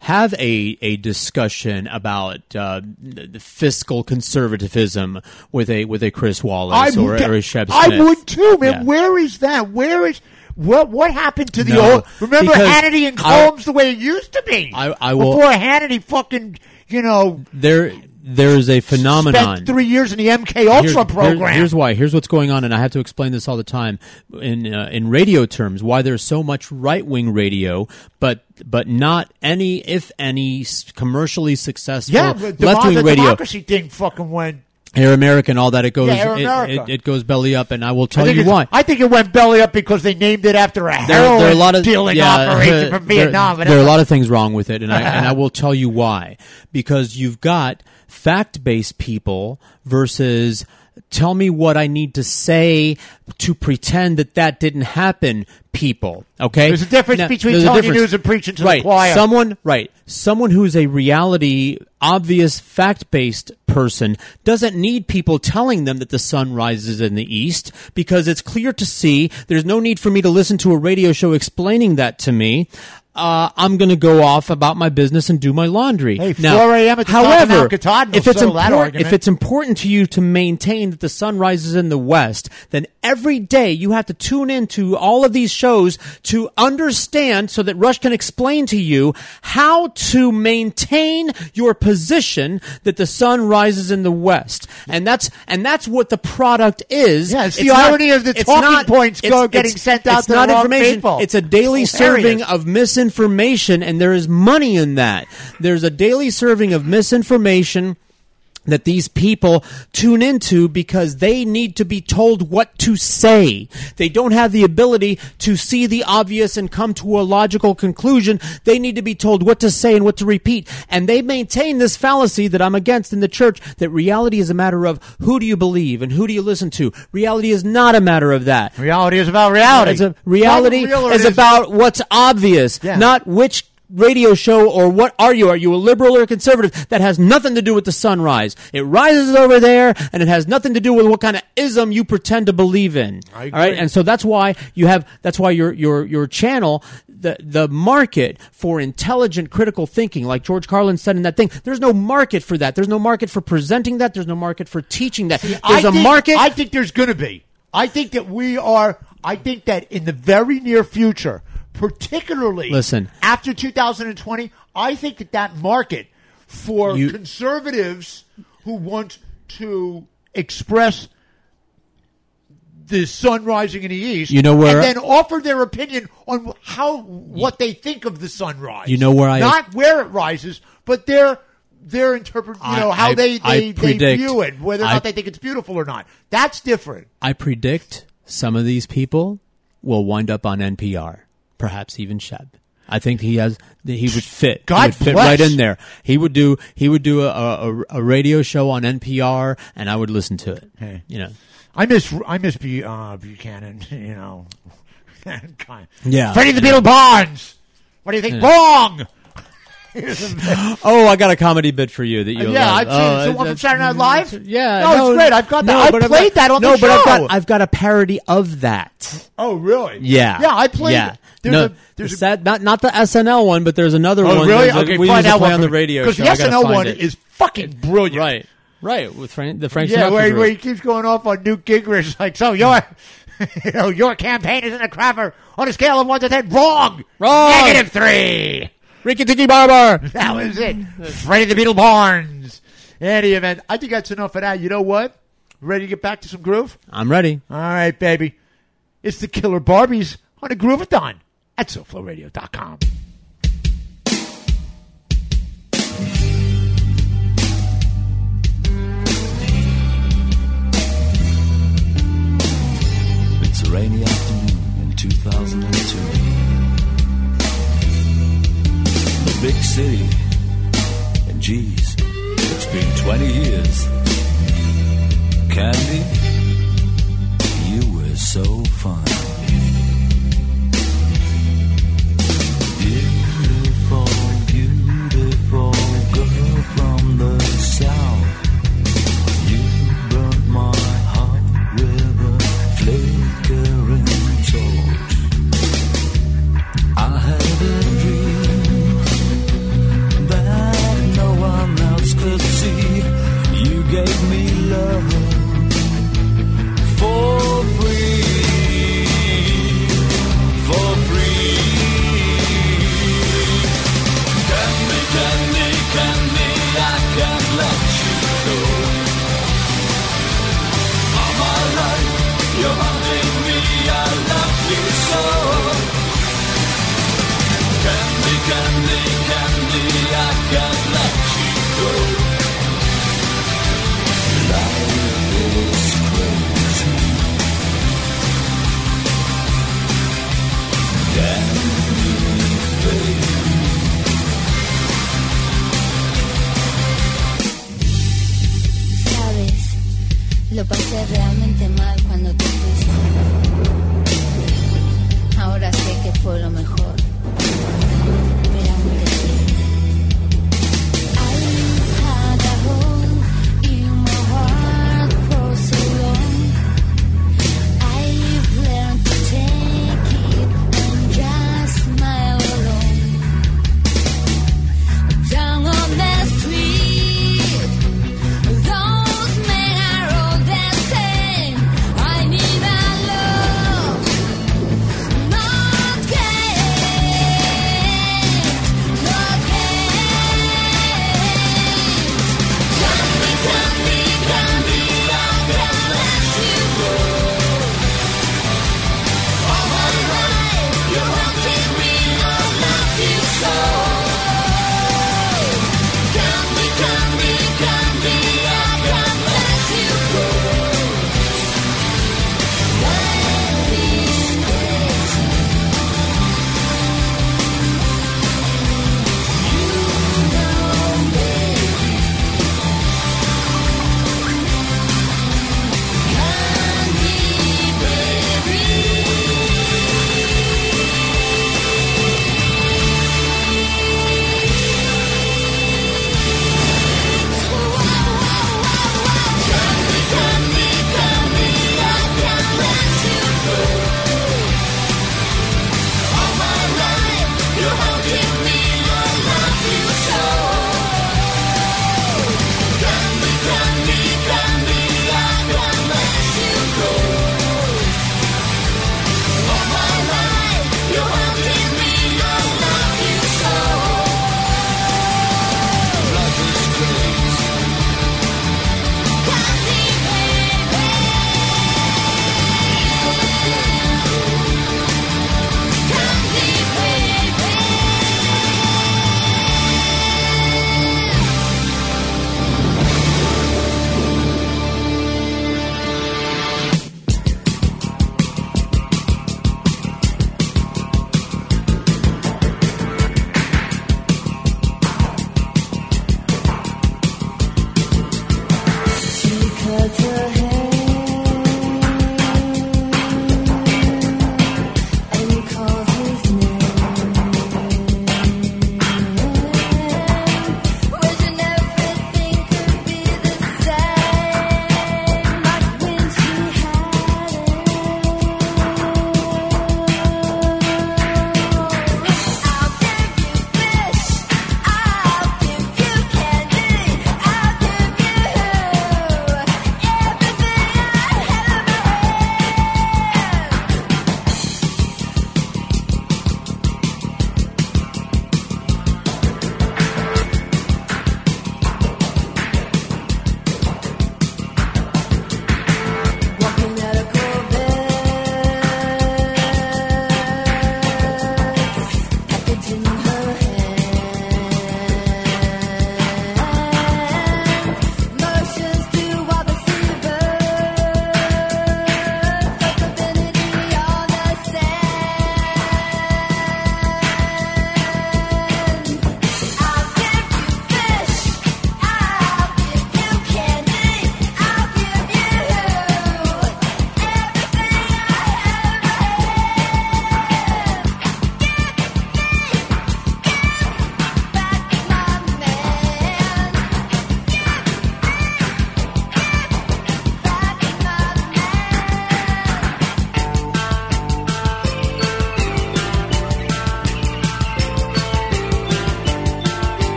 have a a discussion about uh, the fiscal conservatism with a with a Chris Wallace or, would- or a Shep I would too, man. Yeah. Where is that? Where is what? What happened to the No, old? Remember Hannity and I- Colmes the way it used to be. I- I will- before Hannity fucking you know There there is a phenomenon. spent three years in the MK Ultra Here- here- program. here's why. Here's what's going on, and I have to explain this all the time in uh, in radio terms. Why there's so much right wing radio, but but not any, if any, commercially successful yeah, left wing radio. democracy thing fucking went. Air America and all that. It goes. Yeah, it, it, it goes belly up, and I will tell think, you why. I think it went belly up because they named it after a There, heroin there are a lot of dealing yeah, operation from there- Vietnam. There, are a lot of things wrong with it, and I and I will tell you why. Because you've got fact based people versus tell me what I need to say to pretend that that didn't happen. People, okay? There's a difference between there's a telling you news and preaching to the right. choir. Someone, right? Someone who's a reality, obvious, fact-based person doesn't need people telling them that the sun rises in the east because it's clear to see. There's no need for me to listen to a radio show explaining that to me. Uh, I'm going to go off about my business and do my laundry. Hey, now, 4 a.m. at the top of however, if it's important, if it's important to you to maintain that the sun rises in the west, then every day you have to tune into all of these shows to understand so that Rush can explain to you how to maintain your position that the sun rises in the west. And that's and that's what the product is. Yeah, it's the irony of the it's talking points go- it's- getting sent out it's to the not information. people. It's a daily It's hilarious. serving of misinformation, and there is money in that. There's a daily serving of misinformation that these people tune into because they need to be told what to say. They don't have the ability to see the obvious and come to a logical conclusion. They need to be told what to say and what to repeat. And they maintain this fallacy that I'm against in the church that reality is a matter of who do you believe and who do you listen to. Reality is not a matter of that. reality is about reality. It's a- reality it is about what's obvious, Yeah. not which radio show or what are you? Are you a liberal or a conservative? That has nothing to do with the sunrise. It rises over there, and it has nothing to do with what kind of ism you pretend to believe in. I All right, and so that's why you have. That's why your your your channel. The, the market for intelligent critical thinking, like George Carlin said in that thing, there's no market for that. There's no market for presenting that. There's no market for teaching that. There's I a think, market. I think there's going to be. I think that we are. I think that in the very near future, particularly Listen. after 2020, I think that that market for You- conservatives who want to express the sun rising in the east, You know where- and then offer their opinion on how what they think of the sunrise. You know where I- not where it rises, but their their interpret. You I- know how I- they I they, they view it, whether or I- not they think it's beautiful or not. That's different. I predict some of these people will wind up on NPR, perhaps even Shep. I think he has. He would fit. God he would fit bless. right in there. He would do. He would do a, a, a radio show on NPR, and I would listen to it. Hey. You know, I miss I miss Bu- uh, Buchanan. You know, Yeah. Freddie the Beetle Barnes. What do you think? Yeah. Wrong. Oh, I got a comedy bit for you that you. yeah, I've seen Oh, it's the one uh, from Saturday Night Live. Yeah, no, it's great. I've got that. I but I've played got- that on no, the but I've got I've got a parody of that. Oh, really? Yeah, Yeah, I played. Yeah, There's no, a, there's a, that, not not the SNL one, but there's another oh, one. really? Okay, we find out play one on the radio because show. the I SNL one it. is fucking brilliant. right, right with Frank, the Frank Yeah, where, where he keeps going off on Newt Gingrich, like, so your, you know, your campaign isn't a crapper on a scale of one to ten. Wrong, Wrong. negative three. Ricky Tiki Barber. That was it. Freddie the Beetle Barnes. In any event, I think that's enough of that. You know what? Ready to get back to some groove? I'm ready. All right, baby. It's the Killer Barbies on a Groovathon at SoFloRadio.com. It's a rainy afternoon in 2002. Big city. And geez, it's been 20 years. Candy,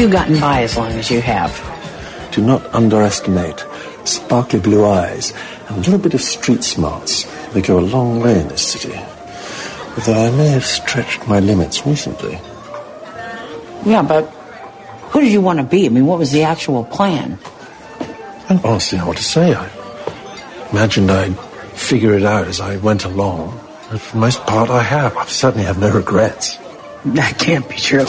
you gotten by as long as you have? Do not underestimate sparkly blue eyes and a little bit of street smarts. They go a long way in this city. Although I may have stretched my limits recently. Yeah, but who did you want to be? I mean, what was the actual plan? I don't honestly know what to say. I imagined I'd figure it out as I went along. But for the most part, I have. I certainly have no regrets. That can't be true.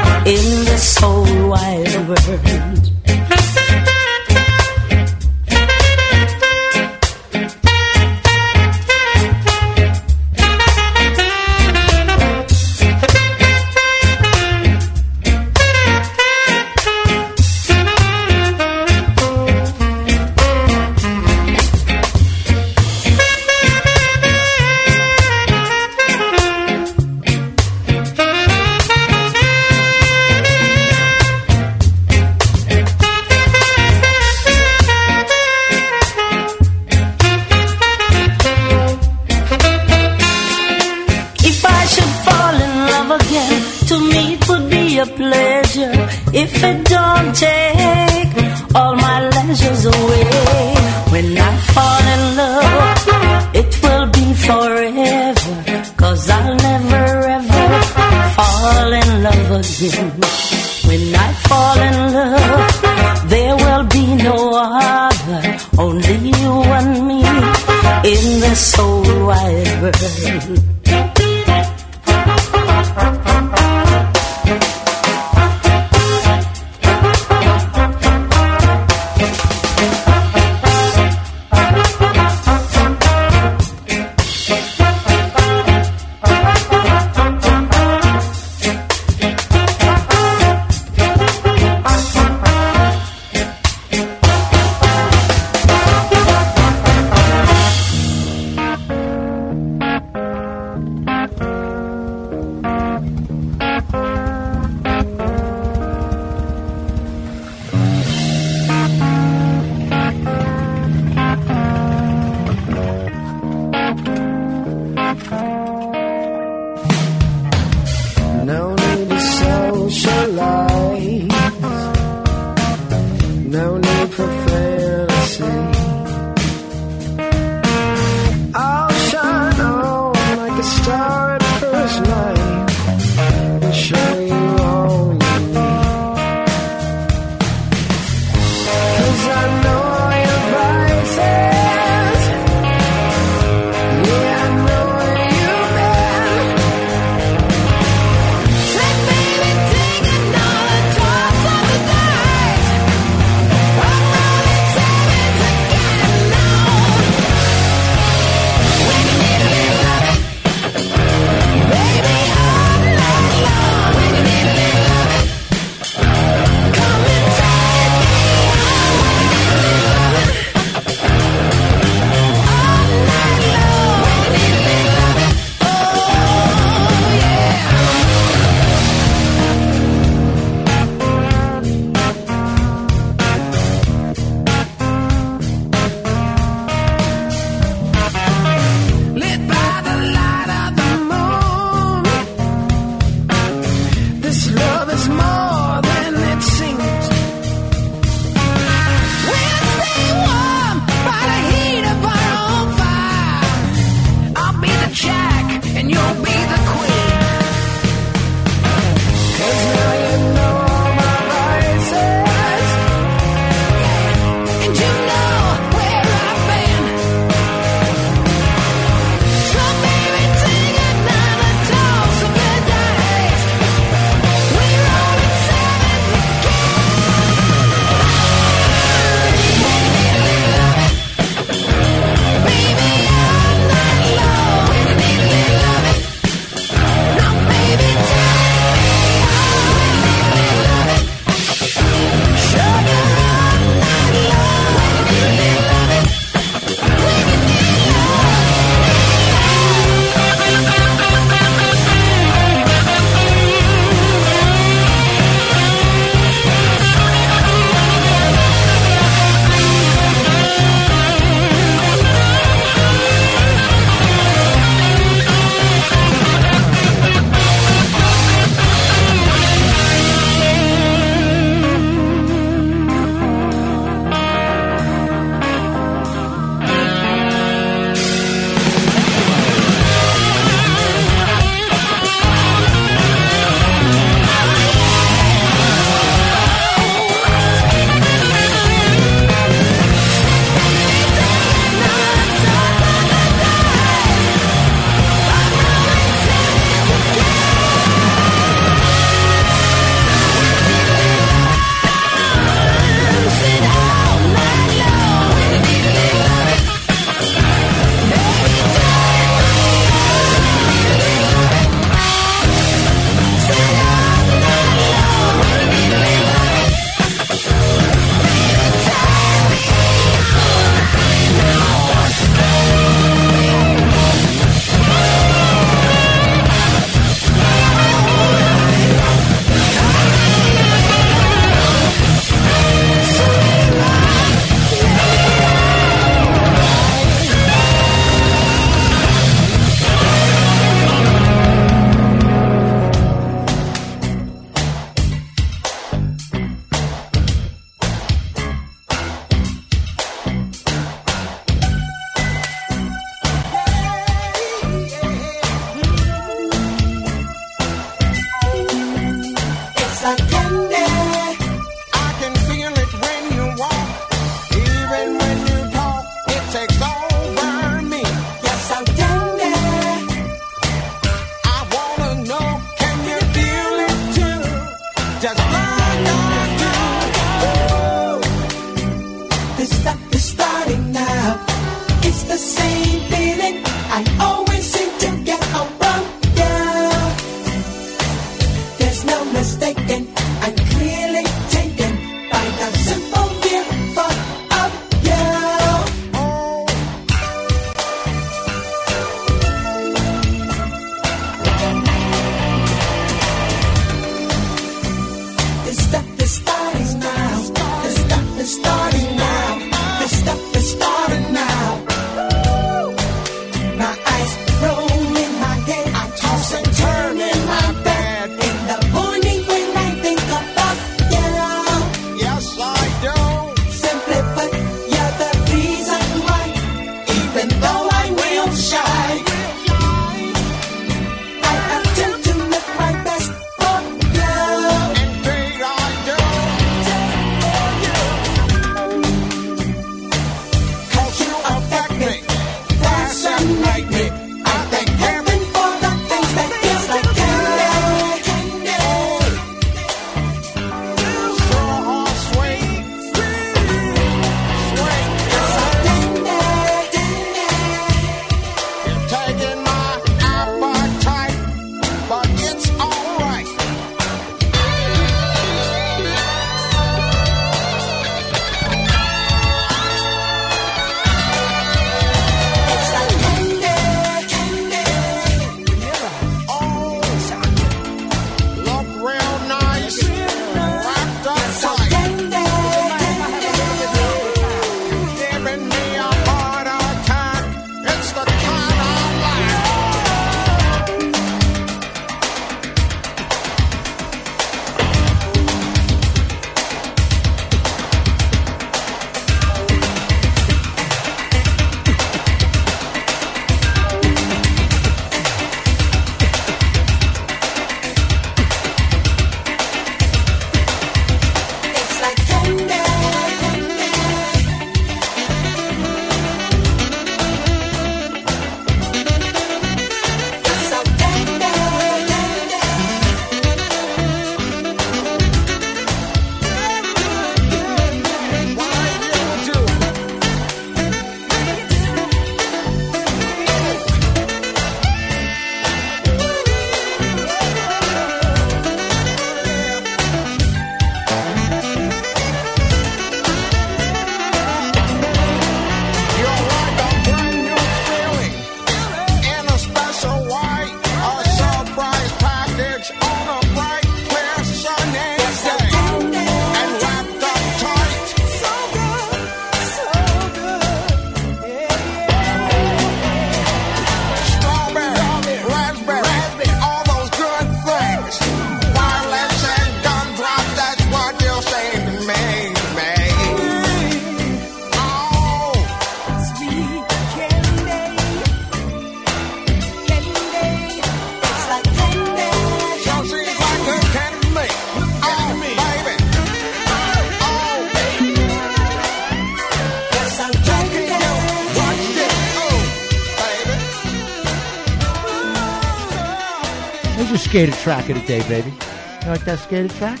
Track of the day, baby. You like that skated track?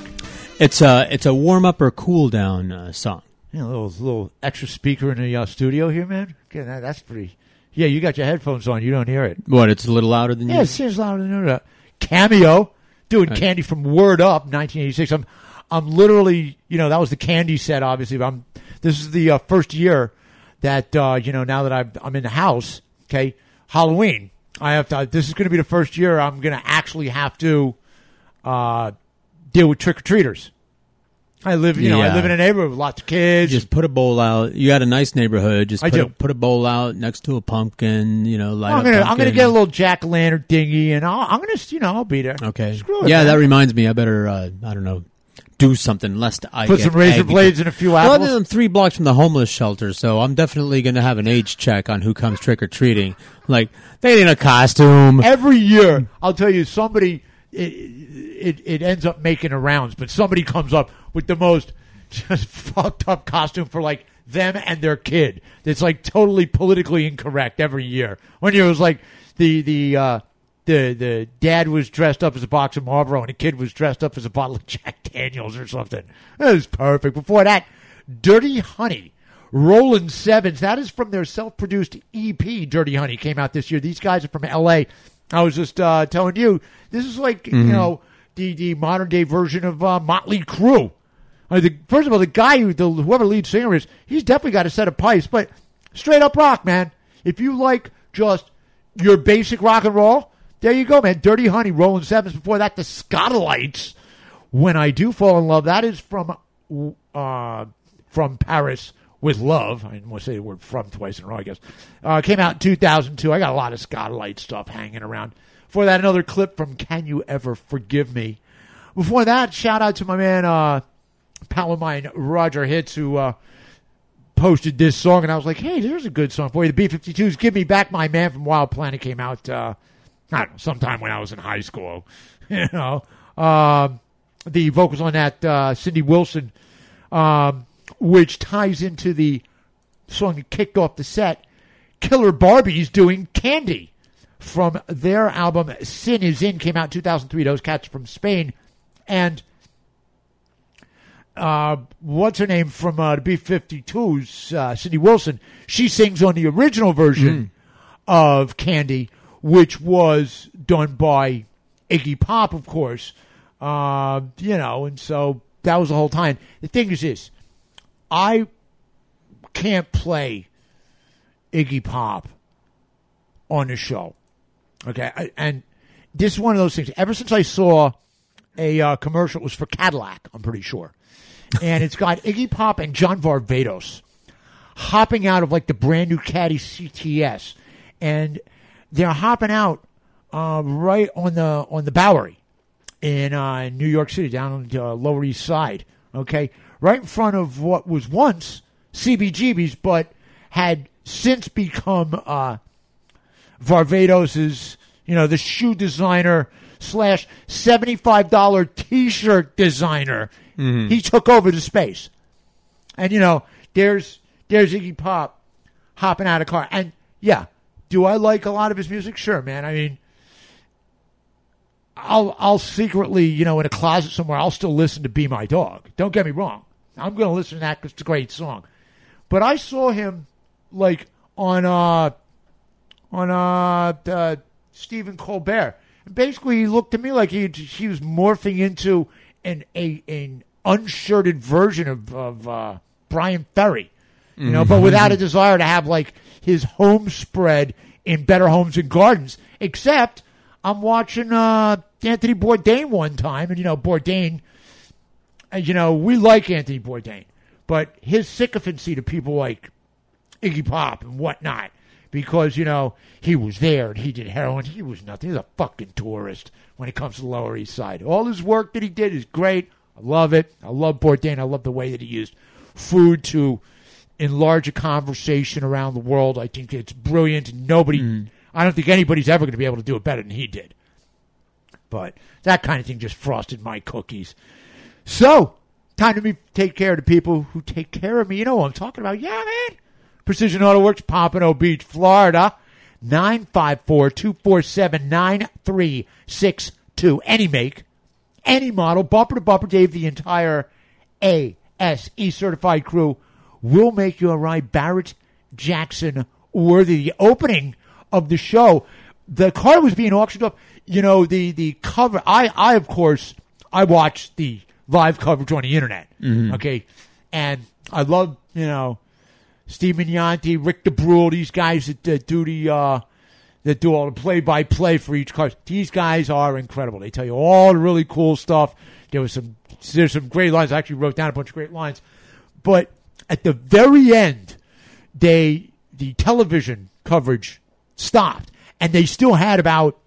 It's a it's a warm up or cool down uh, song. Yeah, a little little extra speaker in the uh, studio here, man. Okay, that, that's pretty. Yeah, you got your headphones on. You don't hear it. What? It's a little louder than Yeah, you. it seems louder than that. Cameo doing Right. Candy from Word Up, 1986. I'm I'm literally, you know, that was the Candy set. Obviously, but I'm. This is the uh, first year that uh, you know now that I'm I'm in the house. Okay, Halloween. I have to. This is going to be the first year I'm going to actually have to uh, deal with trick or treaters. I live, you know, I live in a neighborhood with lots of kids. Just put a bowl out. You got a nice neighborhood. Just I put, do. A, put a bowl out next to a pumpkin. You know, light I'm gonna I'm gonna get a little jack o' lantern dinghy, and I'll, I'm gonna you know I'll be there. Okay. Screw it, yeah, man. that reminds me. I better. Uh, I don't know. Do something lest I Put some razor blades and a few Well, apples? I'm three blocks from the homeless shelter, so I'm definitely going to have an age check on who comes trick or treating. Like they need a costume. every year I'll tell you somebody it, it it ends up making the rounds, but somebody comes up with the most just fucked up costume for like them and their kid. It's like totally politically incorrect every year. One year it was like the the uh, the the dad was dressed up as a box of Marlboro and the kid was dressed up as a bottle of Jack Daniels or something. That was perfect. Before that, Dirty Honey. Rolling Sevens. That is from their self-produced EP, Dirty Honey, came out this year. These guys are from L.A. I was just uh, telling you, this is like you Mhm. know the the modern day version of uh, Motley Crue. I mean, the, first of all, the guy who the whoever lead singer is, he's definitely got a set of pipes, but straight up rock, man. If you like just your basic rock and roll, there you go, man. Dirty Honey, Rolling Sevens. Before that, the Skatalites. When I do fall in love, that is from uh, from Paris with Love. I didn't want to say the word from twice in a row, I guess. Uh, came out in 2002. I got a lot of Skatalite stuff hanging around. Before that, another clip from Can You Ever Forgive Me? Before that, shout out to my man, uh, pal of mine, Roger Hitz, who uh, posted this song, and I was like, hey, there's a good song for you. The B-52s, Give Me Back My Man from Wild Planet came out, uh, I don't know, sometime when I was in high school. You know, um, the vocals on that, uh, Cindy Wilson, um, which ties into the song that kicked off the set, Killer Barbie's doing Candy from their album Sin Is In, came out in 2003. Those cats from Spain. And uh, what's her name from uh, the B 52s, uh, Cindy Wilson, she sings on the original version of Candy, which was done by Iggy Pop, of course. Uh, you know, and so that was the whole time. The thing is this I can't play Iggy Pop on the show. Okay, I, and this is one of those things. Ever since I saw a uh, commercial, it was for Cadillac, I'm pretty sure, and it's got Iggy Pop and John Varvatos hopping out of like the brand new Caddy CTS, and they're hopping out uh, right on the on the Bowery in uh, New York City, down on the uh, Lower East Side. Okay, right in front of what was once CBGB's, but had since become uh, Varvatos's, you know, the shoe designer slash seventy five dollar T shirt designer. He took over the space, and you know, there's there's Iggy Pop hopping out of car, and yeah, do I like a lot of his music? Sure, man. I mean, I'll I'll secretly, you know, in a closet somewhere, I'll still listen to "Be My Dog." Don't get me wrong. I'm going to listen to that because it's a great song. But I saw him like on uh on uh, uh Stephen Colbert, and basically he looked to me like he he was morphing into an a an unshirted version of of uh, Bryan Ferry, you know, but without a desire to have like his home spread in Better Homes and Gardens. Except I'm watching uh, Anthony Bourdain one time, and you know Bourdain, uh, you know we like Anthony Bourdain, but his sycophancy to people like Iggy Pop and whatnot, because you know he was there and he did heroin. He was nothing. He's a fucking tourist when it comes to the Lower East Side. All his work that he did is great. I love it. I love Bourdain. I love the way that he used food to enlarge a conversation around the world. I think it's brilliant. Nobody, hmm. I don't think anybody's ever going to be able to do it better than he did. But that kind of thing just frosted my cookies. So, time to me take care of the people who take care of me. You know what I'm talking about. Yeah, man. Precision Auto Works, Pompano Beach, Florida. 954 247 9362. any make, any model, bumper to bumper, Dave, the entire ASE certified crew will make your ride Barrett Jackson worthy. The opening of the show, the car was being auctioned off. You know, the, the cover, I, I, of course, I watched the live coverage on the internet. Mhm. Okay. And I love, you know, Steve Magnante, Rick DeBruhl, these guys that, that do the, uh, that do all the play by play for each car. These guys are incredible. They tell you all the really cool stuff. There was some, there's some great lines. I actually wrote down a bunch of great lines. But at the very end, they, the television coverage stopped and they still had about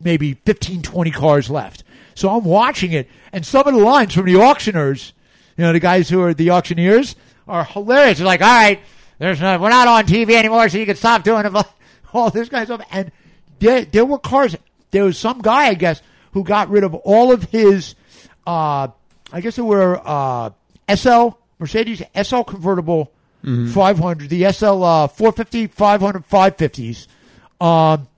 maybe 15, 20 cars left. So I'm watching it, and some of the lines from the auctioneers, you know, the guys who are the auctioneers, are hilarious. They're like, all right, there's no, we're not on TV anymore, so you can stop doing all this kind of stuff. And there, there were cars. There was some guy, I guess, who got rid of all of his, uh, I guess they were uh, SL, Mercedes SL convertible Mhm. 500, the SL uh, 450, 500, 550s. Um,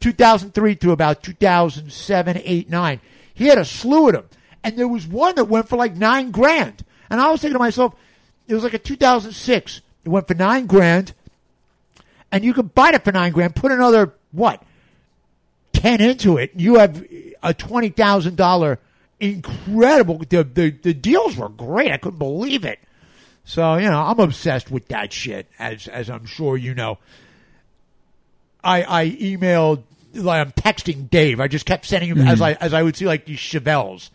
2003 to about 2007, 8, 9. He had a slew of them. And there was one that went for like nine grand. And I was thinking to myself, it was like a 2006. It went for nine grand. And you could buy it for nine grand, put another, what, 10 into it. You have a $20,000 incredible. The, the, the deals were great. I couldn't believe it. So, you know, I'm obsessed with that shit, as, as I'm sure you know. I, I emailed, like, I'm texting Dave. I just kept sending him as Mhm. I as I would see like these Chevelles,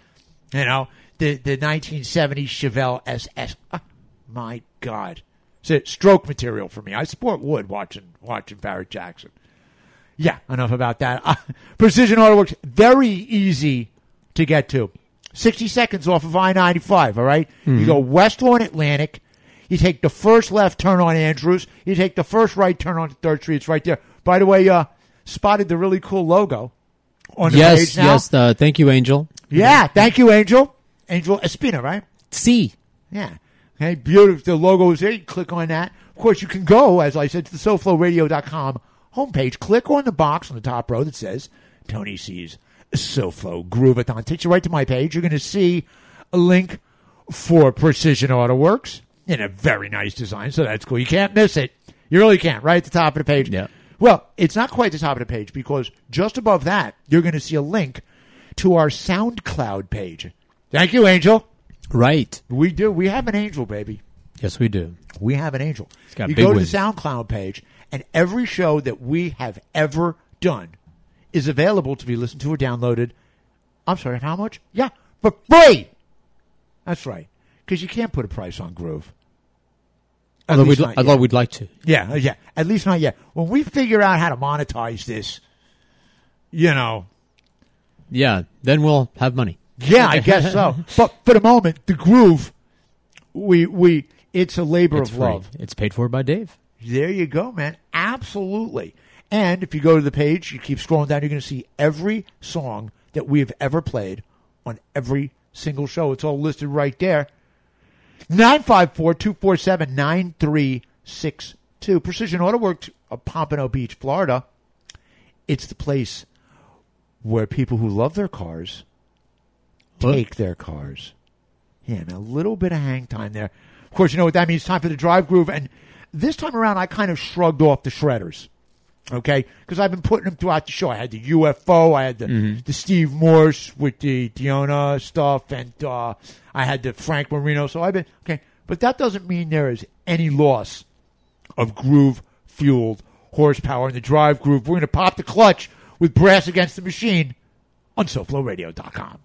you know, the the 1970s Chevelle SS. Ah, my God, it's stroke material for me. I support wood watching watching Barrett Jackson. Yeah, enough about that. Uh, Precision Auto Works very easy to get to. 60 seconds off of I 95, all right? You Mhm. go west on Atlantic. You take the first left turn on Andrews. You take the first right turn on Third Street. It's right there. By the way, uh, spotted the really cool logo on the yes, page now. yes. Uh, thank you, Angel. Yeah, thank you, Angel. Angel Espina, right? C. Yeah. Okay, beautiful. The logo is there. You click on that. Of course, you can go, as I said, to the SoFloRadio.com homepage. Click on the box on the top row that says Tony C's SoFlo Groovathon. Takes you right to my page. You're going to see a link for Precision Auto Works in a very nice design. So that's cool. You can't miss it. You really can't. Right at the top of the page. Yeah. Well, it's not quite the top of the page because just above that, you're going to see a link to our SoundCloud page. Thank you, Angel. Right. We do. We have an angel, baby. Yes, we do. We have an angel. It's got you big go wings. to the SoundCloud page, and every show that we have ever done is available to be listened to or downloaded. I'm sorry, how much? Yeah, for free. That's right, because you can't put a price on Groove. At Although we'd, although we'd like to. Yeah, uh, yeah. At least not yet. When we figure out how to monetize this, you know, Yeah, then we'll have money. yeah, I guess so. But for the moment, the groove, we we it's a labor It's of free. love. It's paid for by Dave. There you go, man. Absolutely. And if you go to the page, you keep scrolling down, you're going to see every song that we have ever played on every single show. It's all listed right there. 954 247 9362. Precision Auto Works of Pompano Beach, Florida. It's the place where people who love their cars take their cars. Yeah, and a little bit of hang time there. Of course, you know what that means. Time for the drive groove. And this time around, I kind of shrugged off the shredders. Okay, because I've been putting them throughout the show. I had the UFO, I had the Mhm. the Steve Morse with the Diona stuff, and uh, I had the Frank Marino. So I've been okay, but that doesn't mean there is any loss of groove fueled horsepower in the drive groove. We're going to pop the clutch with Brass Against the Machine on SoFloRadio.com.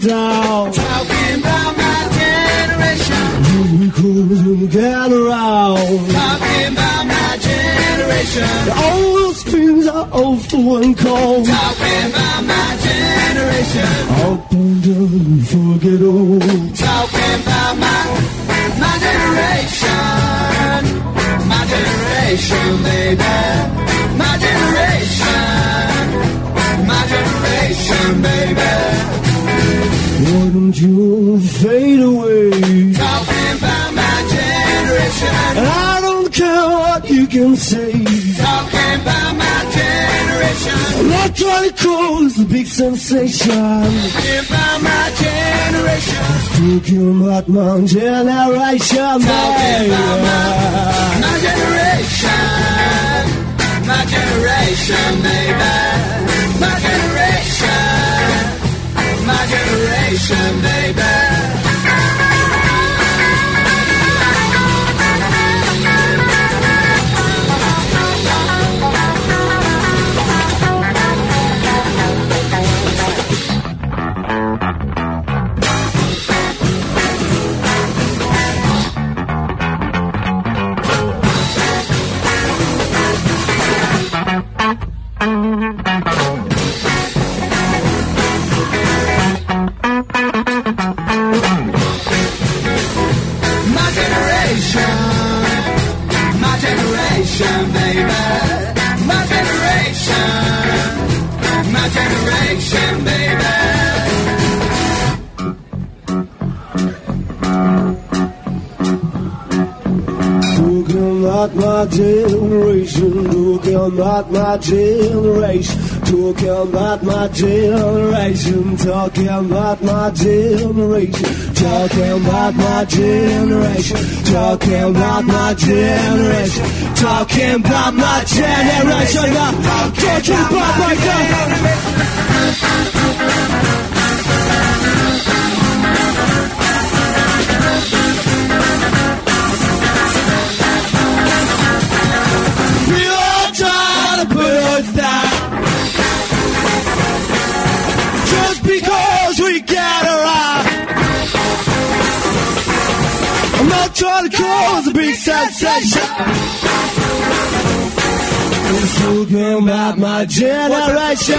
down. Talking about my generation. You cruise and get around. Talking about my generation. All those things are awful and cold. Talking about my generation. Up and down, forget all. Talking about my my generation. My generation, baby. My generation. My generation, baby. Why don't you fade away? Talking about my generation. And I don't care what you can say. Talking about my generation. I'm not trying to cause a big sensation. Talking about my generation. Talking about my generation, Talking about my, my about my generation, talking about my generation, talking about my generation, talking about my generation, talking about my generation, talking about my generation, talking about my generation. Trying to cause a big sensation. I'm talking about my generation.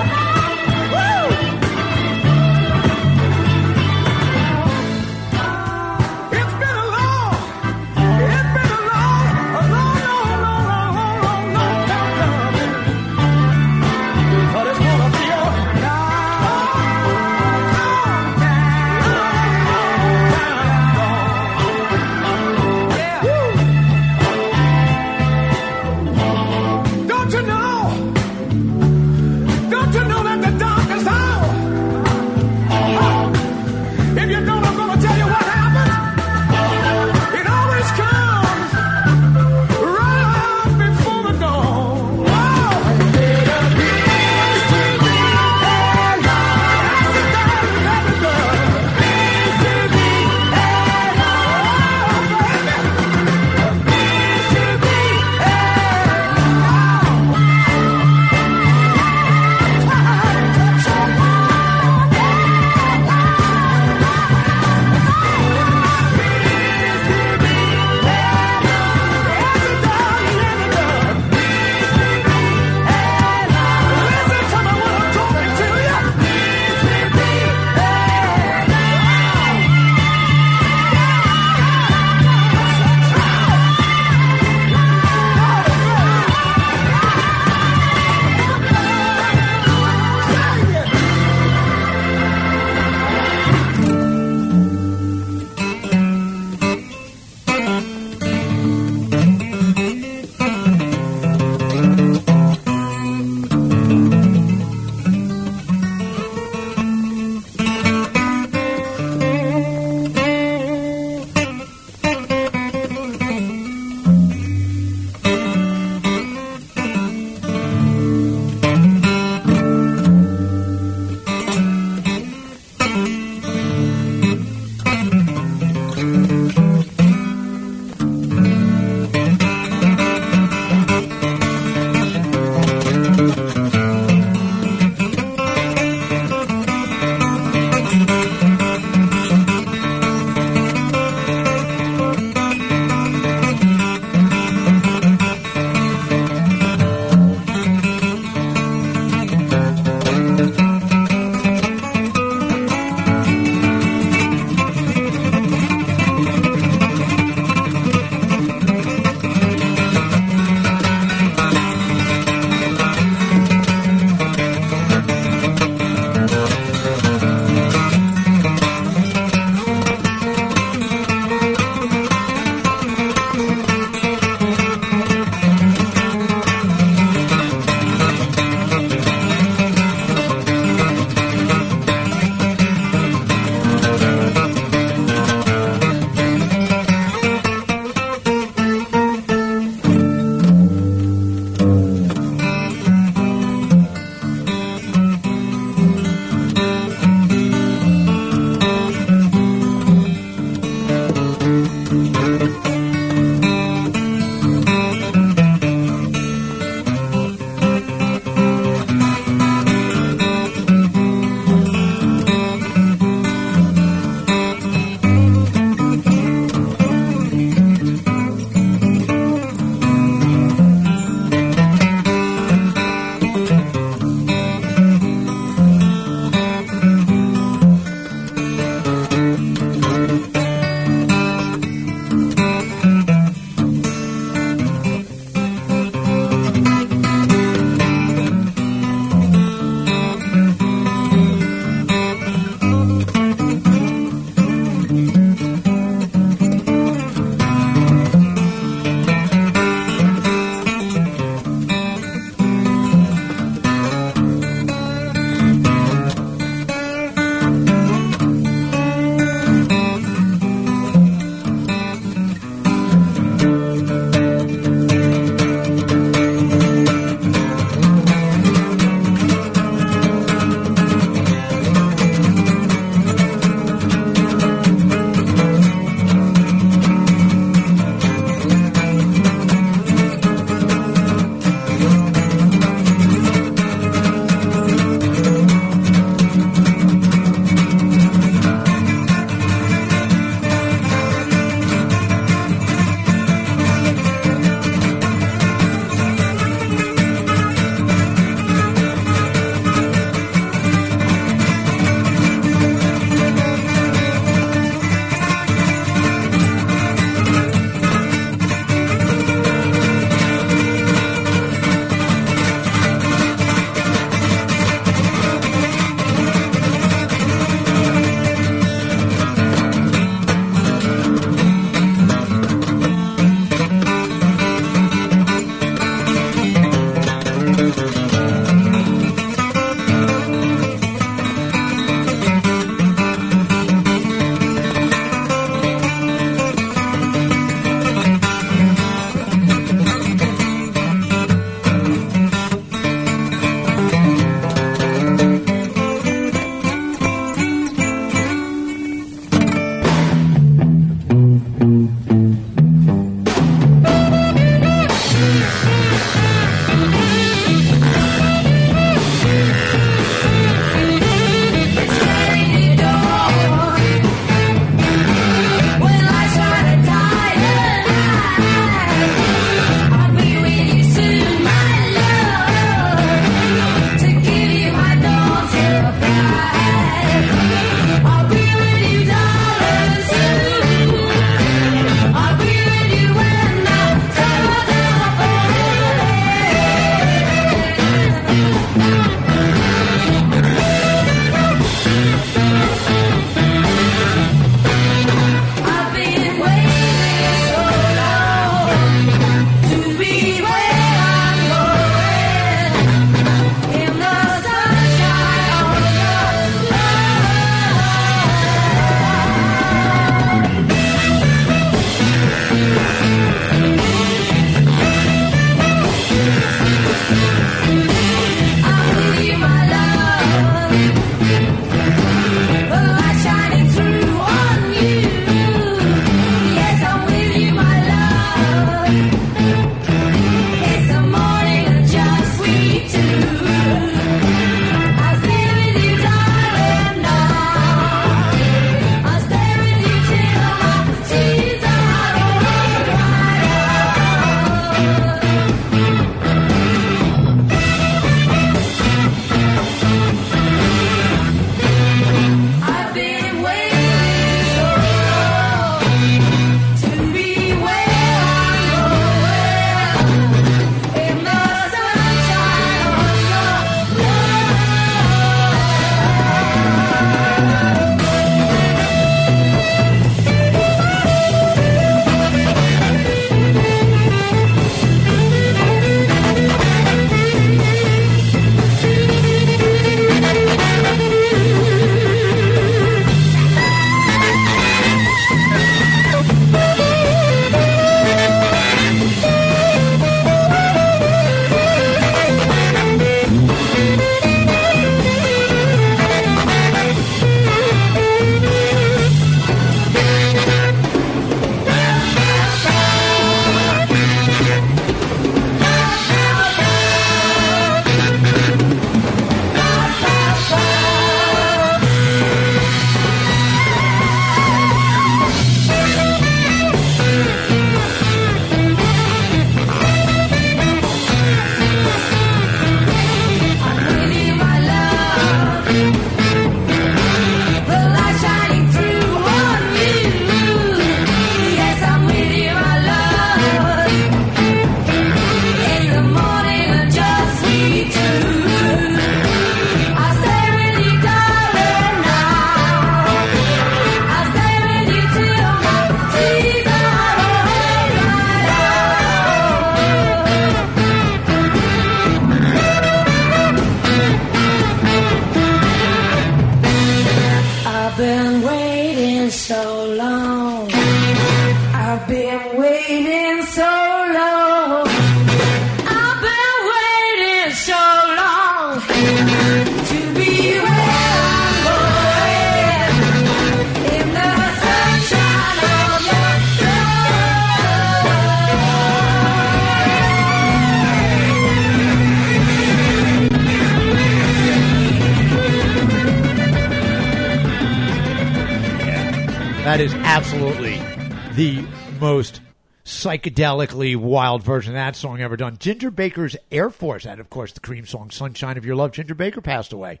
Psychedelically wild version of that song ever done. Ginger Baker's Air Force and of course, the Cream song "Sunshine of Your Love." Ginger Baker passed away.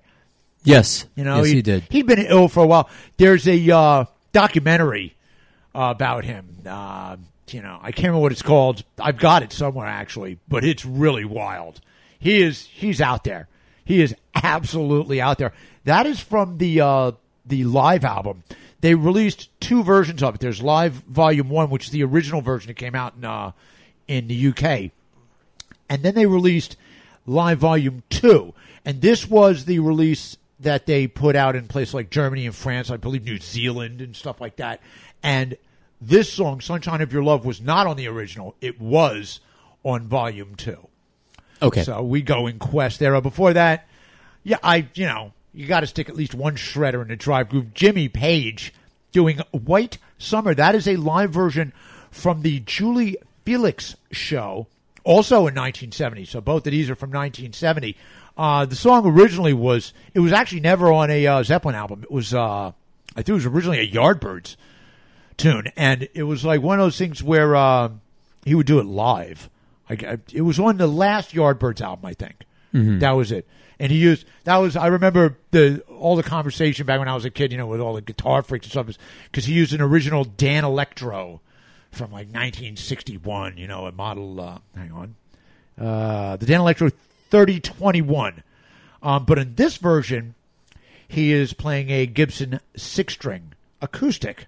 Yes. You know, yes, he, did. He'd been ill for a while. There's a uh, documentary uh, about him. Uh, you know, I can't remember what it's called. I've got it somewhere actually, but it's really wild. He is he's out there. He is absolutely out there. That is from the uh, the live album. They released two versions of it. There's Live Volume One, which is the original version that came out in uh, in the UK, and then they released Live Volume Two, and this was the release that they put out in places like Germany and France, I believe New Zealand and stuff like that. And this song, "Sunshine of Your Love," was not on the original. It was on Volume Two. Okay. So we go in quest there. Before that, yeah, I you know you got to stick at least one shredder in the drive groove. Jimmy Page doing White Summer. That is a live version from the Julie Felix show, also in 1970. So both of these are from 1970. Uh, the song originally was it was actually never on a uh, Zeppelin album. It was uh, I think it was originally a Yardbirds tune, and it was like one of those things where uh, he would do it live. Like I- it was on the last Yardbirds album, I think. Mhm. That was it. And he used that was I remember the all the conversation back when I was a kid, you know, with all the guitar freaks and stuff, because he used an original Danelectro from like 1961, you know, a model. Uh, hang on, uh, the Danelectro 3021. Um, but in this version, he is playing a Gibson six string acoustic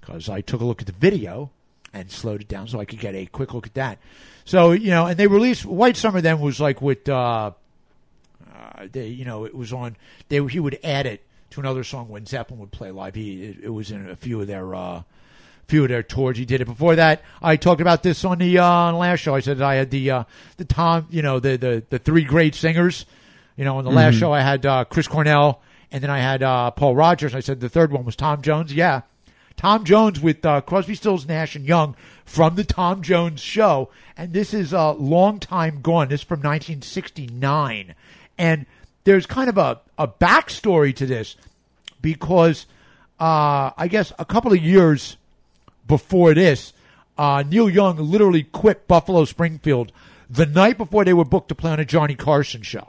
because I took a look at the video and slowed it down so I could get a quick look at that. So you know, and they released White Summer. Then was like with, uh, they, you know, it was on. They he would add it to another song when Zeppelin would play live. He it, it was in a few of their. Uh, few of their tours. He did it before that. I talked about this on the uh, on last show. I said that I had the uh, the Tom, you know, the, the the three great singers. You know, on the last Mhm. show I had uh, Chris Cornell, and then I had uh, Paul Rodgers. I said the third one was Tom Jones. Yeah, Tom Jones with uh, Crosby, Stills, Nash and Young from the Tom Jones show, and this is a uh, long time gone. This is from 1969, and there's kind of a a backstory to this because uh, I guess a couple of years before this, uh, Neil Young literally quit Buffalo Springfield the night before they were booked to play on a Johnny Carson show.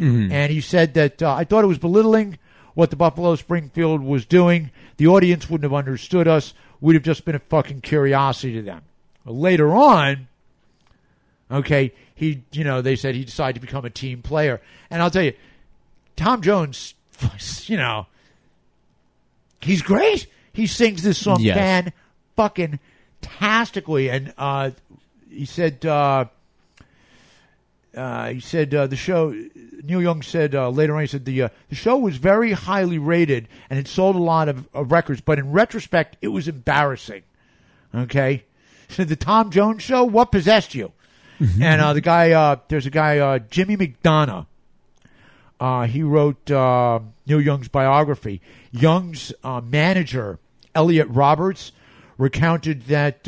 Mhm. And he said that uh, I thought it was belittling what the Buffalo Springfield was doing. The audience wouldn't have understood us. We'd have just been a fucking curiosity to them. Later on, okay, he, you know, they said he decided to become a team player. And I'll tell you, Tom Jones, you know, he's great. He sings this song Yes. fan fucking tastically. And uh, he said, uh, uh, he said uh, the show. Neil Young said uh, later on. He said the uh, the show was very highly rated and it sold a lot of, of records, but in retrospect, it was embarrassing. Okay, said the Tom Jones show. What possessed you? And uh, the guy, uh, there's a guy, uh, Jimmy McDonough. Uh, he wrote uh, Neil Young's biography. Young's uh, manager, Elliot Roberts, recounted that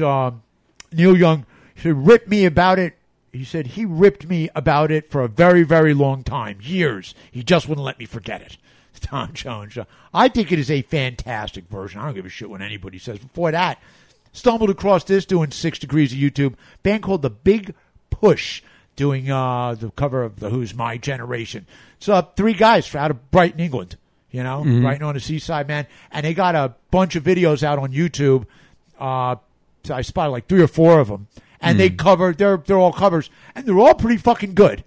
Neil Young ripped me about it. He said he ripped me about it for a very, very long time, years. He just wouldn't let me forget it. Tom Jones. I think it is a fantastic version. I don't give a shit what anybody says. Before that, stumbled across this doing Six Degrees of YouTube. Band called The Big Push doing uh, the cover of The Who's My Generation. So uh, three guys out of Brighton, England, you know, Mhm. Brighton on the seaside, man. And they got a bunch of videos out on YouTube. Uh, I spotted like three or four of them. And they cover, they're, they're all covers, and they're all pretty fucking good.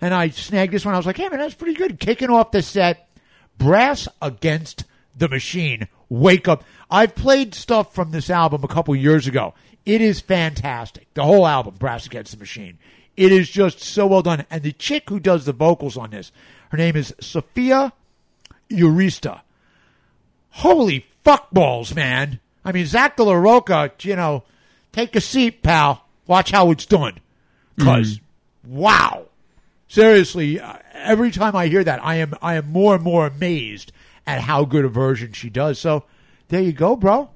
And I snagged this one. I was like, hey, man, that's pretty good. Kicking off the set, Brass Against the Machine. Wake up. I've played stuff from this album a couple years ago. It is fantastic. The whole album, Brass Against the Machine. It is just so well done. And the chick who does the vocals on this, her name is Sophia Urista. Holy fuck balls, man. I mean, Zack de la Rocha, you know, take a seat, pal. Watch how it's done. Because, wow. Seriously, uh, every time I hear that, I am I am more and more amazed at how good a version she does. So, there you go, bro.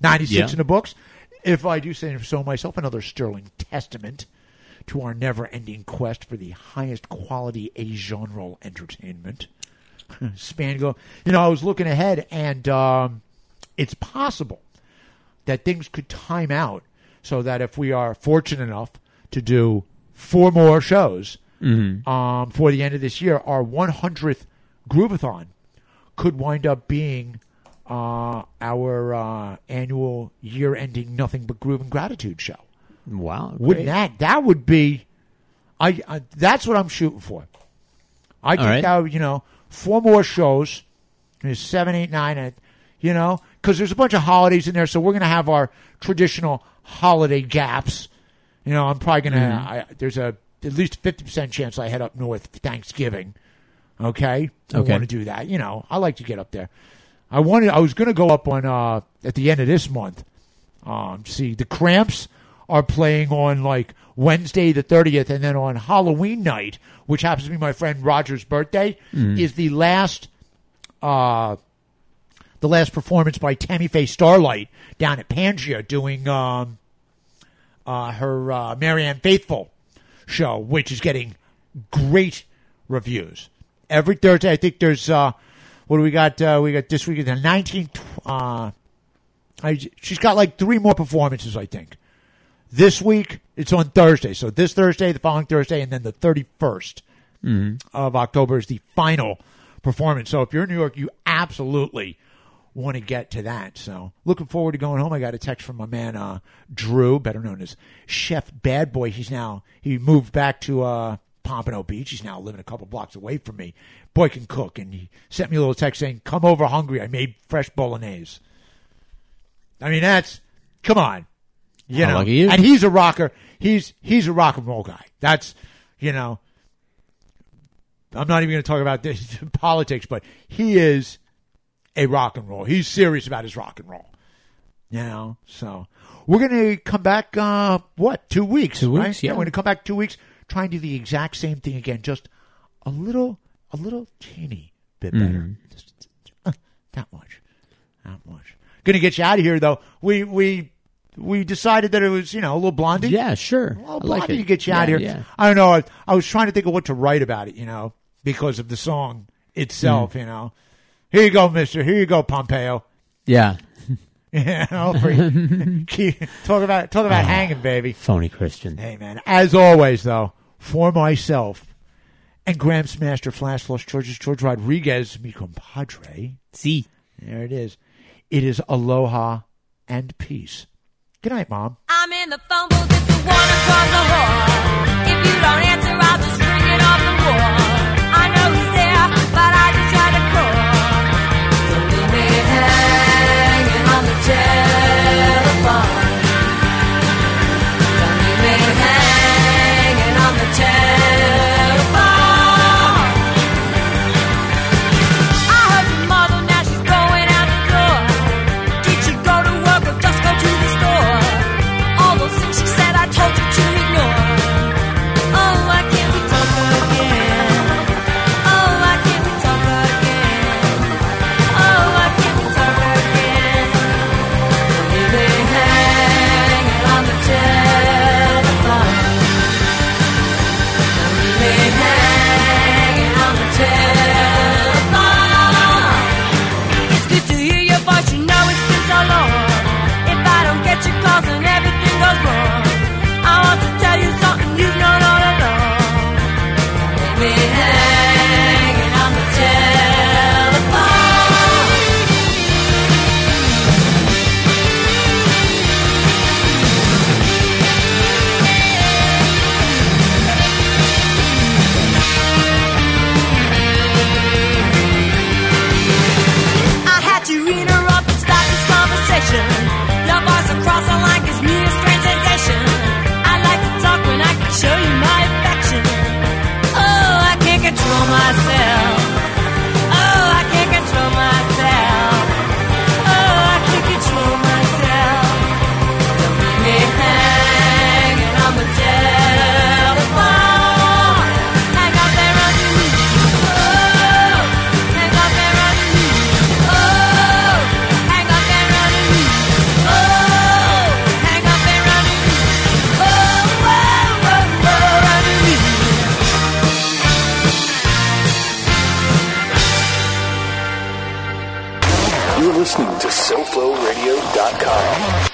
96 Yeah. in the books. If I do say so myself, another sterling testament to our never ending quest for the highest quality a genre entertainment. Spango, you know, I was looking ahead, and um, it's possible that things could time out so that if we are fortunate enough to do four more shows Mhm. um, for the end of this year, our 100th Groovathon could wind up being uh, our uh, annual year-ending Nothing But Groove and Gratitude show. Wow. Wouldn't great. that that would be? I, I that's what I'm shooting for. I think right. that you know four more shows, there's seven, eight, nine, and, you know, because there's a bunch of holidays in there, so we're gonna have our traditional holiday gaps. You know, I'm probably gonna. Mhm. I, there's a at least fifty percent chance I head up north for Thanksgiving. Okay, I Okay. want to do that. You know, I like to get up there. I wanted. I was going to go up on uh, at the end of this month. Um, see, the Cramps are playing on like Wednesday the thirtieth, and then on Halloween night, which happens to be my friend Roger's birthday, Mhm. is the last. Uh, the last performance by Tammy Faye Starlite down at Pangea doing um, uh, her uh, Marianne Faithfull show, which is getting great reviews. Every Thursday, I think there's uh, what do we got? Uh, we got this week the 19th. Uh, I, she's got like three more performances, I think. This week it's on Thursday, so this Thursday, the following Thursday, and then the 31st Mhm. of October is the final performance. So if you're in New York, you absolutely want to get to that. So looking forward to going home. I got a text from my man uh, Drew, better known as Chef Bad Boy. He's now he moved back to uh, Pompano Beach. He's now living a couple blocks away from me. Boy can cook, and he sent me a little text saying, "Come over hungry. I made fresh bolognese." I mean, that's come on, you How know. you. And he's a rocker. He's he's a rock and roll guy. That's you know. I'm not even going to talk about this politics, but he is a rock and roll. He's serious about his rock and roll. You know, so we're going to come back. Uh, what two weeks? Two right? weeks, yeah. we're going to come back two weeks, try and do the exact same thing again, just a little, a little teeny bit better. Mhm. Just, uh, that much, that much. Going to get you out of here though. We we we decided that it was you know a little blondie. Yeah, sure. Well, I like blondie it. to get you out of here. yeah. I don't know. I, I was trying to think of what to write about it, you know, because of the song itself. Mm. You know, here you go, Mister. Here you go, Pompeo. Yeah. You know, for, keep- talk about talk about Ah, hanging, baby. Phony Christian. Hey, man. As always, though, for myself and Gramps Master Flash Flush George's George Rodriguez, mi compadre. See. There it is. It is aloha and peace. Good night, Mom. I'm in the phone booth, it's the one across the hall. If you don't answer, I'll just ring it off the wall. I know he's there, but I just try to call. Don't leave me hanging on the telephone. SoFloRadio.com.